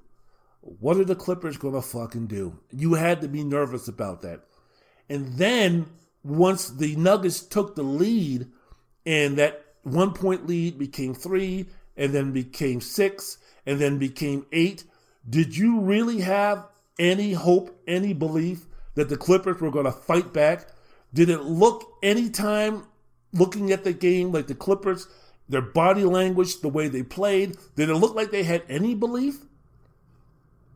[SPEAKER 1] what are the Clippers going to fucking do? You had to be nervous about that. And then once the Nuggets took the lead and that one point lead became three and then became six and then became eight, Did you really have any hope, any belief that the Clippers were going to fight back? Did it look anytime looking at the game like the Clippers, their body language, the way they played, did it look like they had any belief?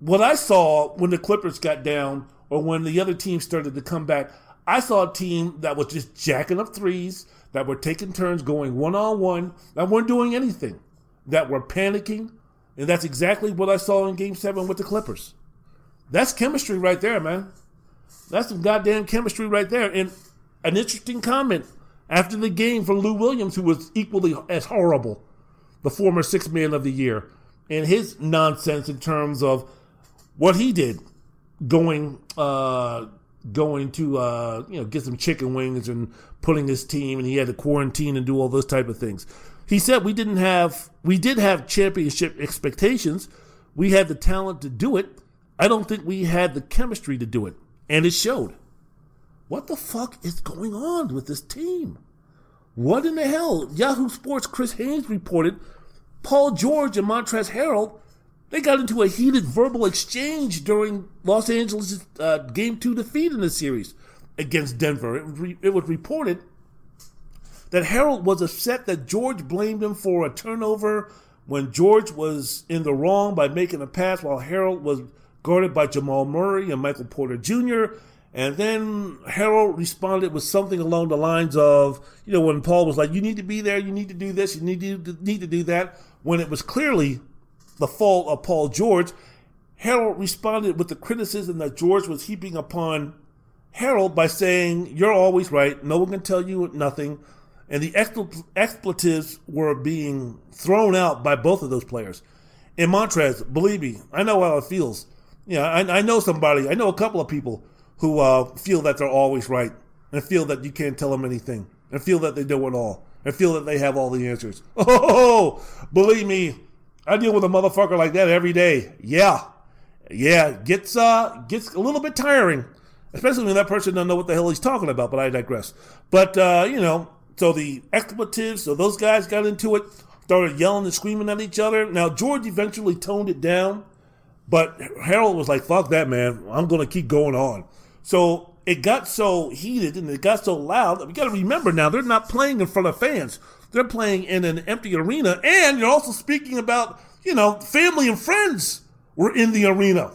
[SPEAKER 1] What I saw when the Clippers got down or when the other team started to come back, I saw a team that was just jacking up threes, that were taking turns going one on one, that weren't doing anything, that were panicking. And that's exactly what I saw in game seven with the Clippers. That's chemistry right there, man. That's some goddamn chemistry right there. And an interesting comment after the game from Lou Williams, who was equally as horrible, the former six man of the year, and his nonsense in terms of what he did going uh, going to uh, you know get some chicken wings and putting his team and he had to quarantine and do all those type of things. He said we didn't have we did have championship expectations. We had the talent to do it. I don't think we had the chemistry to do it. And it showed. What the fuck is going on with this team? What in the hell? Yahoo Sports Chris Haynes reported Paul George and Montrezl Harrell they got into a heated verbal exchange during Los Angeles' uh, Game 2 defeat in the series against Denver. It re- it was reported that Harrell was upset that George blamed him for a turnover when George was in the wrong by making a pass while Harrell was guarded by Jamal Murray and Michael Porter Jr. And then Harrell responded with something along the lines of, you know, when Paul was like, "You need to be there. You need to do this. You need to need to do that." When it was clearly the fault of Paul George, Harrell responded with the criticism that George was heaping upon Harrell by saying, You're always right. No one can tell you nothing. And the expletives were being thrown out by both of those players. In Montrez, believe me, I know how it feels. Yeah, I, I know somebody, I know a couple of people who uh, feel that they're always right and feel that you can't tell them anything and feel that they know it all and feel that they have all the answers. Oh, believe me, I deal with a motherfucker like that every day. Yeah. Yeah, gets uh gets a little bit tiring, especially when that person doesn't know what the hell he's talking about, but I digress. But uh, you know, so the expletives, so those guys got into it, started yelling and screaming at each other. Now George eventually toned it down, but Harrell was like, fuck that man, I'm gonna keep going on. So it got so heated and it got so loud. We gotta remember now, they're not playing in front of fans. They're playing in an empty arena, and you're also speaking about, you know, family and friends were in the arena.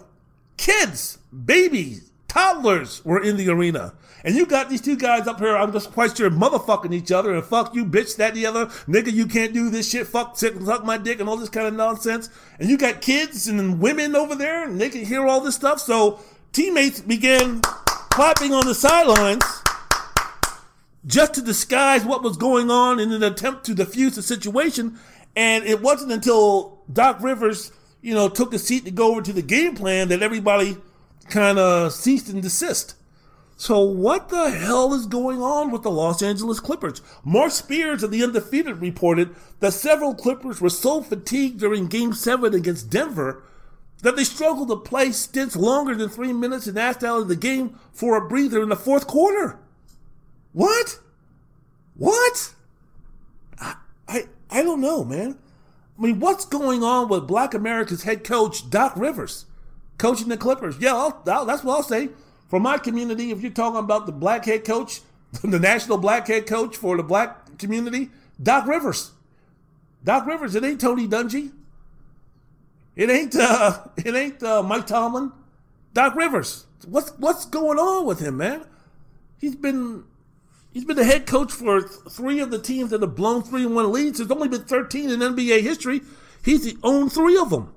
[SPEAKER 1] Kids, babies, toddlers were in the arena. And you got these two guys up here, I'm just quite sure, motherfucking each other and fuck you, bitch, that, the other, nigga, you can't do this shit, fuck, suck my dick, and all this kind of nonsense. And you got kids and women over there, and they can hear all this stuff. So teammates began clapping on the sidelines just to disguise what was going on in an attempt to defuse the situation. And it wasn't until Doc Rivers, you know, took a seat to go over to the game plan that everybody kind of ceased and desist. So what the hell is going on with the Los Angeles Clippers? Mark Spears of the Undefeated reported that several Clippers were so fatigued during Game 7 against Denver that they struggled to play stints longer than three minutes and asked out of the game for a breather in the fourth quarter. What? What? I, I, I don't know, man. I mean, what's going on with Black America's head coach, Doc Rivers, coaching the Clippers? Yeah, I'll, I'll, that's what I'll say. For my community, if you're talking about the black head coach, the national black head coach for the black community, Doc Rivers. Doc Rivers, it ain't Tony Dungy. It ain't uh, it ain't uh, Mike Tomlin. Doc Rivers. What's what's going on with him, man? He's been He's been the head coach for three of the teams that have blown three and one leads. There's only been 13 in NBA history. He's the owned three of them.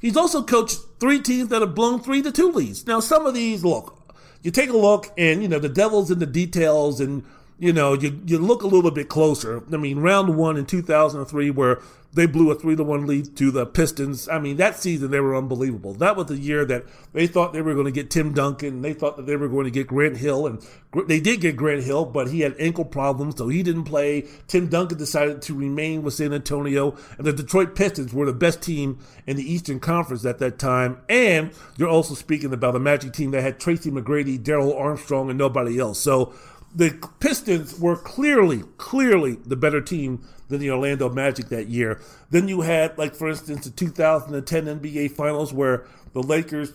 [SPEAKER 1] He's also coached three teams that have blown three to two leads. Now, some of these, look, you take a look and, you know, the devil's in the details and, you know, you, you look a little bit closer. I mean, round one in 2003, where they blew a three to one lead to the Pistons. I mean, that season they were unbelievable. That was the year that they thought they were going to get Tim Duncan. They thought that they were going to get Grant Hill, and they did get Grant Hill, but he had ankle problems, so he didn't play. Tim Duncan decided to remain with San Antonio, and the Detroit Pistons were the best team in the Eastern Conference at that time. And you're also speaking about a Magic team that had Tracy McGrady, Darrell Armstrong, and nobody else. So the Pistons were clearly, clearly the better team than the Orlando Magic that year. Then you had, like, for instance, the 2010 NBA Finals where the Lakers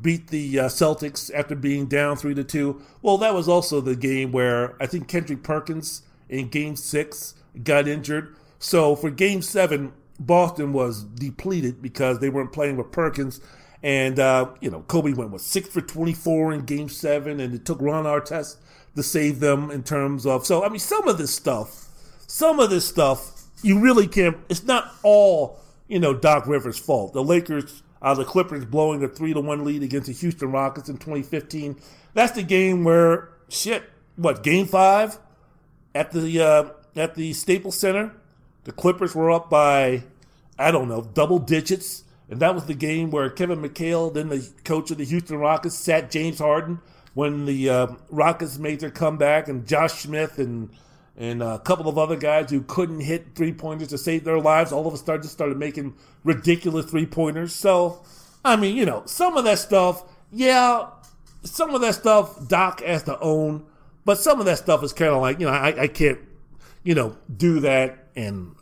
[SPEAKER 1] beat the uh, Celtics after being down 3 to 2. Well, that was also the game where I think Kendrick Perkins in game six got injured. So for game seven, Boston was depleted because they weren't playing with Perkins. And, uh, you know, Kobe went, with 6 for 24 in game seven, and it took Ron Artest to save them in terms of. So, I mean, some of this stuff, some of this stuff, you really can't. It's not all, you know, Doc Rivers' fault. The Lakers, uh, the Clippers blowing a 3 to 1 lead against the Houston Rockets in 2015. That's the game where, shit, what, game five at the, uh, at the Staples Center? The Clippers were up by, I don't know, double digits. And that was the game where Kevin McHale, then the coach of the Houston Rockets, sat James Harden when the uh, Rockets made their comeback, and Josh Smith and and a couple of other guys who couldn't hit three pointers to save their lives, all of a sudden just started making ridiculous three pointers. So, I mean, you know, some of that stuff, yeah, some of that stuff Doc has to own, but some of that stuff is kind of like, you know, I, I can't, you know, do that and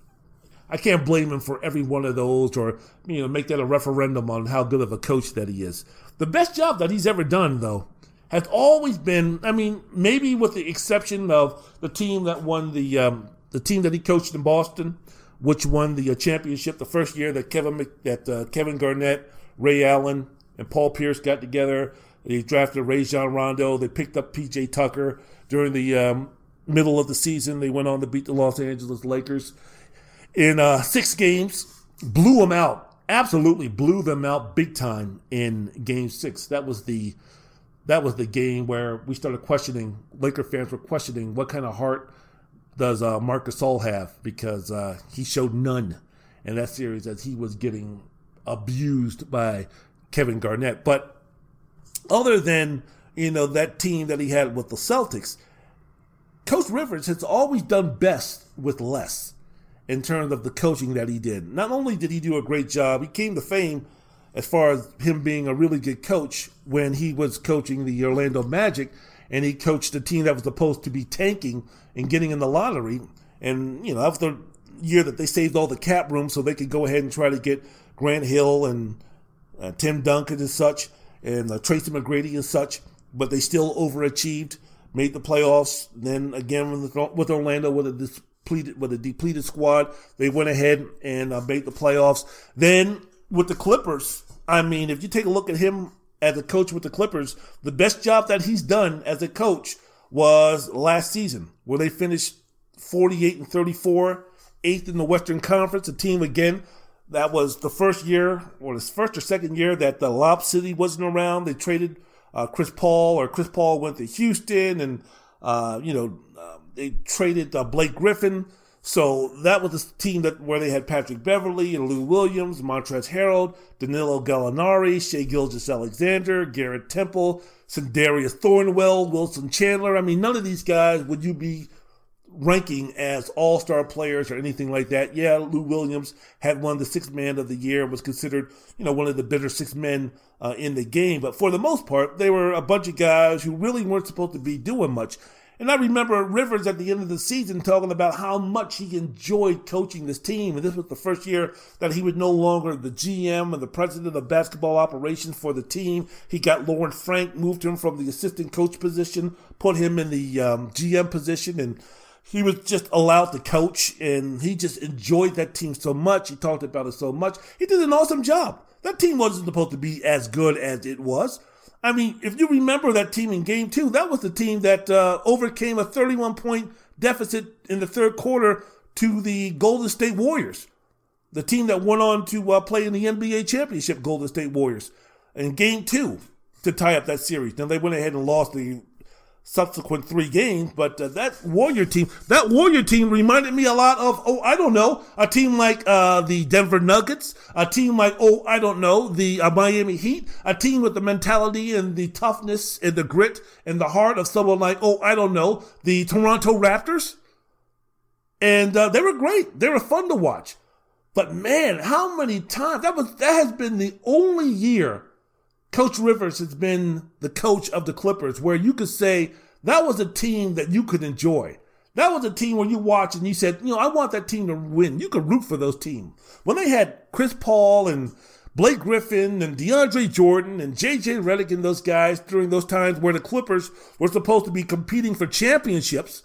[SPEAKER 1] I can't blame him for every one of those or, you know, make that a referendum on how good of a coach that he is. The best job that he's ever done, though, has always been. I mean, maybe with the exception of the team that won the um, the team that he coached in Boston, which won the uh, championship the first year that Kevin that uh, Kevin Garnett, Ray Allen, and Paul Pierce got together. They drafted Rajon Rondo. They picked up P.J. Tucker during the um, middle of the season. They went on to beat the Los Angeles Lakers in uh, six games. Blew them out. Absolutely blew them out big time in Game Six. That was the that was the game where we started questioning. Laker fans were questioning what kind of heart does uh, Marc Gasol have because uh, he showed none in that series as he was getting abused by Kevin Garnett. But other than you know that team that he had with the Celtics, Coach Rivers has always done best with less in terms of the coaching that he did. Not only did he do a great job, he came to fame as far as him being a really good coach when he was coaching the Orlando Magic and he coached a team that was supposed to be tanking and getting in the lottery. And, you know, that was the year that they saved all the cap room so they could go ahead and try to get Grant Hill and uh, Tim Duncan and such and uh, Tracy McGrady and such, but they still overachieved, made the playoffs. Then again with Orlando with a depleted with a depleted squad, they went ahead and uh, made the playoffs. Then with the Clippers, I mean, if you take a look at him as a coach with the Clippers, the best job that he's done as a coach was last season, where they finished 48 and 34, eighth in the Western Conference. A team again that was the first year, or the first or second year that the Lob City wasn't around. They traded uh, Chris Paul, or Chris Paul went to Houston, and uh, you know uh, they traded uh, Blake Griffin. So that was the team that where they had Patrick Beverley and Lou Williams, Montrezl Harrell, Danilo Gallinari, Shai Gilgeous-Alexander, Garrett Temple, Sindarius Thornwell, Wilson Chandler. I mean, none of these guys would you be ranking as all star players or anything like that. Yeah, Lou Williams had won the sixth man of the year, and was considered, you know, one of the better six men uh, in the game. But for the most part, they were a bunch of guys who really weren't supposed to be doing much. And I remember Rivers at the end of the season talking about how much he enjoyed coaching this team. And this was the first year that he was no longer the GM and the president of basketball operations for the team. He got Lawrence Frank, moved him from the assistant coach position, put him in the um, GM position, and he was just allowed to coach. And he just enjoyed that team so much. He talked about it so much. He did an awesome job. That team wasn't supposed to be as good as it was. I mean, if you remember that team in game two, that was the team that uh, overcame a 31 point deficit in the third quarter to the Golden State Warriors, the team that went on to uh, play in the NBA championship, Golden State Warriors, in game two to tie up that series. Then they went ahead and lost the subsequent three games. But uh, that Warrior team, that Warrior team reminded me a lot of, oh, I don't know, a team like uh, the Denver Nuggets, a team like, oh, I don't know, the uh, Miami Heat, a team with the mentality and the toughness and the grit and the heart of someone like, oh, I don't know, the Toronto Raptors. And uh, they were great. They were fun to watch. But man, how many times that was that has been the only year Coach Rivers has been the coach of the Clippers, where you could say that was a team that you could enjoy. That was a team where you watch and you said, you know, I want that team to win. You could root for those teams. When they had Chris Paul and Blake Griffin and DeAndre Jordan and JJ Redick and those guys during those times where the Clippers were supposed to be competing for championships.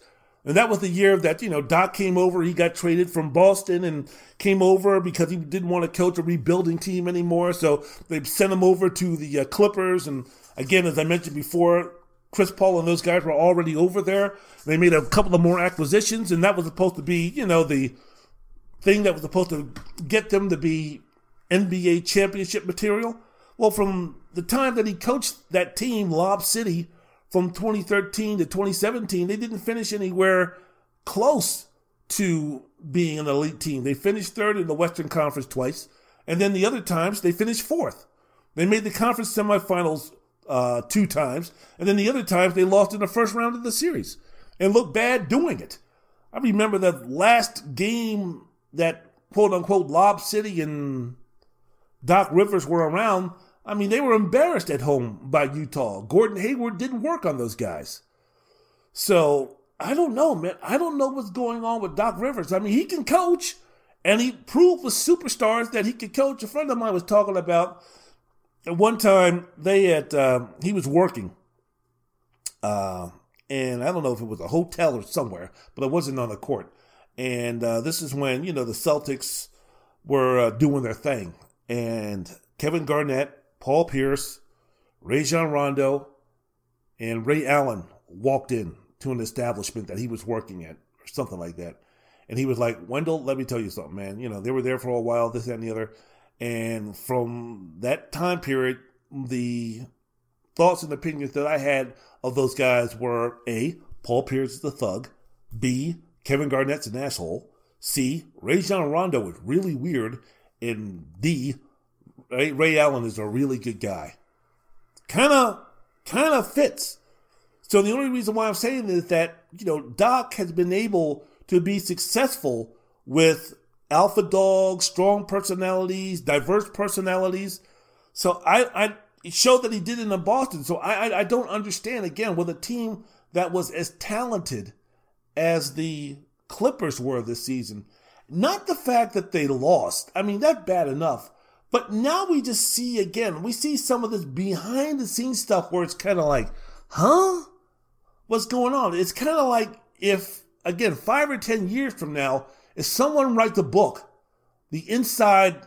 [SPEAKER 1] And that was the year that, you know, Doc came over. He got traded from Boston and came over because he didn't want to coach a rebuilding team anymore. So they sent him over to the uh, Clippers. And again, as I mentioned before, Chris Paul and those guys were already over there. They made a couple of more acquisitions, and that was supposed to be, you know, the thing that was supposed to get them to be NBA championship material. Well, from the time that he coached that team, Lob City, from 2013 to 2017, they didn't finish anywhere close to being an elite team. They finished third in the Western Conference twice, and then the other times they finished fourth. They made the conference semifinals uh, two times, and then the other times they lost in the first round of the series and looked bad doing it. I remember the last game that quote unquote Lob City and Doc Rivers were around. I mean, they were embarrassed at home by Utah. Gordon Hayward didn't work on those guys. So I don't know, man. I don't know what's going on with Doc Rivers. I mean, he can coach, and he proved with superstars that he could coach. A friend of mine was talking about at one time they had uh, he was working, uh, and I don't know if it was a hotel or somewhere, but it wasn't on the court. And uh, this is when you know the Celtics were uh, doing their thing, and Kevin Garnett, Paul Pierce, Rajon Rondo, and Ray Allen walked in to an establishment that he was working at, or something like that. And he was like, Wendell, let me tell you something, man. You know, they were there for a while, this, that, and the other. And from that time period, the thoughts and opinions that I had of those guys were A, Paul Pierce is a thug. B, Kevin Garnett's an asshole. C, Rajon Rondo is really weird. And D, Ray, Ray Allen is a really good guy. Kind of, kind of fits. So the only reason why I'm saying is that, you know, Doc has been able to be successful with alpha dogs, strong personalities, diverse personalities. So I, I showed that he did it in Boston. So I, I, I don't understand again with a team that was as talented as the Clippers were this season. Not the fact that they lost. I mean, that's bad enough. But now we just see again, we see some of this behind the scenes stuff where it's kind of like, huh? What's going on? It's kind of like if, again, five or 10 years from now, if someone writes a book, the inside,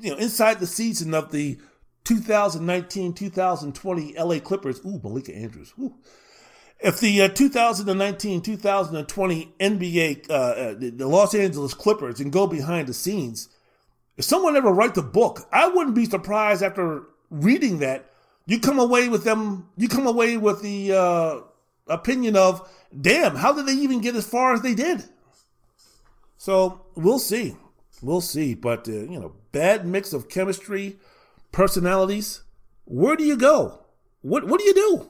[SPEAKER 1] you know, inside the season of the 2019-2020 LA Clippers, ooh, Malika Andrews, ooh. If the uh, 2019-2020 NBA, uh, uh, the Los Angeles Clippers, and go behind the scenes, if someone ever writes a book, I wouldn't be surprised after reading that you come away with them. You come away with the uh, opinion of, "Damn, how did they even get as far as they did?" So we'll see. We'll see. But, uh, you know, bad mix of chemistry, personalities. Where do you go? What, what do you do?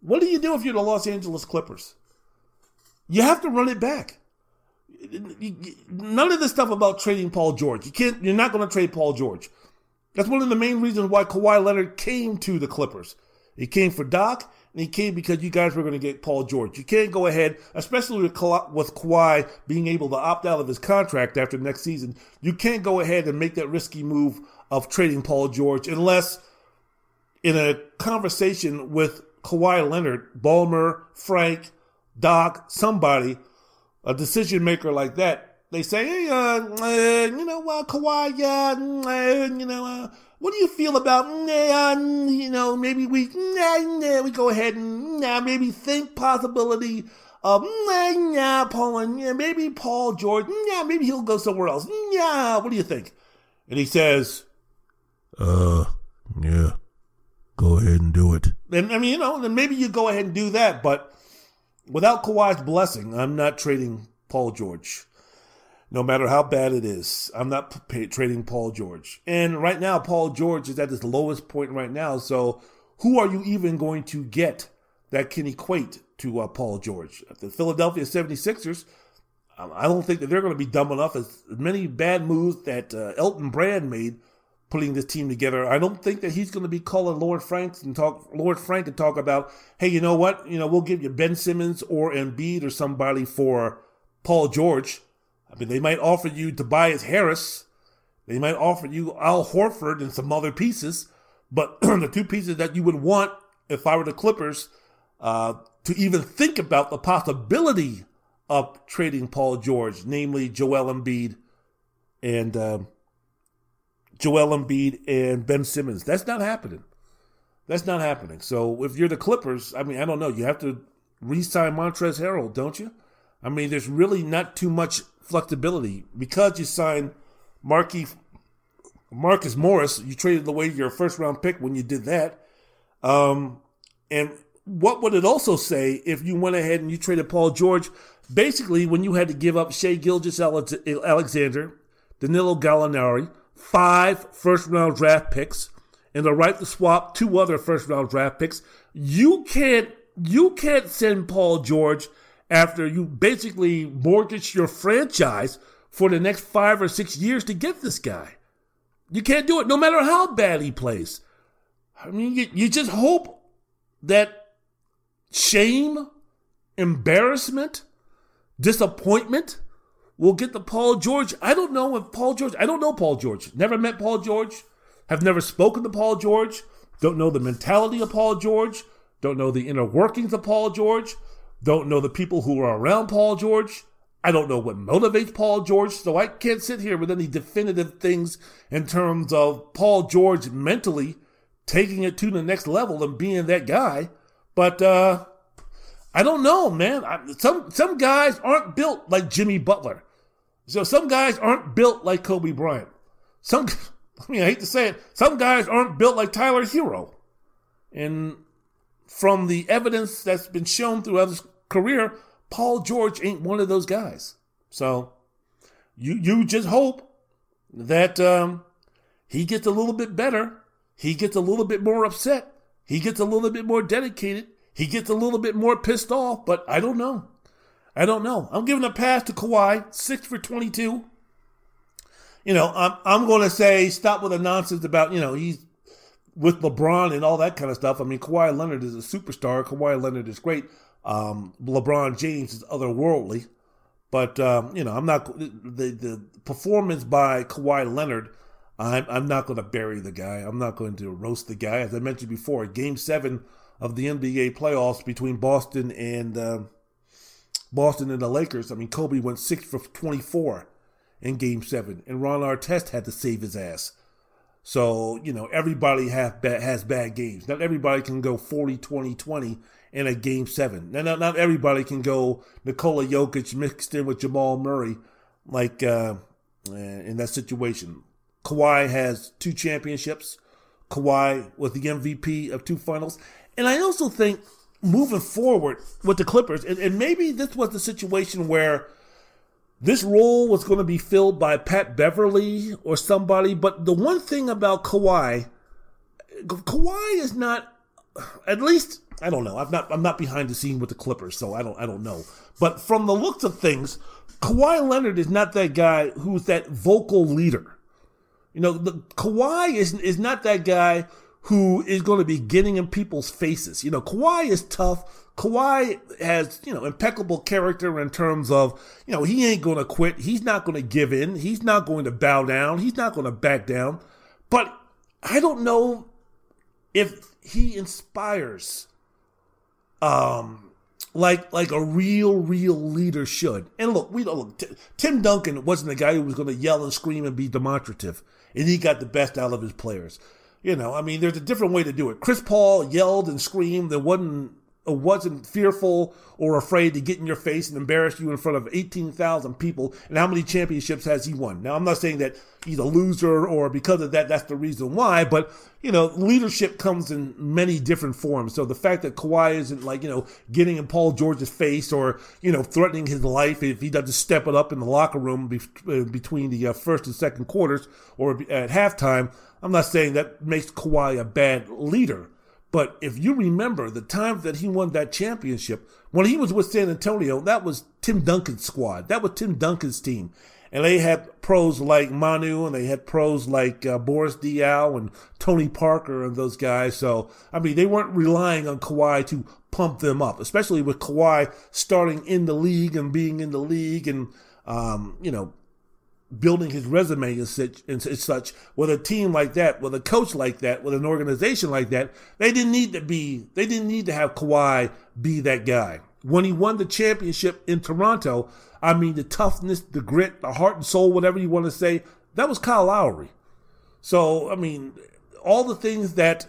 [SPEAKER 1] What do you do if you're the Los Angeles Clippers? You have to run it back. None of this stuff about trading Paul George. You can't. You're not going to trade Paul George. That's one of the main reasons why Kawhi Leonard came to the Clippers. He came for Doc and he came because you guys were going to get Paul George. You can't go ahead, especially with Ka- with Kawhi being able to opt out of his contract after next season. You can't go ahead and make that risky move of trading Paul George unless in a conversation with Kawhi Leonard, Ballmer, Frank, Doc, somebody, a decision maker like that, they say, hey, uh, uh you know, uh, Kawhi, yeah, uh, you know, uh, what do you feel about, uh, you know, maybe we, uh, we go ahead and maybe think possibility of, yeah, Paul, and yeah, maybe Paul George, yeah, maybe he'll go somewhere else. Yeah, what do you think? And he says,
[SPEAKER 2] uh, yeah, go ahead and do it.
[SPEAKER 1] And I mean, you know, then maybe you go ahead and do that, but without Kawhi's blessing, I'm not trading Paul George no matter how bad it is. I'm not pay, trading Paul George. And right now, Paul George is at his lowest point right now. So who are you even going to get that can equate to uh, Paul George? The Philadelphia 76ers, um, I don't think that they're going to be dumb enough as many bad moves that uh, Elton Brand made putting this team together. I don't think that he's going to be calling Lord Frank and talk Lord Frank and talk about, hey, you know what? You know, we'll give you Ben Simmons or Embiid or somebody for Paul George. I mean, they might offer you Tobias Harris. They might offer you Al Horford and some other pieces. But the two pieces that you would want if I were the Clippers uh, to even think about the possibility of trading Paul George, namely Joel Embiid and uh, Joel Embiid and Ben Simmons. That's not happening. That's not happening. So if you're the Clippers, I mean, I don't know. You have to re-sign Montrezl Harrell, don't you? I mean, there's really not too much flexibility because you signed Marky Marcus Morris. You traded away your first round pick when you did that. Um, and what would it also say if you went ahead and you traded Paul George? Basically, when you had to give up Shai Gilgeous-Alexander, Danilo Gallinari, five first round draft picks, and the right to swap two other first round draft picks, you can't you can't send Paul George after you basically mortgage your franchise for the next five or six years to get this guy. You can't do it, no matter how bad he plays. I mean, you, you just hope that shame, embarrassment, disappointment will get the Paul George. I don't know if Paul George, I don't know Paul George. Never met Paul George. Have never spoken to Paul George. Don't know the mentality of Paul George. Don't know the inner workings of Paul George. Don't know the people who are around Paul George. I don't know what motivates Paul George, so I can't sit here with any definitive things in terms of Paul George mentally taking it to the next level and being that guy. But uh, I don't know, man. I, some some guys aren't built like Jimmy Butler. So some guys aren't built like Kobe Bryant. Some, I mean, I hate to say it, some guys aren't built like Tyler Herro. And from the evidence that's been shown throughout his career, Paul George ain't one of those guys. So you you just hope that um, he gets a little bit better. He gets a little bit more upset. He gets a little bit more dedicated. He gets a little bit more pissed off. But I don't know. I don't know. I'm giving a pass to Kawhi, six for 22. You know, I'm I'm going to say stop with the nonsense about you know he's with LeBron and all that kind of stuff. I mean, Kawhi Leonard is a superstar. Kawhi Leonard is great. Um, LeBron James is otherworldly, but um, you know, I'm not the the performance by Kawhi Leonard. I'm I'm not going to bury the guy. I'm not going to roast the guy. As I mentioned before, Game Seven of the NBA playoffs between Boston and uh, Boston and the Lakers. I mean, Kobe went six for 24 in Game Seven, and Ron Artest had to save his ass. So, you know, everybody have bad, has bad games. Not everybody can go 40, 20, 20 in a game seven. Now, not, not everybody can go Nikola Jokic mixed in with Jamal Murray like uh, in that situation. Kawhi has two championships. Kawhi was the MVP of two finals. And I also think moving forward with the Clippers, and, and maybe this was the situation where this role was going to be filled by Pat Beverley or somebody. But the one thing about Kawhi, Kawhi is not, at least I don't know. I'm not I'm not behind the scene with the Clippers, so I don't I don't know. But from the looks of things, Kawhi Leonard is not that guy who's that vocal leader. You know, the Kawhi is is not that guy who is going to be getting in people's faces. You know, Kawhi is tough. Kawhi has, you know, impeccable character in terms of, you know, he ain't going to quit. He's not going to give in. He's not going to bow down. He's not going to back down. But I don't know if he inspires um, like like a real real leader should. And look, we don't look. T- Tim Duncan wasn't the guy who was going to yell and scream and be demonstrative, and he got the best out of his players. You know, I mean, there's a different way to do it. Chris Paul yelled and screamed There wasn't wasn't fearful or afraid to get in your face and embarrass you in front of 18,000 people. And how many championships has he won? Now, I'm not saying that he's a loser or because of that, that's the reason why, but, you know, leadership comes in many different forms. So the fact that Kawhi isn't like, you know, getting in Paul George's face or, you know, threatening his life if he doesn't step it up in the locker room uh, between the uh, first and second quarters or at halftime, I'm not saying that makes Kawhi a bad leader. But if you remember the time that he won that championship, when he was with San Antonio, that was Tim Duncan's squad. That was Tim Duncan's team. and they had pros like Manu, and they had pros like uh, Boris Diaw and Tony Parker and those guys. So I mean, they weren't relying on Kawhi to pump them up, especially with Kawhi starting in the league and being in the league and um, you know building his resume and such, and such with a team like that, with a coach like that, with an organization like that, they didn't need to be, they didn't need to have Kawhi be that guy. When he won the championship in Toronto, I mean, the toughness, the grit, the heart and soul, whatever you want to say, that was Kyle Lowry. So, I mean, all the things that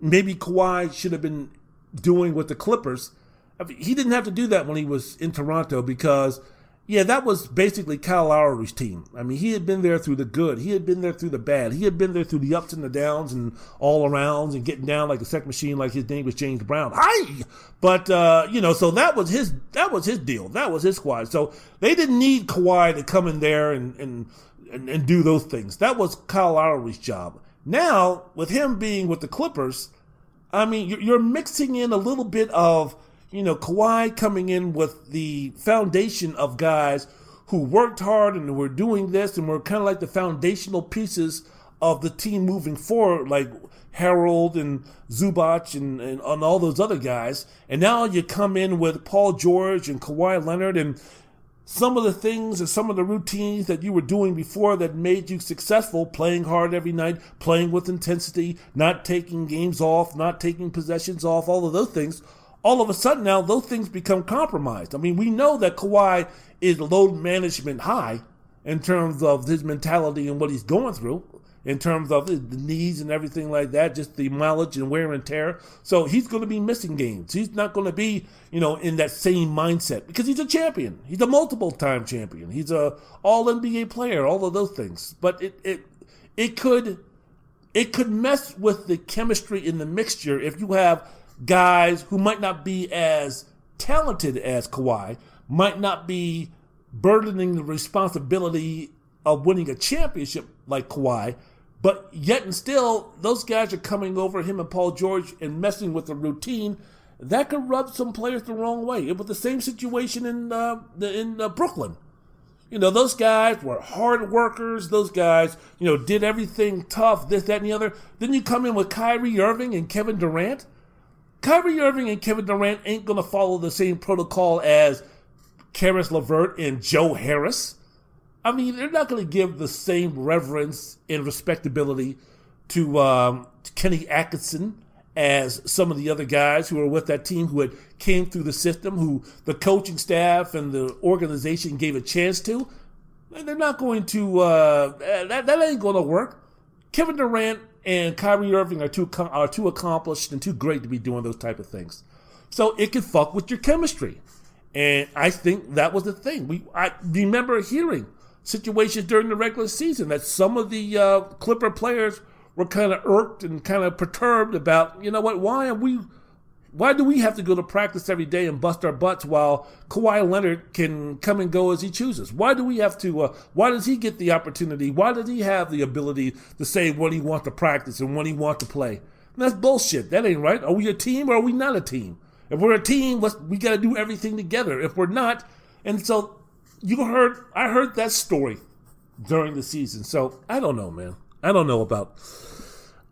[SPEAKER 1] maybe Kawhi should have been doing with the Clippers, I mean, he didn't have to do that when he was in Toronto because – yeah, that was basically Kyle Lowry's team. I mean, he had been there through the good. He had been there through the bad. He had been there through the ups and the downs and all arounds and getting down like a sex machine, like his name was James Brown. Hi, but uh, you know, so that was his that was his deal. That was his squad. So they didn't need Kawhi to come in there and and and, and do those things. That was Kyle Lowry's job. Now, with him being with the Clippers, I mean, you're mixing in a little bit of you know, Kawhi coming in with the foundation of guys who worked hard and were doing this and were kind of like the foundational pieces of the team moving forward, like Harrell and Zubac and, and, and, all those other guys. And now you come in with Paul George and Kawhi Leonard and some of the things and some of the routines that you were doing before that made you successful, playing hard every night, playing with intensity, not taking games off, not taking possessions off, all of those things all of a sudden now those things become compromised. I mean, we know that Kawhi is load management high in terms of his mentality and what he's going through, in terms of the knees and everything like that, just the mileage and wear and tear. So he's going to be missing games. He's not going to be, you know, in that same mindset because he's a champion. He's a multiple time champion. He's a all NBA player, all of those things. But it it it could it could mess with the chemistry in the mixture if you have guys who might not be as talented as Kawhi, might not be burdening the responsibility of winning a championship like Kawhi, but yet and still, those guys are coming over him and Paul George and messing with the routine. That could rub some players the wrong way. It was the same situation in uh, in uh, Brooklyn. You know, those guys were hard workers. Those guys, you know, did everything tough, this, that, and the other. Then you come in with Kyrie Irving and Kevin Durant Kyrie Irving and Kevin Durant ain't going to follow the same protocol as Caris LeVert and Joe Harris. I mean, they're not going to give the same reverence and respectability to, um, to Kenny Atkinson as some of the other guys who were with that team who had came through the system, who the coaching staff and the organization gave a chance to. They're not going to. Uh, that that ain't going to work. Kevin Durant and Kyrie Irving are too are too accomplished and too great to be doing those type of things. So it can fuck with your chemistry, and I think that was the thing. We I remember hearing situations during the regular season that some of the uh, Clipper players were kind of irked and kind of perturbed about, you know what? Why are we why do we have to go to practice every day and bust our butts while Kawhi Leonard can come and go as he chooses? Why do we have to? Uh, why does he get the opportunity? Why does he have the ability to say when he wants to practice and when he wants to play? And that's bullshit. That ain't right. Are we a team or are we not a team? If we're a team, we got to do everything together. If we're not, and so you heard, I heard that story during the season. So I don't know, man. I don't know about.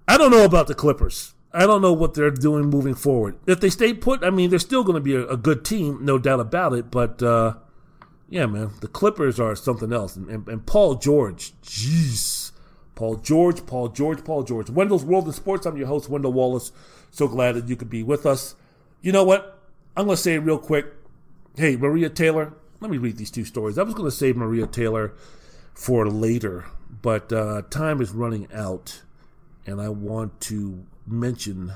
[SPEAKER 1] I don't know about the Clippers. I don't know what they're doing moving forward. If they stay put, I mean, they're still going to be a, a, good team, no doubt about it. But uh, yeah, man, the Clippers are something else. And, and, and, Paul George, jeez, Paul George, Paul George, Paul George. Wendell's World of Sports. I'm your host, Wendell Wallace. So glad that you could be with us. You know what? I'm going to say real quick. Hey, Maria Taylor. Let me read these two stories. I was going to save Maria Taylor for later, but uh, time is running out, and I want to mention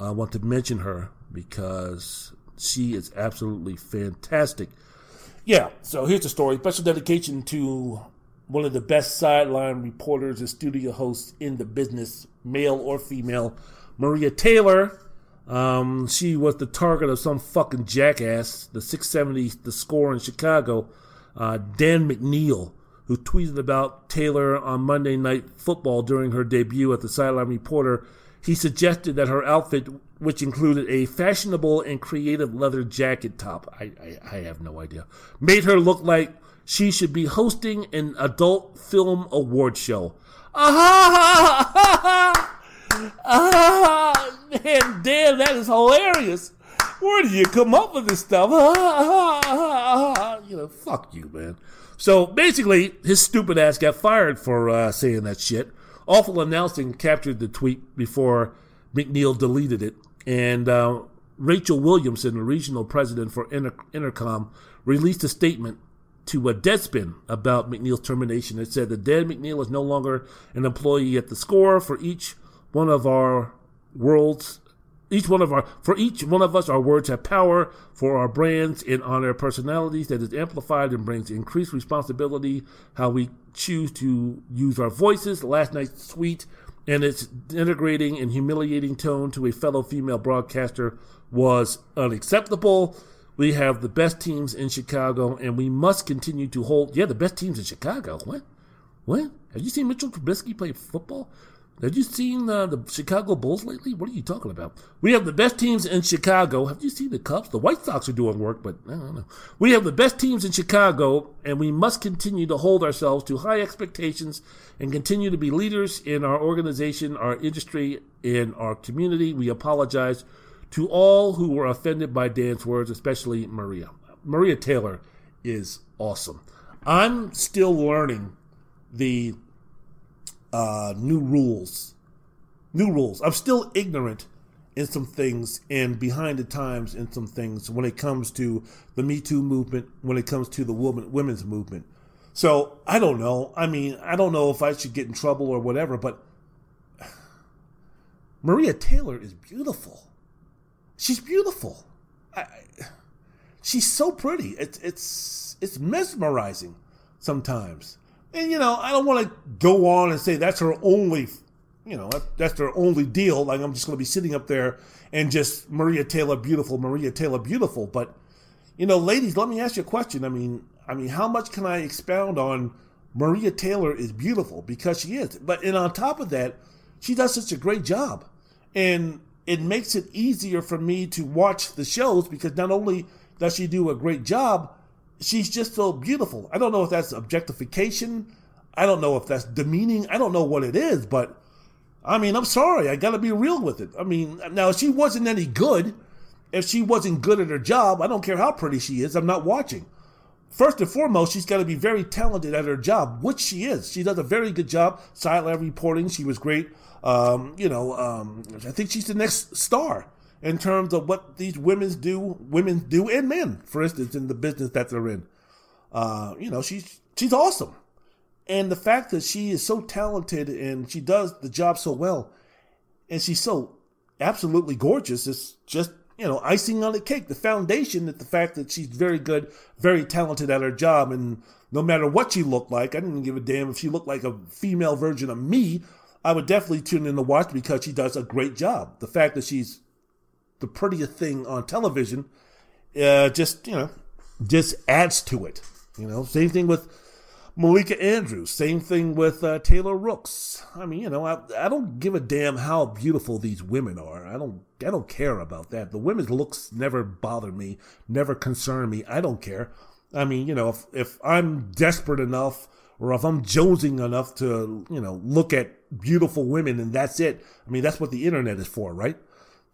[SPEAKER 1] I want to mention her because she is absolutely fantastic. Yeah, so here's the story. Special dedication to one of the best sideline reporters and studio hosts in the business, male or female, Maria Taylor. Um, she was the target of some fucking jackass, the 670, the score in Chicago, uh, Dan McNeil, who tweeted about Taylor on Monday Night Football during her debut at the Sideline Reporter. He suggested that her outfit, which included a fashionable and creative leather jacket top, I, I, I have no idea, made her look like She should be hosting an adult film award show. Ah, ah, ah, ah, man, damn, that is hilarious. Where do you come up with this stuff? Ah, ah, ah, ah. You know, fuck you, man. So basically, his stupid ass got fired for uh, saying that shit. Awful Announcing captured the tweet before McNeil deleted it. And uh, Rachel Williamson, the regional president for Inter- Entercom, released a statement to a Deadspin about McNeil's termination. It said that Dan McNeil is no longer an employee at the score for each one of our world's each one of our for each one of us our words have power for our brands and on our personalities that is amplified and brings increased responsibility how we choose to use our voices. Last night's tweet and its integrating and humiliating tone to a fellow female broadcaster was unacceptable. We have the best teams in chicago and we must continue to hold yeah the best teams in chicago. What? What? Have you seen mitchell trubisky play football have you seen uh, the Chicago Bulls lately? What are you talking about? We have the best teams in Chicago. Have you seen the Cubs? The White Sox are doing work, but I don't know. We have the best teams in Chicago, and we must continue to hold ourselves to high expectations and continue to be leaders in our organization, our industry, in our community. We apologize to all who were offended by Dan's words, especially Maria. Maria Taylor is awesome. I'm still learning the uh, new rules. New rules. I'm still ignorant in some things and behind the times in some things when it comes to the Me Too movement, when it comes to the woman, women's movement. So I don't know. I mean, I don't know if I should get in trouble or whatever, but Maria Taylor is beautiful. She's beautiful. I, she's so pretty. It's it's it's mesmerizing sometimes. And you know, I don't want to go on and say that's her only, you know, that's her only deal. Like I'm just going to be sitting up there and just Maria Taylor beautiful, Maria Taylor beautiful. But you know, ladies, let me ask you a question. I mean, I mean, how much can I expound on Maria Taylor is beautiful because she is. But and on top of that, she does such a great job, and it makes it easier for me to watch the shows because not only does she do a great job, she's just so beautiful. I don't know if that's objectification. I don't know if that's demeaning. I don't know what it is, but I mean, I'm sorry. I got to be real with it. I mean, now if she wasn't any good, if she wasn't good at her job, I don't care how pretty she is. I'm not watching. First and foremost, she's got to be very talented at her job, which she is. She does a very good job. Silent reporting, she was great. Um, you know, um, I think she's the next star in terms of what these women do, women do, and men, for instance, in the business that they're in. Uh, you know, she's she's awesome, and the fact that she is so talented and she does the job so well, and she's so absolutely gorgeous is just you know icing on the cake. The foundation that the fact that she's very good, very talented at her job, and no matter what she looked like, I didn't give a damn if she looked like a female version of me. I would definitely tune in to watch because she does a great job. The fact that she's the prettiest thing on television, uh, just you know, just adds to it. You know, same thing with Malika Andrews. Same thing with uh, Taylor Rooks. I mean, you know, I, I don't give a damn how beautiful these women are. I don't I don't care about that. The women's looks never bother me, never concern me. I don't care. I mean, you know, if if I'm desperate enough or if I'm jonesing enough to, you know, look at beautiful women and that's it. I mean, that's what the internet is for, right?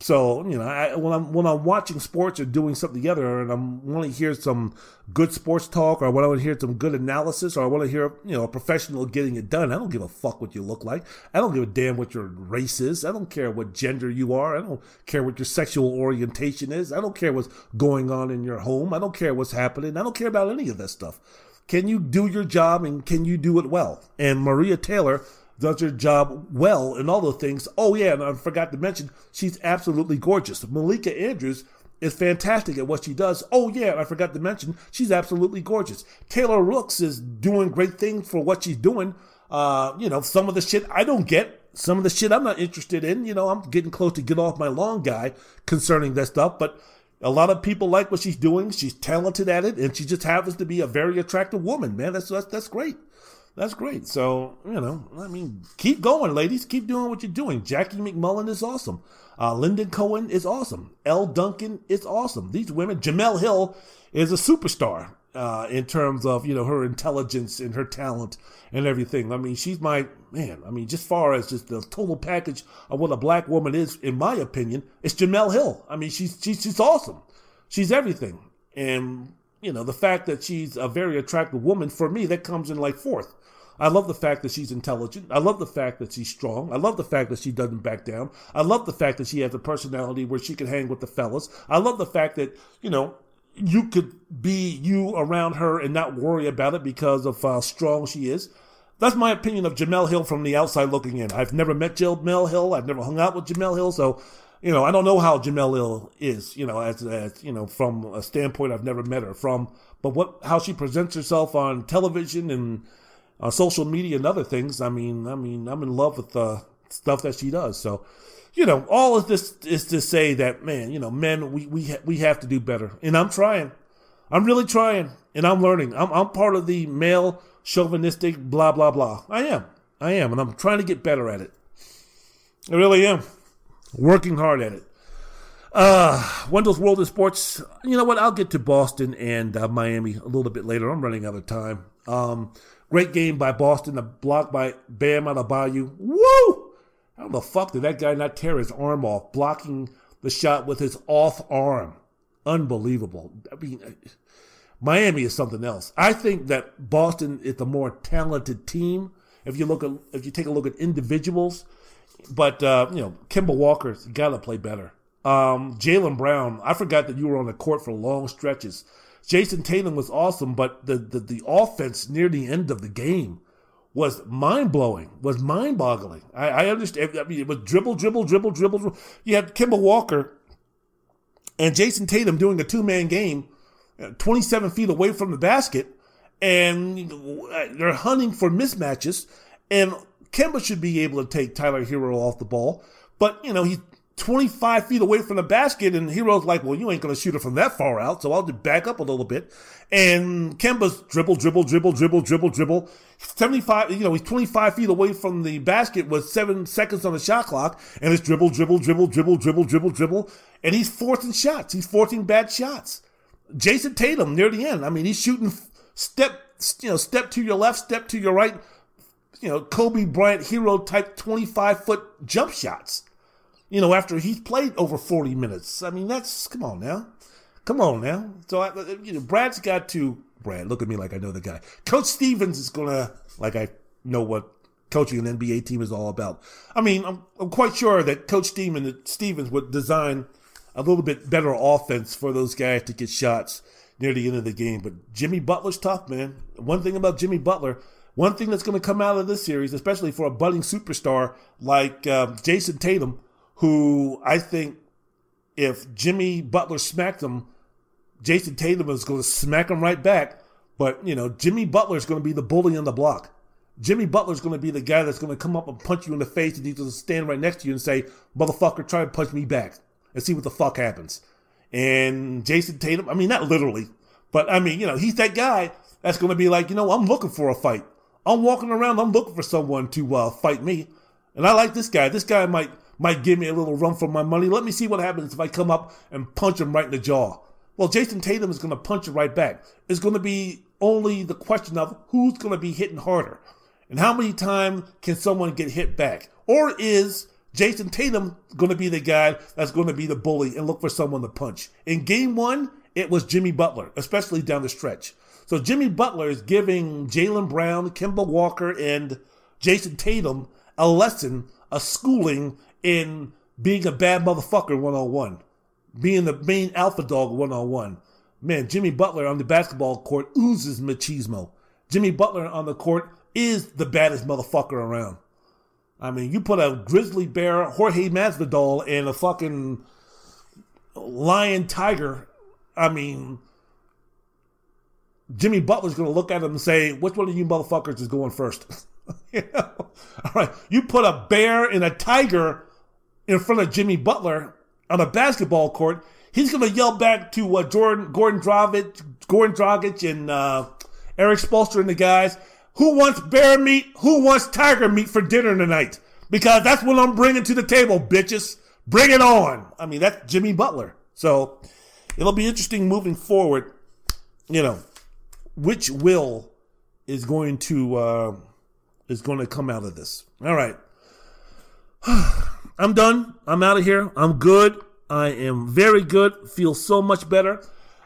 [SPEAKER 1] So you know, I, when I'm when I'm watching sports or doing something together, and I'm want to hear some good sports talk, or I want to hear some good analysis, or I want to hear you know a professional getting it done. I don't give a fuck what you look like. I don't give a damn what your race is. I don't care what gender you are. I don't care what your sexual orientation is. I don't care what's going on in your home. I don't care what's happening. I don't care about any of that stuff. Can you do your job and can you do it well? And Maria Taylor does her job well and all those things. Oh yeah, and I forgot to mention she's absolutely gorgeous. Malika Andrews is fantastic at what she does. Oh yeah, I forgot to mention she's absolutely gorgeous. Taylor Rooks is doing great things for what she's doing. Uh, you know, some of the shit I don't get, some of the shit I'm not interested in. You know, I'm getting close to get off my long guy concerning that stuff, but a lot of people like what she's doing. She's talented at it, and she just happens to be a very attractive woman. Man, that's that's, that's great. That's great. So, you know, I mean, keep going, ladies. Keep doing what you're doing. Jackie MacMullan is awesome. Uh, Linda Cohn is awesome. Elle Duncan is awesome. These women, Jemele Hill is a superstar. uh, in terms of you know her intelligence and her talent and everything. I mean, she's my man. I mean, just far as just the total package of what a black woman is, in my opinion, it's Jemele Hill. I mean, she's she's she's awesome. She's everything, and you know the fact that she's a very attractive woman for me that comes in like fourth. I love the fact that she's intelligent. I love the fact that she's strong. I love the fact that she doesn't back down. I love the fact that she has a personality where she can hang with the fellas. I love the fact that, you know, you could be you around her and not worry about it because of how strong she is. That's my opinion of Jemele Hill from the outside looking in. I've never met Jemele Hill. I've never hung out with Jemele Hill. So, you know, I don't know how Jemele Hill is, you know, as, as, you know, from a standpoint I've never met her from, but what, how she presents herself on television and, uh, social media and other things. I mean, I mean, I'm in love with the stuff that she does. So, you know, all of this is to say that, man, you know, men, we we ha- we have to do better, and I'm trying. I'm really trying, and I'm learning. I'm I'm part of the male chauvinistic blah blah blah. I am, I am, and I'm trying to get better at it. I really am, working hard at it. Uh, Wendell's World of Sports. You know what? I'll get to Boston and uh, Miami a little bit later. I'm running out of time. Um, Great game by Boston, a block by Bam Adebayo. Woo! How the fuck did that guy not tear his arm off, blocking the shot with his off arm? Unbelievable. I mean, Miami is something else. I think that Boston is the more talented team. If you look at, if you take a look at individuals, but uh, you know, Kemba Walker's got to play better. Um, Jaylen Brown, I forgot that you were on the court for long stretches. Jayson Tatum was awesome, but the, the, the offense near the end of the game was mind blowing, was mind boggling. I, I, understand. I mean, it was dribble, dribble, dribble, dribble, dribble. You had Kemba Walker and Jayson Tatum doing a two man game, uh, 27 feet away from the basket, and they're hunting for mismatches. And Kemba should be able to take Tyler Herro off the ball, but you know he 25 feet away from the basket, and Herro's like, well, you ain't going to shoot it from that far out, so I'll just back up a little bit. And Kemba's dribble, dribble, dribble, dribble, dribble, dribble. 75, you know, he's 25 feet away from the basket with seven seconds on the shot clock, and it's dribble, dribble, dribble, dribble, dribble, dribble, dribble, and he's forcing shots. He's forcing bad shots. Jayson Tatum near the end, I mean, he's shooting step, you know, step to your left, step to your right, you know, Kobe Bryant Herro type 25 foot jump shots you know, after he's played over 40 minutes. I mean, that's, come on now. Come on now. So, I, you know, Brad's got to, Brad, look at me like I know the guy. Coach Stevens is going to, like I know what coaching an NBA team is all about. I mean, I'm, I'm quite sure that Coach Stevens, would design a little bit better offense for those guys to get shots near the end of the game. But Jimmy Butler's tough, man. One thing about Jimmy Butler, one thing that's going to come out of this series, especially for a budding superstar like uh, Jayson Tatum, who I think if Jimmy Butler smacked him, Jayson Tatum is going to smack him right back. But, you know, Jimmy Butler is going to be the bully on the block. Jimmy Butler is going to be the guy that's going to come up and punch you in the face and he's going to stand right next to you and say, motherfucker, try to punch me back and see what the fuck happens. And Jayson Tatum, I mean, not literally, but I mean, you know, he's that guy that's going to be like, you know, I'm looking for a fight. I'm walking around, I'm looking for someone to uh, fight me. And I like this guy. This guy might might give me a little run for my money. Let me see what happens if I come up and punch him right in the jaw. Well, Jayson Tatum is going to punch it right back. It's going to be only the question of who's going to be hitting harder and how many times can someone get hit back. Or is Jayson Tatum going to be the guy that's going to be the bully and look for someone to punch? In game one, it was Jimmy Butler, especially down the stretch. So Jimmy Butler is giving Jaylen Brown, Kemba Walker, and Jayson Tatum a lesson, a schooling in being a bad motherfucker one on one, being the main alpha dog one on one. Man, Jimmy Butler on the basketball court oozes machismo. Jimmy Butler on the court is the baddest motherfucker around. I mean, you put a grizzly bear, Jorge Masvidal, and a fucking lion tiger. I mean, Jimmy Butler's going to look at him and say, which one of you motherfuckers is going first? you know? All right. You put a bear and a tiger in front of Jimmy Butler on a basketball court, he's going to yell back to uh, Jordan Goran Dragic, Goran Dragic, and uh, Eric Spolster and the guys, "Who wants bear meat? Who wants tiger meat for dinner tonight?" Because that's what I'm bringing to the table, bitches. Bring it on. I mean, that's Jimmy Butler. So it'll be interesting moving forward. You know,
[SPEAKER 3] which will is going to uh, is going to come out of this. All right. I'm done. I'm out of here. I'm good. I am very good. Feel so much better.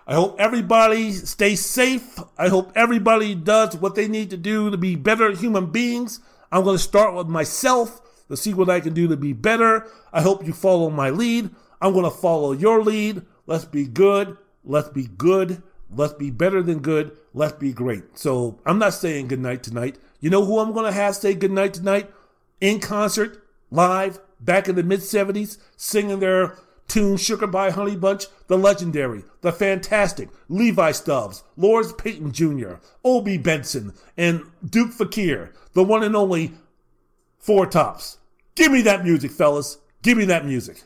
[SPEAKER 3] I hope everybody stays safe. I hope everybody does what they need to do to be better human beings. I'm going to start with myself to see what I can do to be better. I hope you follow my lead. I'm going to follow your lead. Let's be good. Let's be good. Let's be better than good. Let's be great. So I'm not saying goodnight tonight. You know who I'm going to have say goodnight tonight? In concert, live, back in the mid 70s singing their tune Sugar Pie Honey Bunch, the legendary, the fantastic Levi Stubbs, Lawrence Payton Jr., Obie Benson, and Duke Fakir, the one and only Four Tops. Give me that music, fellas. Give me that music.